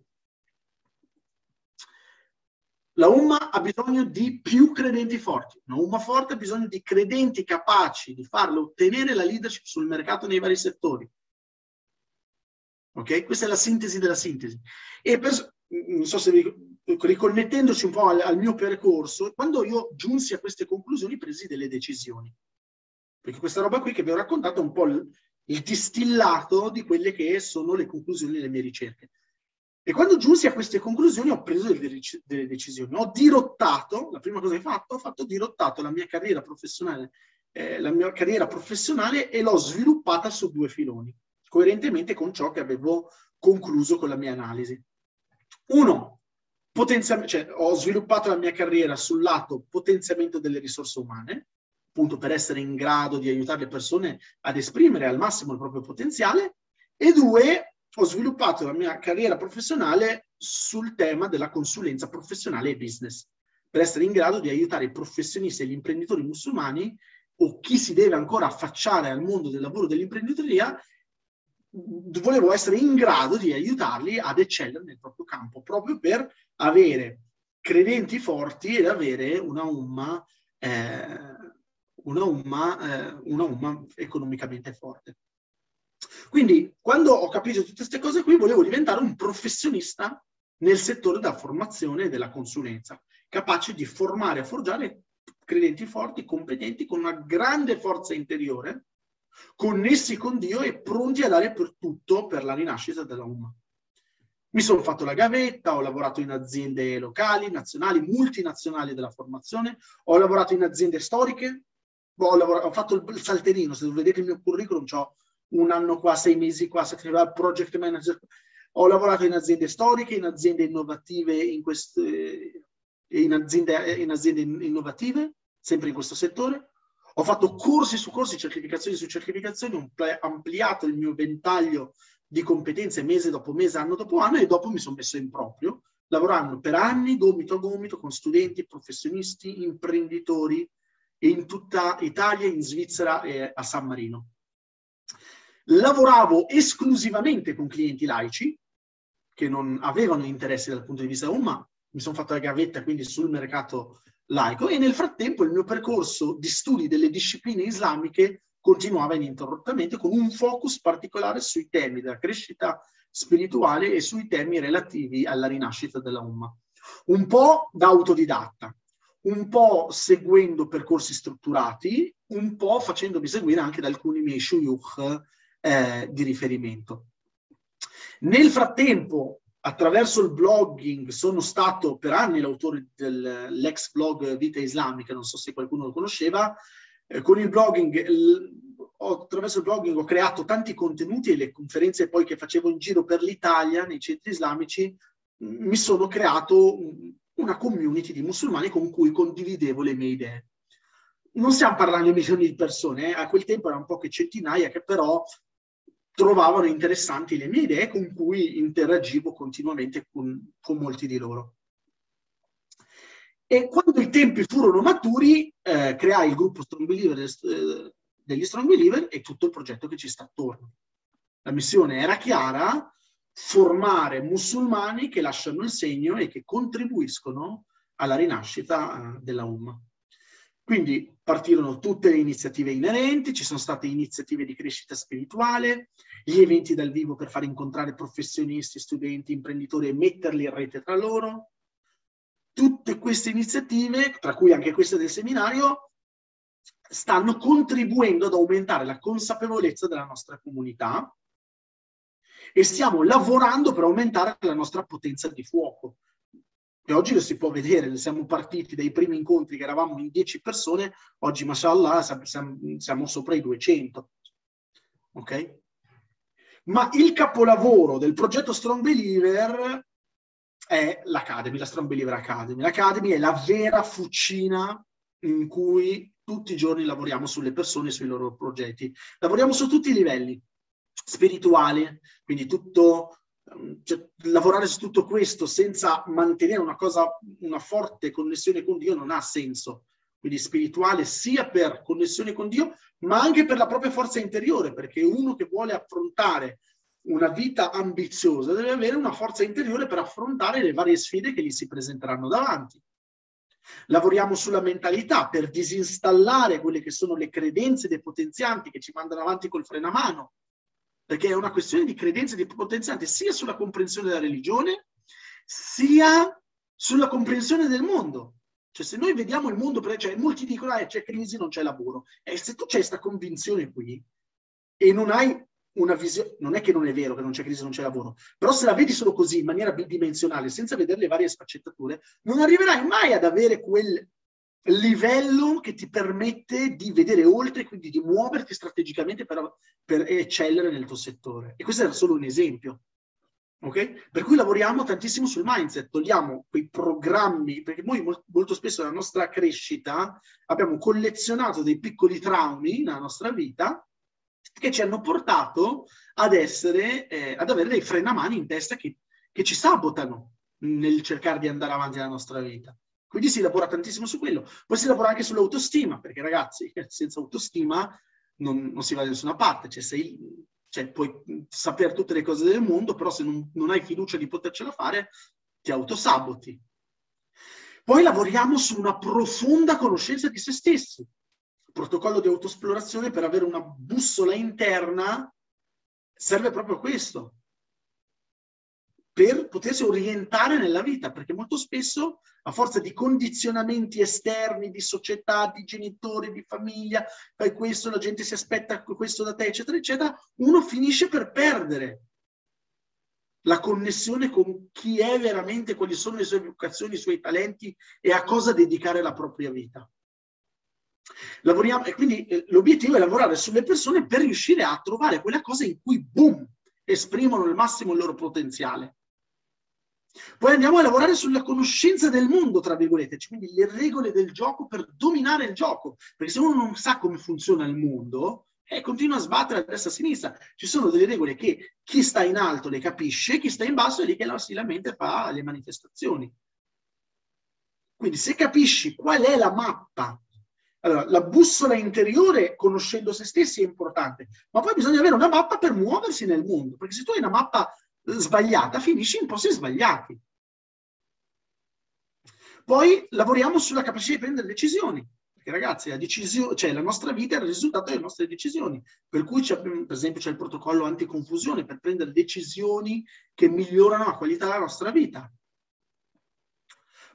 La UMA ha bisogno di più credenti forti. Una UMA forte ha bisogno di credenti capaci di farle ottenere la leadership sul mercato nei vari settori. Ok? Questa è la sintesi della sintesi. E per, non so se vi, riconnettendoci un po' al, al, mio percorso, quando io giunsi a queste conclusioni presi delle decisioni. Perché questa roba qui che vi ho raccontato è un po' il, il distillato di quelle che sono le conclusioni delle mie ricerche. E quando giunsi a queste conclusioni ho preso delle, delle decisioni. Ho dirottato, la prima cosa che ho fatto, ho fatto dirottato la mia carriera professionale, eh, la mia carriera professionale e l'ho sviluppata su due filoni, coerentemente con ciò che avevo concluso con la mia analisi. Uno, cioè, ho sviluppato la mia carriera sul lato potenziamento delle risorse umane, appunto per essere in grado di aiutare le persone ad esprimere al massimo il proprio potenziale, e due, ho sviluppato la mia carriera professionale sul tema della consulenza professionale e business, per essere in grado di aiutare i professionisti e gli imprenditori musulmani o chi si deve ancora affacciare al mondo del lavoro dell'imprenditoria volevo essere in grado di aiutarli ad eccellere nel proprio campo, proprio per avere credenti forti ed avere una umma, eh, una umma, eh, una umma economicamente forte. Quindi, quando ho capito tutte queste cose qui, volevo diventare un professionista nel settore della formazione e della consulenza, capace di formare e forgiare credenti forti, competenti, con una grande forza interiore, connessi con Dio e pronti a dare per tutto per la rinascita della Umma. Mi sono fatto la gavetta, ho lavorato in aziende locali, nazionali, multinazionali della formazione, ho lavorato in aziende storiche, ho, lavorato, ho fatto il salterino, se vedete il mio curriculum, ho un anno qua, sei mesi qua, project manager, ho lavorato in aziende storiche, in aziende innovative, in, queste, in, aziende, in aziende innovative, sempre in questo settore, ho fatto corsi su corsi, certificazioni su certificazioni, ho ampliato il mio ventaglio di competenze mese dopo mese, anno dopo anno e dopo mi sono messo in proprio, lavorando per anni gomito a gomito con studenti, professionisti, imprenditori in tutta Italia, in Svizzera e a San Marino. Lavoravo esclusivamente con clienti laici che non avevano interessi dal punto di vista umano, mi sono fatto la gavetta quindi sul mercato laico e nel frattempo il mio percorso di studi delle discipline islamiche continuava ininterrottamente con un focus particolare sui temi della crescita spirituale e sui temi relativi alla rinascita della Umma. Un po' da autodidatta, un po' seguendo percorsi strutturati, un po' facendomi seguire anche da alcuni miei shuyukh eh, di riferimento. Nel frattempo attraverso il blogging sono stato per anni l'autore dell'ex blog Vita Islamica, non so se qualcuno lo conosceva, eh, con il blogging, il, attraverso il blogging ho creato tanti contenuti e le conferenze poi che facevo in giro per l'Italia, nei centri islamici, mi sono creato una community di musulmani con cui condividevo le mie idee. Non stiamo parlando di milioni di persone, eh? a quel tempo erano poche centinaia che però trovavano interessanti le mie idee con cui interagivo continuamente con, con molti di loro. E quando i tempi furono maturi, eh, creai il gruppo Strong Believer eh, degli Strong Believer e tutto il progetto che ci sta attorno. La missione era chiara, formare musulmani che lasciano il segno e che contribuiscono alla rinascita eh, della Umma. Quindi partirono tutte le iniziative inerenti, ci sono state iniziative di crescita spirituale, gli eventi dal vivo per far incontrare professionisti, studenti, imprenditori e metterli in rete tra loro. Tutte queste iniziative, tra cui anche questa del seminario, stanno contribuendo ad aumentare la consapevolezza della nostra comunità e stiamo lavorando per aumentare la nostra potenza di fuoco. E oggi lo si può vedere, siamo partiti dai primi incontri che eravamo in 10 persone, oggi, mashallah, siamo, sopra i 200. Ok? Ma il capolavoro del progetto Strong Believer è l'Academy, la Strong Believer Academy. L'Academy è la vera fucina in cui tutti i giorni lavoriamo sulle persone sui loro progetti. Lavoriamo su tutti i livelli, spirituali, quindi tutto cioè, lavorare su tutto questo senza mantenere una cosa, una forte connessione con Dio non ha senso. Quindi spirituale sia per connessione con Dio, ma anche per la propria forza interiore, perché uno che vuole affrontare una vita ambiziosa deve avere una forza interiore per affrontare le varie sfide che gli si presenteranno davanti. Lavoriamo sulla mentalità per disinstallare quelle che sono le credenze depotenzianti che ci mandano avanti col freno a mano, perché è una questione di credenze depotenzianti sia sulla comprensione della religione, sia sulla comprensione del mondo. Cioè, se noi vediamo il mondo, cioè, molti dicono eh, c'è crisi, non c'è lavoro. E se tu c'è questa convinzione qui e non hai una visione, non è che non è vero che non c'è crisi, non c'è lavoro, però se la vedi solo così, in maniera bidimensionale, senza vedere le varie sfaccettature, non arriverai mai ad avere quel livello che ti permette di vedere oltre, quindi di muoverti strategicamente per, per eccellere nel tuo settore. E questo era solo un esempio. Ok? Per cui lavoriamo tantissimo sul mindset, togliamo quei programmi, perché noi molto spesso nella nostra crescita abbiamo collezionato dei piccoli traumi nella nostra vita che ci hanno portato ad essere, eh, ad avere dei frenamani in testa che, che ci sabotano nel cercare di andare avanti nella nostra vita. Quindi si lavora tantissimo su quello. Poi si lavora anche sull'autostima, perché ragazzi, senza autostima non, non si va da nessuna parte. Cioè, sei, cioè, puoi sapere tutte le cose del mondo, però se non, non hai fiducia di potercela fare, ti autosaboti. Poi lavoriamo su una profonda conoscenza di se stessi protocollo di autoesplorazione per avere una bussola interna serve proprio questo, per potersi orientare nella vita, perché molto spesso a forza di condizionamenti esterni, di società, di genitori, di famiglia, fai questo, la gente si aspetta questo da te, eccetera, eccetera, uno finisce per perdere la connessione con chi è veramente, quali sono le sue vocazioni, i suoi talenti e a cosa dedicare la propria vita. Lavoriamo, e quindi eh, l'obiettivo è lavorare sulle persone per riuscire a trovare quella cosa in cui, boom, esprimono al massimo il loro potenziale. Poi andiamo a lavorare sulla conoscenza del mondo, tra virgolette, cioè quindi le regole del gioco per dominare il gioco. Perché se uno non sa come funziona il mondo, eh, continua a sbattere a destra e a sinistra. Ci sono delle regole che chi sta in alto le capisce, chi sta in basso è lì che la, si lamenta e fa le manifestazioni. Quindi se capisci qual è la mappa allora, la bussola interiore, conoscendo se stessi, è importante, ma poi bisogna avere una mappa per muoversi nel mondo, perché se tu hai una mappa sbagliata, finisci in posti sbagliati. Poi lavoriamo sulla capacità di prendere decisioni, perché ragazzi, la, cioè, la nostra vita è il risultato delle nostre decisioni, per cui per esempio c'è il protocollo anticonfusione per prendere decisioni che migliorano la qualità della nostra vita.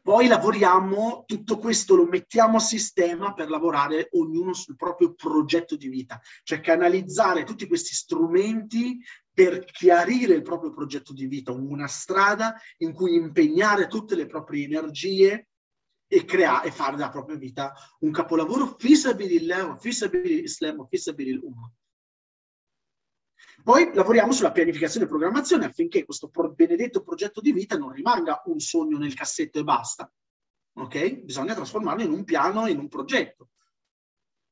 Poi lavoriamo, tutto questo lo mettiamo a sistema per lavorare ognuno sul proprio progetto di vita, cioè canalizzare tutti questi strumenti per chiarire il proprio progetto di vita, una strada in cui impegnare tutte le proprie energie e creare e fare della propria vita un capolavoro fisabilillah, fisabilillah, fisabilillah. Poi lavoriamo sulla pianificazione e programmazione affinché questo benedetto progetto di vita non rimanga un sogno nel cassetto e basta. Ok? Bisogna trasformarlo in un piano, in un progetto.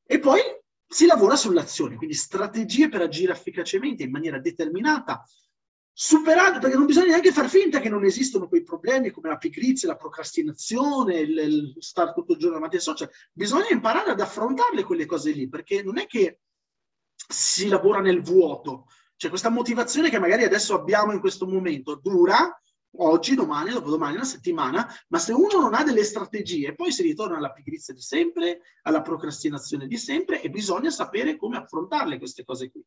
E poi si lavora sull'azione, quindi strategie per agire efficacemente in maniera determinata, superando, perché non bisogna neanche far finta che non esistono quei problemi come la pigrizia, la procrastinazione, il, il stare tutto il giorno davanti ai social. Bisogna imparare ad affrontarle quelle cose lì, perché non è che si lavora nel vuoto, cioè questa motivazione che magari adesso abbiamo in questo momento dura oggi, domani, dopodomani, una settimana, ma se uno non ha delle strategie, poi si ritorna alla pigrizia di sempre, alla procrastinazione di sempre e bisogna sapere come affrontarle queste cose qui.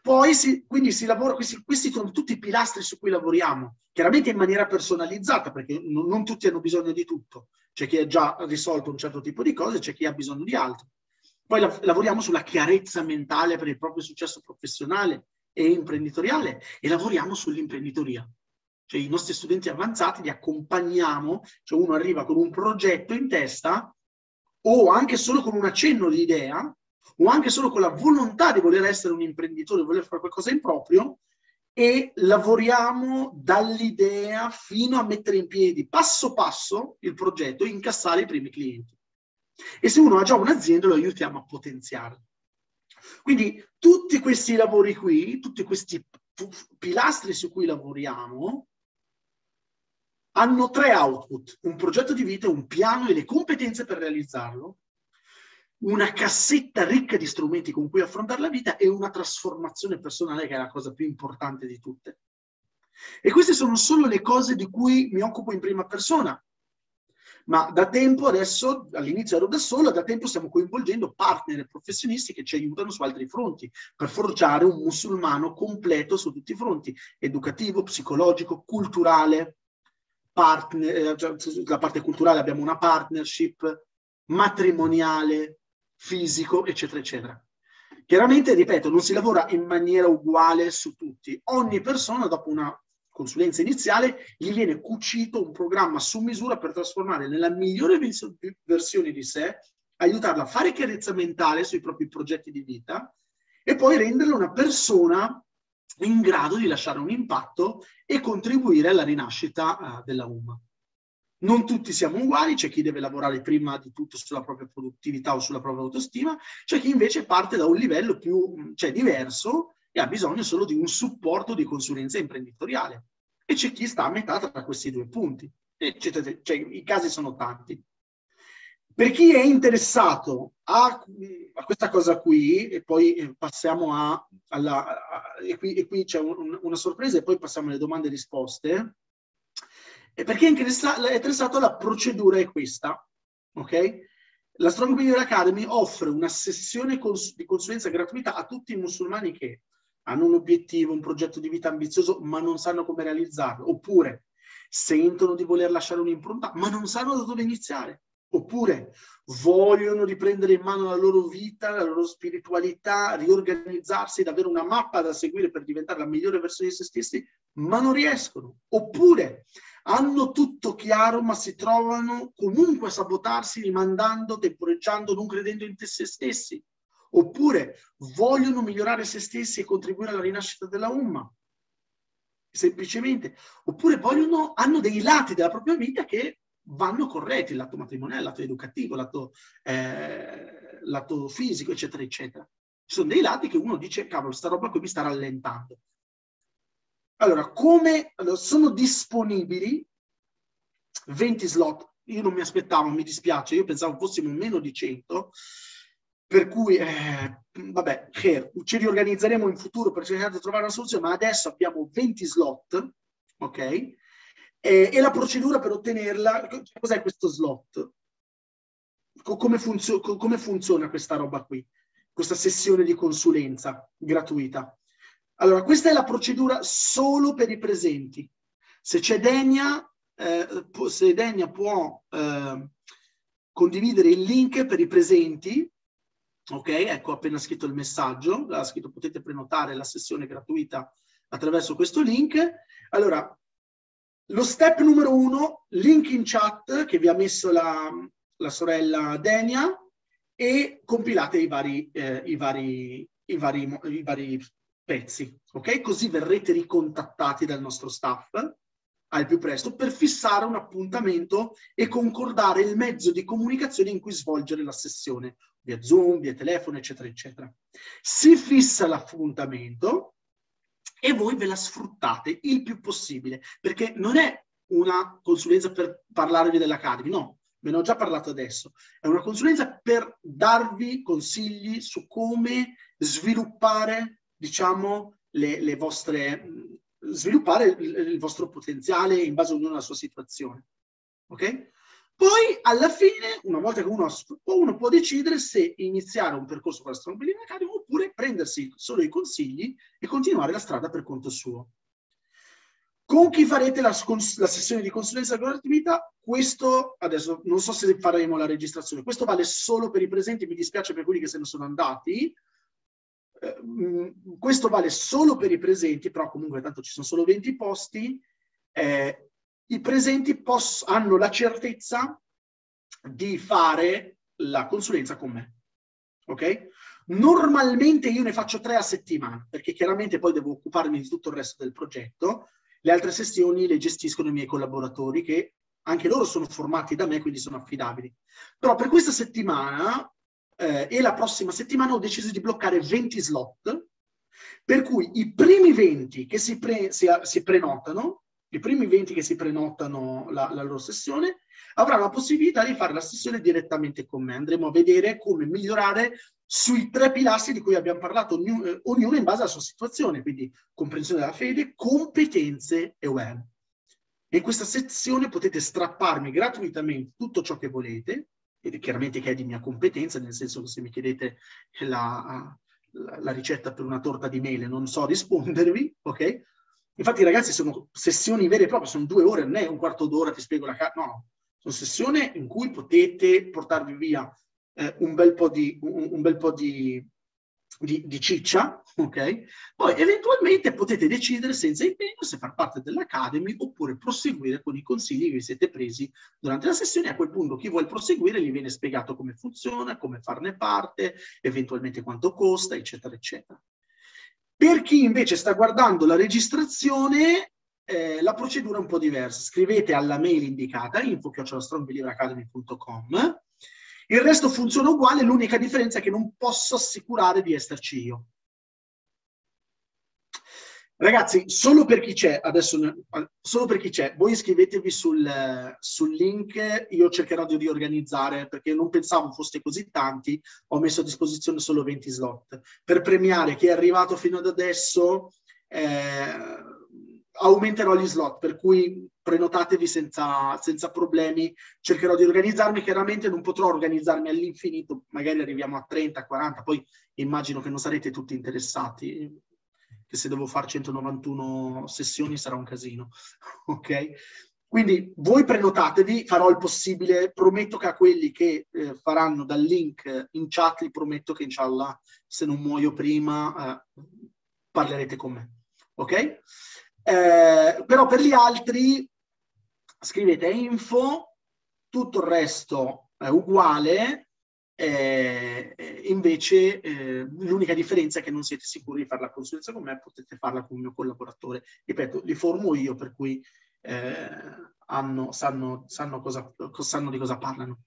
Poi si, quindi si lavora, questi, questi, sono tutti i pilastri su cui lavoriamo, chiaramente in maniera personalizzata, perché non, non tutti hanno bisogno di tutto. C'è chi ha già risolto un certo tipo di cose, c'è chi ha bisogno di altro. Poi la, lavoriamo sulla chiarezza mentale per il proprio successo professionale e imprenditoriale e lavoriamo sull'imprenditoria. Cioè i nostri studenti avanzati li accompagniamo, cioè uno arriva con un progetto in testa o anche solo con un accenno di idea o anche solo con la volontà di voler essere un imprenditore, di voler fare qualcosa in proprio e lavoriamo dall'idea fino a mettere in piedi passo passo il progetto e incassare i primi clienti. E se uno ha già un'azienda lo aiutiamo a potenziarla. Quindi tutti questi lavori qui, tutti questi pilastri su cui lavoriamo, hanno tre output, un progetto di vita, un piano e le competenze per realizzarlo, una cassetta ricca di strumenti con cui affrontare la vita e una trasformazione personale che è la cosa più importante di tutte. E queste sono solo le cose di cui mi occupo in prima persona, Ma da tempo adesso, all'inizio ero da solo, da tempo stiamo coinvolgendo partner e professionisti che ci aiutano su altri fronti per forgiare un musulmano completo su tutti i fronti, educativo, psicologico, culturale, partner, eh, cioè, la parte culturale abbiamo una partnership, matrimoniale, fisico, eccetera, eccetera. Chiaramente, ripeto, non si lavora in maniera uguale su tutti. Ogni persona, dopo una consulenza iniziale, gli viene cucito un programma su misura per trasformare nella migliore versione di sé, aiutarla a fare chiarezza mentale sui propri progetti di vita e poi renderla una persona in grado di lasciare un impatto e contribuire alla rinascita uh, della UMA. Non tutti siamo uguali, c'è chi deve lavorare prima di tutto sulla propria produttività o sulla propria autostima, c'è chi invece parte da un livello più cioè, diverso e ha bisogno solo di un supporto di consulenza imprenditoriale. E c'è chi sta a metà tra questi due punti. Eccetera. Cioè, I casi sono tanti. Per chi è interessato a, a questa cosa qui, e poi eh, passiamo a, alla, a, e, qui, e qui c'è un, una sorpresa e poi passiamo alle domande e risposte, e per chi è interessato, è interessato la procedura è questa, ok? La Strong Builder Academy offre una sessione cons- di consulenza gratuita a tutti i musulmani che hanno un obiettivo, un progetto di vita ambizioso, ma non sanno come realizzarlo, oppure sentono di voler lasciare un'impronta, ma non sanno da dove iniziare, oppure vogliono riprendere in mano la loro vita, la loro spiritualità, riorganizzarsi ed avere una mappa da seguire per diventare la migliore versione di se stessi, ma non riescono, oppure hanno tutto chiaro, ma si trovano comunque a sabotarsi, rimandando, temporeggiando, non credendo in te stessi oppure vogliono migliorare se stessi e contribuire alla rinascita della Umma, semplicemente, oppure vogliono, hanno dei lati della propria vita che vanno corretti, il lato matrimoniale, il lato educativo, il lato, eh, lato fisico, eccetera, eccetera. Ci sono dei lati che uno dice, cavolo, sta roba qui mi sta rallentando. Allora, come allora, sono disponibili 20 slot? Io non mi aspettavo, mi dispiace, io pensavo fossimo meno di 100, per cui, eh, vabbè, ci riorganizzeremo in futuro per cercare di trovare una soluzione, ma adesso abbiamo 20 slot, ok? E, e la procedura per ottenerla, cos'è questo slot? Come, funzio, come funziona questa roba qui? Questa sessione di consulenza gratuita? Allora, questa è la procedura solo per i presenti. Se c'è Degna, eh, se Degna può eh, condividere il link per i presenti, Ok, ecco appena scritto il messaggio, ha scritto potete prenotare la sessione gratuita attraverso questo link. Allora, lo step numero uno, link in chat che vi ha messo la, la sorella Denia e compilate i vari, eh, i, vari, i, vari, i vari pezzi, ok? Così verrete ricontattati dal nostro staff al più presto per fissare un appuntamento e concordare il mezzo di comunicazione in cui svolgere la sessione, via Zoom, via telefono, eccetera, eccetera. Si fissa l'appuntamento e voi ve la sfruttate il più possibile, perché non è una consulenza per parlarvi dell'Academy, no, ve ne ho già parlato adesso, è una consulenza per darvi consigli su come sviluppare, diciamo, le, le vostre, sviluppare il, il vostro potenziale in base a ognuno alla sua situazione. Ok? Poi, alla fine, una volta che uno, uno può decidere se iniziare un percorso con la Strong Building Academy oppure prendersi solo i consigli e continuare la strada per conto suo. Con chi farete la, la sessione di consulenza gratuita? Questo, adesso non so se faremo la registrazione, questo vale solo per i presenti, mi dispiace per quelli che se ne sono andati, questo vale solo per i presenti, però comunque tanto ci sono solo 20 posti, eh, i presenti poss- hanno la certezza di fare la consulenza con me. Ok? Normalmente io ne faccio tre a settimana, perché chiaramente poi devo occuparmi di tutto il resto del progetto. Le altre sessioni le gestiscono i miei collaboratori che anche loro sono formati da me, quindi sono affidabili. Però per questa settimana eh, e la prossima settimana ho deciso di bloccare 20 slot, per cui i primi 20 che si, pre- si, si prenotano i primi 20 che si prenotano la, la, loro sessione avranno la possibilità di fare la sessione direttamente con me. Andremo a vedere come migliorare sui tre pilastri di cui abbiamo parlato, ognuno, eh, ognuno in base alla sua situazione, quindi comprensione della fede, competenze e web. In questa sezione potete strapparmi gratuitamente tutto ciò che volete, e chiaramente che è di mia competenza, nel senso che se mi chiedete la, la, la ricetta per una torta di mele non so rispondervi, ok? Infatti ragazzi sono sessioni vere e proprie, sono due ore, non è un quarto d'ora, ti spiego la carta, no, sono sessioni in cui potete portarvi via eh, un bel po' di, un, un bel po' di di, di, ciccia, ok? Poi eventualmente potete decidere senza impegno se far parte dell'Academy oppure proseguire con i consigli che vi siete presi durante la sessione. A quel punto chi vuole proseguire gli viene spiegato come funziona, come farne parte, eventualmente quanto costa, eccetera, eccetera. Per chi invece sta guardando la registrazione, eh, la procedura è un po' diversa. Scrivete alla mail indicata info.strongbelieveracademy.com il resto funziona uguale, l'unica differenza è che non posso assicurare di esserci io. Ragazzi, solo per chi c'è, adesso, solo per chi c'è, voi iscrivetevi sul, sul, link, io cercherò di riorganizzare perché non pensavo foste così tanti, ho messo a disposizione solo 20 slot. Per premiare chi è arrivato fino ad adesso, eh, aumenterò gli slot, per cui prenotatevi senza, senza, problemi, cercherò di organizzarmi, chiaramente non potrò organizzarmi all'infinito, magari arriviamo a 30, 40, poi immagino che non sarete tutti interessati, che se devo fare 191 sessioni sarà un casino, ok? Quindi voi prenotatevi, farò il possibile, prometto che a quelli che eh, faranno dal link in chat, li prometto che inshallah, se non muoio prima, eh, parlerete con me, ok? Eh, però per gli altri scrivete info, tutto il resto è uguale, eh, invece eh, l'unica differenza è che non siete sicuri di fare la consulenza con me, potete farla con il mio collaboratore. Ripeto, li formo io, per cui eh, hanno, sanno, sanno, cosa, sanno, di cosa parlano.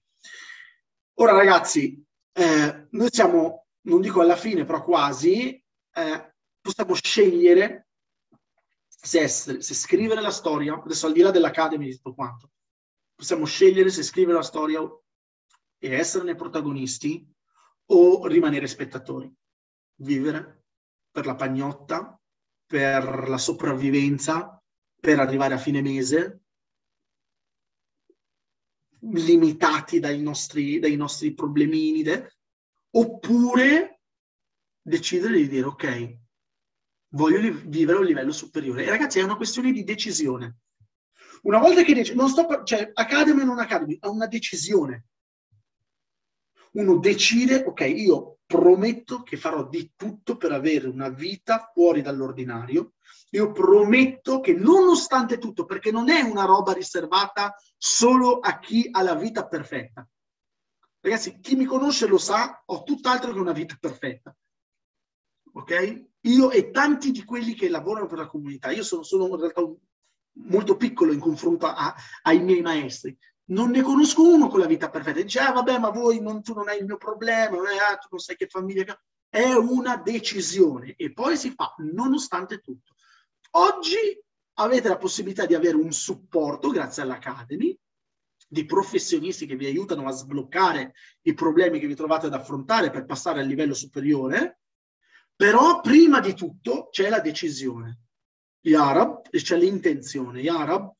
Ora ragazzi, eh, noi siamo, non dico alla fine, però quasi, eh, possiamo scegliere se, essere, se scrivere la storia, adesso al di là dell'Academy di tutto quanto, possiamo scegliere se scrivere la storia e esserne protagonisti o rimanere spettatori. Vivere per la pagnotta, per la sopravvivenza, per arrivare a fine mese, limitati dai nostri, dai nostri problemini, oppure decidere di dire ok, voglio vivere a un livello superiore. E ragazzi, è una questione di decisione. Una volta che dici, non sto, cioè, academy o non academy, è una decisione. Uno decide, ok, io prometto che farò di tutto per avere una vita fuori dall'ordinario. Io prometto che nonostante tutto, perché non è una roba riservata solo a chi ha la vita perfetta. Ragazzi, chi mi conosce lo sa, ho tutt'altro che una vita perfetta. Ok? Io e tanti di quelli che lavorano per la comunità, io sono, sono in realtà molto piccolo in confronto a, ai miei maestri, non ne conosco uno con la vita perfetta. Dice, ah vabbè, ma voi non, tu non hai il mio problema, non, è, ah, tu non sai che famiglia. È una decisione e poi si fa nonostante tutto. Oggi avete la possibilità di avere un supporto grazie all'Academy di professionisti che vi aiutano a sbloccare i problemi che vi trovate ad affrontare per passare al livello superiore però prima di tutto c'è la decisione. Yarab, e c'è l'intenzione. Yarab,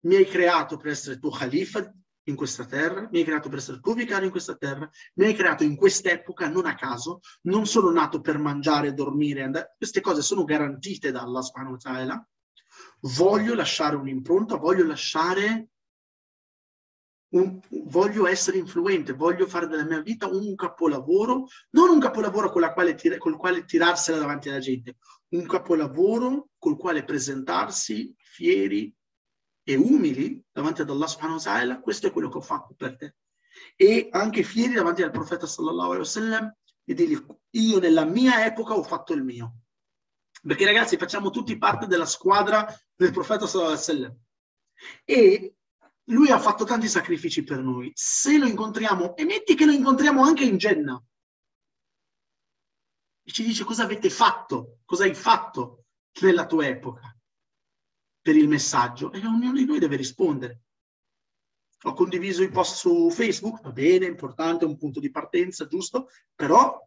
mi hai creato per essere tuo califa in questa terra, mi hai creato per essere tuo vicario in questa terra, mi hai creato in quest'epoca, non a caso, non sono nato per mangiare, dormire, andare. queste cose sono garantite da Allah subhanahu. Voglio lasciare un'impronta, voglio lasciare un, voglio essere influente, voglio fare della mia vita un capolavoro, non un capolavoro con, quale, col quale tirarsela davanti alla gente, un capolavoro col quale presentarsi fieri e umili davanti ad Allah subhanahu wa ta'ala, questo è quello che ho fatto per te. E anche fieri davanti al profeta sallallahu alaihi wasallam e dirgli io nella mia epoca ho fatto il mio. Perché ragazzi facciamo tutti parte della squadra del profeta sallallahu alaihi wasallam. E lui ha fatto tanti sacrifici per noi. Se lo incontriamo, e metti che lo incontriamo anche in Genna, e ci dice cosa avete fatto, cosa hai fatto nella tua epoca per il messaggio, e ognuno di noi deve rispondere. Ho condiviso i post su Facebook, va bene, importante, è un punto di partenza, giusto, però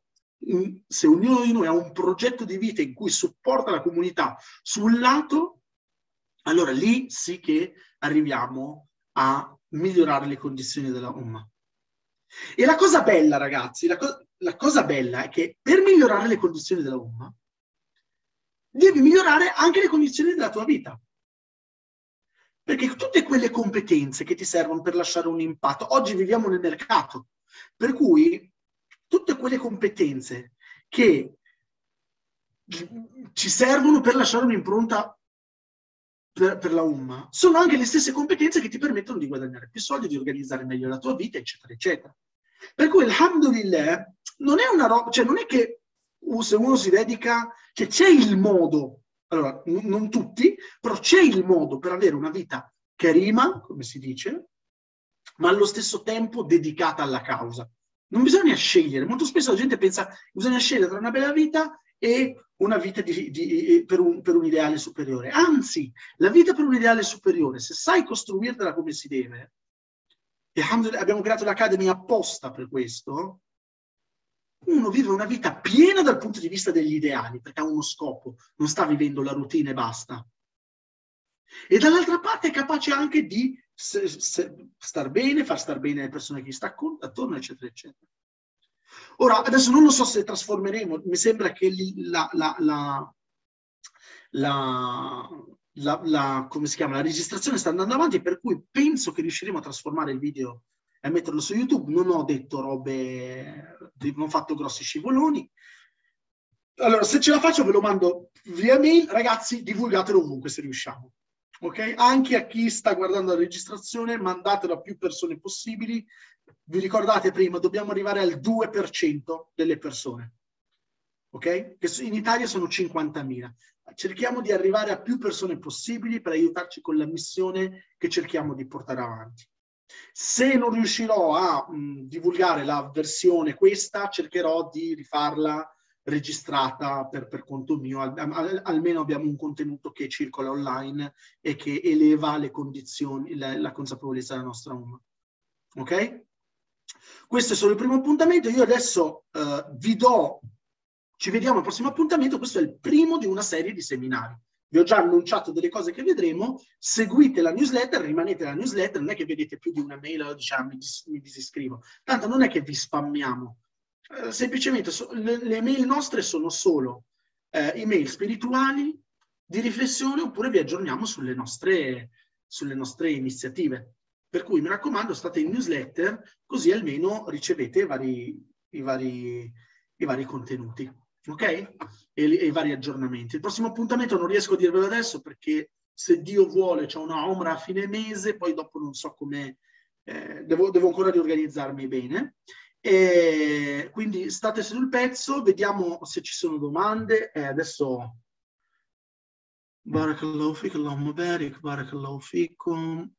mm, se ognuno di noi ha un progetto di vita in cui supporta la comunità sul lato, allora lì sì che arriviamo a migliorare le condizioni della Umma. E la cosa bella, ragazzi, la, co- la cosa bella è che per migliorare le condizioni della Umma, devi migliorare anche le condizioni della tua vita. Perché tutte quelle competenze che ti servono per lasciare un impatto, oggi viviamo nel mercato, per cui tutte quelle competenze che ci servono per lasciare un'impronta per, per, la UMMA sono anche le stesse competenze che ti permettono di guadagnare più soldi, di organizzare meglio la tua vita, eccetera, eccetera. Per cui alhamdulillah non è una roba, cioè non è che se uno si dedica, cioè c'è il modo, allora n- non tutti, però c'è il modo per avere una vita che rima, come si dice, ma allo stesso tempo dedicata alla causa. Non bisogna scegliere, molto spesso la gente pensa bisogna scegliere tra una bella vita e una vita di, di, per, un, per, un, ideale superiore. Anzi, la vita per un ideale superiore, se sai costruirtela come si deve, e abbiamo creato l'Academy apposta per questo, uno vive una vita piena dal punto di vista degli ideali, perché ha uno scopo, non sta vivendo la routine e basta. E dall'altra parte è capace anche di se, se, star bene, far star bene le persone che gli sta attorno, eccetera, eccetera. Ora, adesso non lo so se trasformeremo, mi sembra che la, la, la, la la, la, come si chiama, la registrazione sta andando avanti, per cui penso che riusciremo a trasformare il video e metterlo su YouTube. Non ho detto robe, non ho fatto grossi scivoloni. Allora, se ce la faccio ve lo mando via mail. Ragazzi, divulgatelo ovunque se riusciamo. Ok? Anche a chi sta guardando la registrazione, mandatelo a più persone possibili. Vi ricordate prima, dobbiamo arrivare al 2% delle persone. Ok? Che in Italia sono 50.000. Cerchiamo di arrivare a più persone possibili per aiutarci con la missione che cerchiamo di portare avanti. Se non riuscirò a mh, divulgare la versione questa, cercherò di rifarla registrata per, per conto mio, al, al, almeno abbiamo un contenuto che circola online e che eleva le condizioni, la, la consapevolezza della nostra umma. Ok? Questo è solo il primo appuntamento. Io adesso uh, vi do, ci vediamo al prossimo appuntamento. Questo è il primo di una serie di seminari vi ho già annunciato delle cose che vedremo, seguite la newsletter, rimanete la newsletter, non è che vedete più di una mail diciamo mi, dis- mi disiscrivo, tanto non è che vi spammiamo, eh, semplicemente so- le, le, mail nostre sono solo eh, email spirituali di riflessione oppure vi aggiorniamo sulle nostre, sulle nostre iniziative. Per cui mi raccomando, state in newsletter, così almeno ricevete i vari, i vari, i vari contenuti ok? E, e, i vari aggiornamenti. Il prossimo appuntamento non riesco a dirvelo adesso perché se Dio vuole c'è una omra a fine mese, poi dopo non so come, eh, devo, devo, ancora riorganizzarmi bene. E quindi state sul pezzo, vediamo se ci sono domande. Eh, adesso Barakallahu fik, Allahumma barik, Barakallahu fikum.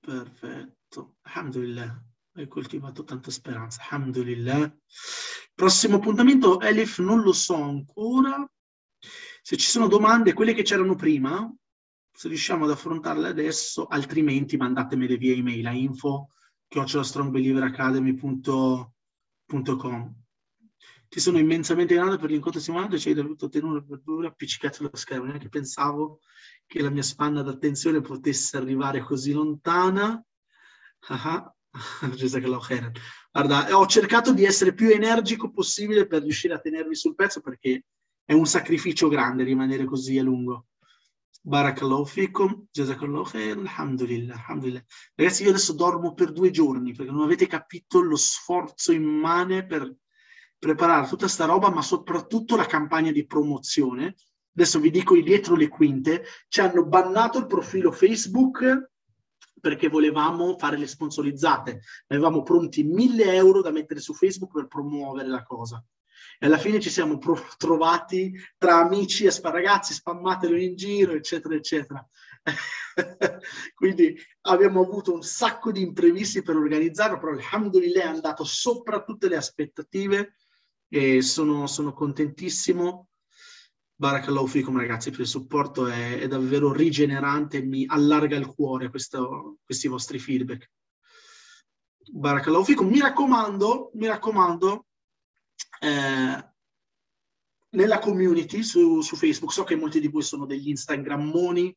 Perfetto, alhamdulillah hai coltivato tanta speranza. Alhamdulillah. Prossimo appuntamento, Elif, non lo so ancora. Se ci sono domande, quelle che c'erano prima, se riusciamo ad affrontarle adesso, altrimenti mandatemele via email a info chiocciolastrongbelieveracademy.com Ti sono immensamente grato per l'incontro simulato e ci hai dovuto tenere per due appiccicato allo schermo. Neanche pensavo che la mia spanna d'attenzione potesse arrivare così lontana. Ah, Guarda, ho cercato di essere più energico possibile per riuscire a tenervi sul pezzo perché è un sacrificio grande rimanere così a lungo. Barakallahu fikum, jazakallahu khair, alhamdulillah, alhamdulillah. Ragazzi, io adesso dormo per due giorni perché non avete capito lo sforzo immane per preparare tutta sta roba, ma soprattutto la campagna di promozione. Adesso vi dico dietro le quinte, ci hanno bannato il profilo Facebook perché volevamo fare le sponsorizzate. Avevamo pronti mille euro da mettere su Facebook per promuovere la cosa. E alla fine ci siamo pro- trovati tra amici e ragazzi, spammatelo in giro, eccetera, eccetera. Quindi abbiamo avuto un sacco di imprevisti per organizzarlo, però alhamdulillah è andato sopra tutte le aspettative e sono, sono contentissimo Barakallahu fikum ragazzi per il supporto, è, è davvero rigenerante, mi allarga il cuore questo, questi vostri feedback. Barakallahu fikum, mi raccomando, mi raccomando, eh, nella community su, su, Facebook, so che molti di voi sono degli Instagrammoni,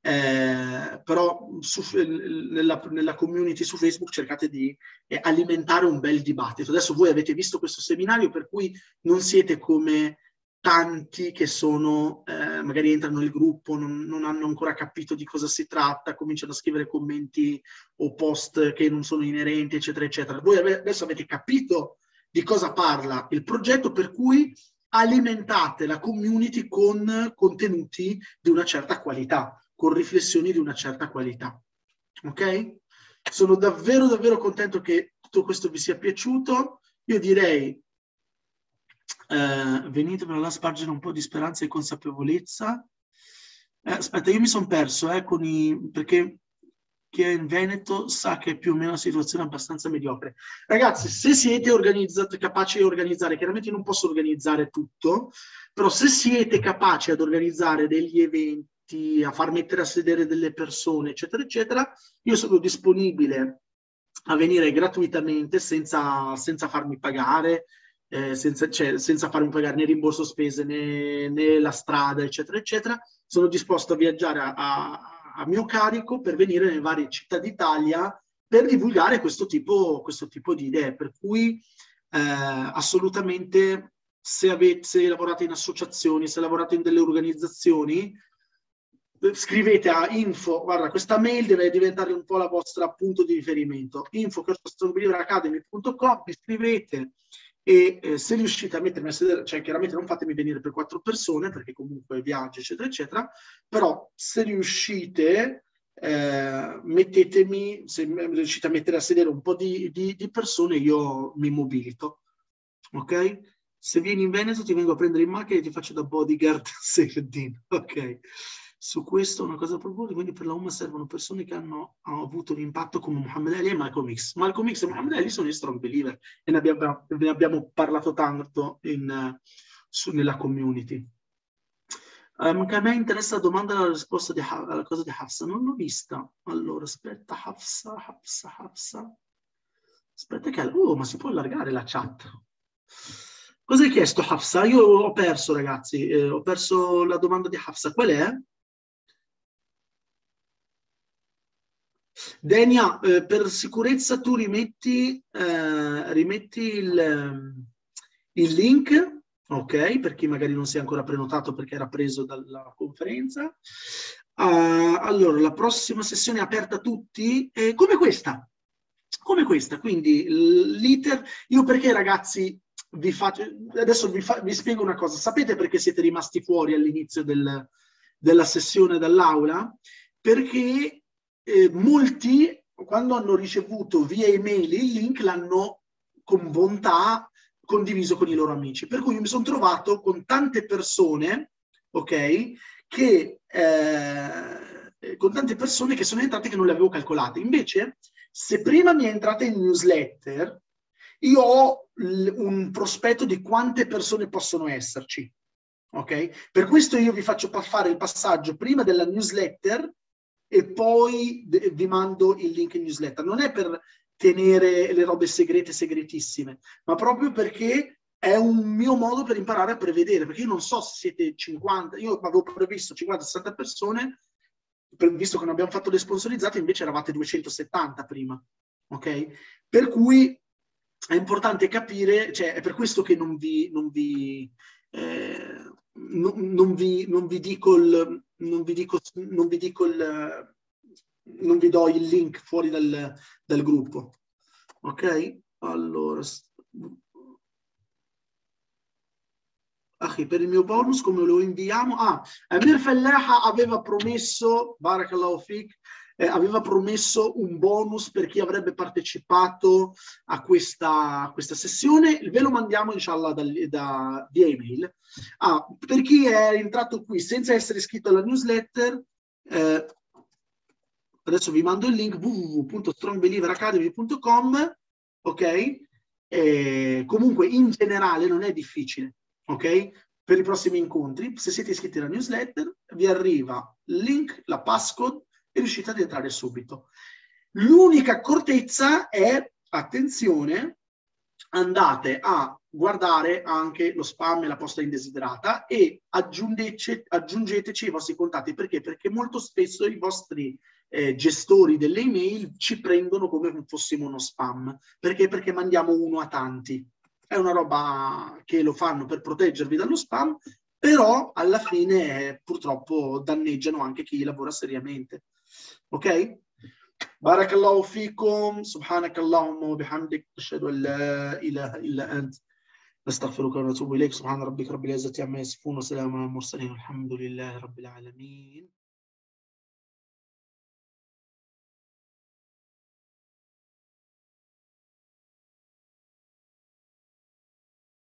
eh, però su, nella, nella, community su Facebook cercate di eh, alimentare un bel dibattito. Adesso voi avete visto questo seminario per cui non siete come tanti che sono, eh, magari entrano nel gruppo, non, non, hanno ancora capito di cosa si tratta, cominciano a scrivere commenti o post che non sono inerenti, eccetera, eccetera. Voi adesso avete capito di cosa parla il progetto, per cui alimentate la community con contenuti di una certa qualità, con riflessioni di una certa qualità. Ok? Sono davvero, davvero contento che tutto questo vi sia piaciuto. Io direi eh, venite per là spargere un po' di speranza e consapevolezza. Eh, aspetta, io mi sono perso eh, con i, perché chi è in Veneto sa che è più o meno una situazione abbastanza mediocre. Ragazzi, se siete organizzati, capaci di organizzare, chiaramente io non posso organizzare tutto, però se siete capaci ad organizzare degli eventi, a far mettere a sedere delle persone, eccetera, eccetera, io sono disponibile a venire gratuitamente senza, senza farmi pagare, eh, senza, cioè, senza farmi pagare né rimborso spese né, né, la strada, eccetera, eccetera. Sono disposto a viaggiare a, a, a, mio carico per venire nelle varie città d'Italia per divulgare questo tipo, questo tipo di idee. Per cui eh, assolutamente se, avete, se lavorate in associazioni, se lavorate in delle organizzazioni, scrivete a info, guarda questa mail deve diventare un po' la vostra punto di riferimento, info academy.com, mi scrivete e eh, se riuscite a mettermi a sedere, cioè chiaramente non fatemi venire per quattro persone perché comunque viaggio eccetera eccetera, però se riuscite eh, mettetemi, se riuscite a mettere a sedere un po' di, di, di persone io mi mobilito, ok? Se vieni in Veneto ti vengo a prendere in macchina e ti faccio da bodyguard Sereddin, ok? Su questo una cosa proporre, quindi per la UMA servono persone che hanno, hanno avuto un impatto come Muhammad Ali e Malcolm X. Malcolm X e Muhammad Ali sono i strong believer e ne abbiamo, ne abbiamo parlato tanto in, su, nella community. Um, che a me interessa la domanda e la risposta di, alla cosa di Hafsa. Non l'ho vista. Allora, aspetta, Hafsa, Hafsa, Hafsa. Aspetta che... Oh, ma si può allargare la chat. Cosa hai chiesto Hafsa? Io ho perso, ragazzi. Eh, ho perso la domanda di Hafsa. Qual è? Denia, eh, per sicurezza tu rimetti, eh, rimetti il, ehm, il, link, ok, per chi magari non si è ancora prenotato perché era preso dalla conferenza. Uh, allora, la prossima sessione è aperta a tutti, eh, come questa, come questa, quindi l'iter, io perché ragazzi vi faccio, adesso vi, fa, vi, spiego una cosa, sapete perché siete rimasti fuori all'inizio del, della sessione dall'aula? Perché eh, molti, quando hanno ricevuto via email il link, l'hanno con bontà condiviso con i loro amici. Per cui mi sono trovato con tante persone, ok, che eh, con tante persone che sono entrate che non le avevo calcolate. Invece, se prima mi è entrata in newsletter, io ho l- un prospetto di quante persone possono esserci. Ok? Per questo io vi faccio fare il passaggio prima della newsletter e poi vi mando il link in newsletter. Non è per tenere le robe segrete, segretissime, ma proprio perché è un mio modo per imparare a prevedere, perché io non so se siete 50, io avevo previsto 50-60 persone, per, visto che non abbiamo fatto le sponsorizzate, invece eravate 270 prima, ok? Per cui è importante capire, cioè è per questo che non vi, non vi, eh, non, vi, non vi dico il, non vi dico, non vi dico il, non vi do il link fuori dal, dal gruppo. Ok? Allora, per il mio bonus come lo inviamo? Ah, Amir Fellaha aveva promesso, Barakallahu Fik, eh, aveva promesso un bonus per chi avrebbe partecipato a questa, a questa sessione. Ve lo mandiamo, inshallah, da, da, via email. Ah, per chi è entrato qui senza essere iscritto alla newsletter, eh, adesso vi mando il link www.strongbelieveracademy.com, ok? Eh, comunque in generale non è difficile, ok? Per i prossimi incontri, se siete iscritti alla newsletter, vi arriva il link, la passcode e riuscite ad entrare subito. L'unica accortezza è, attenzione, andate a guardare anche lo spam e la posta indesiderata e aggiungete, aggiungeteci i vostri contatti. Perché? Perché molto spesso i vostri eh, gestori delle email ci prendono come fossimo uno spam. Perché? Perché mandiamo uno a tanti. È una roba che lo fanno per proteggervi dallo spam, però alla fine eh, purtroppo danneggiano anche chi lavora seriamente. Ok? بارك الله فيكم سبحانك اللهم وبحمدك أشهد أن لا إله إلا أنت نستغفرك ونتوب إليك سبحان ربك رب العزة عما يصفون وسلام على المرسلين والحمد لله رب العالمين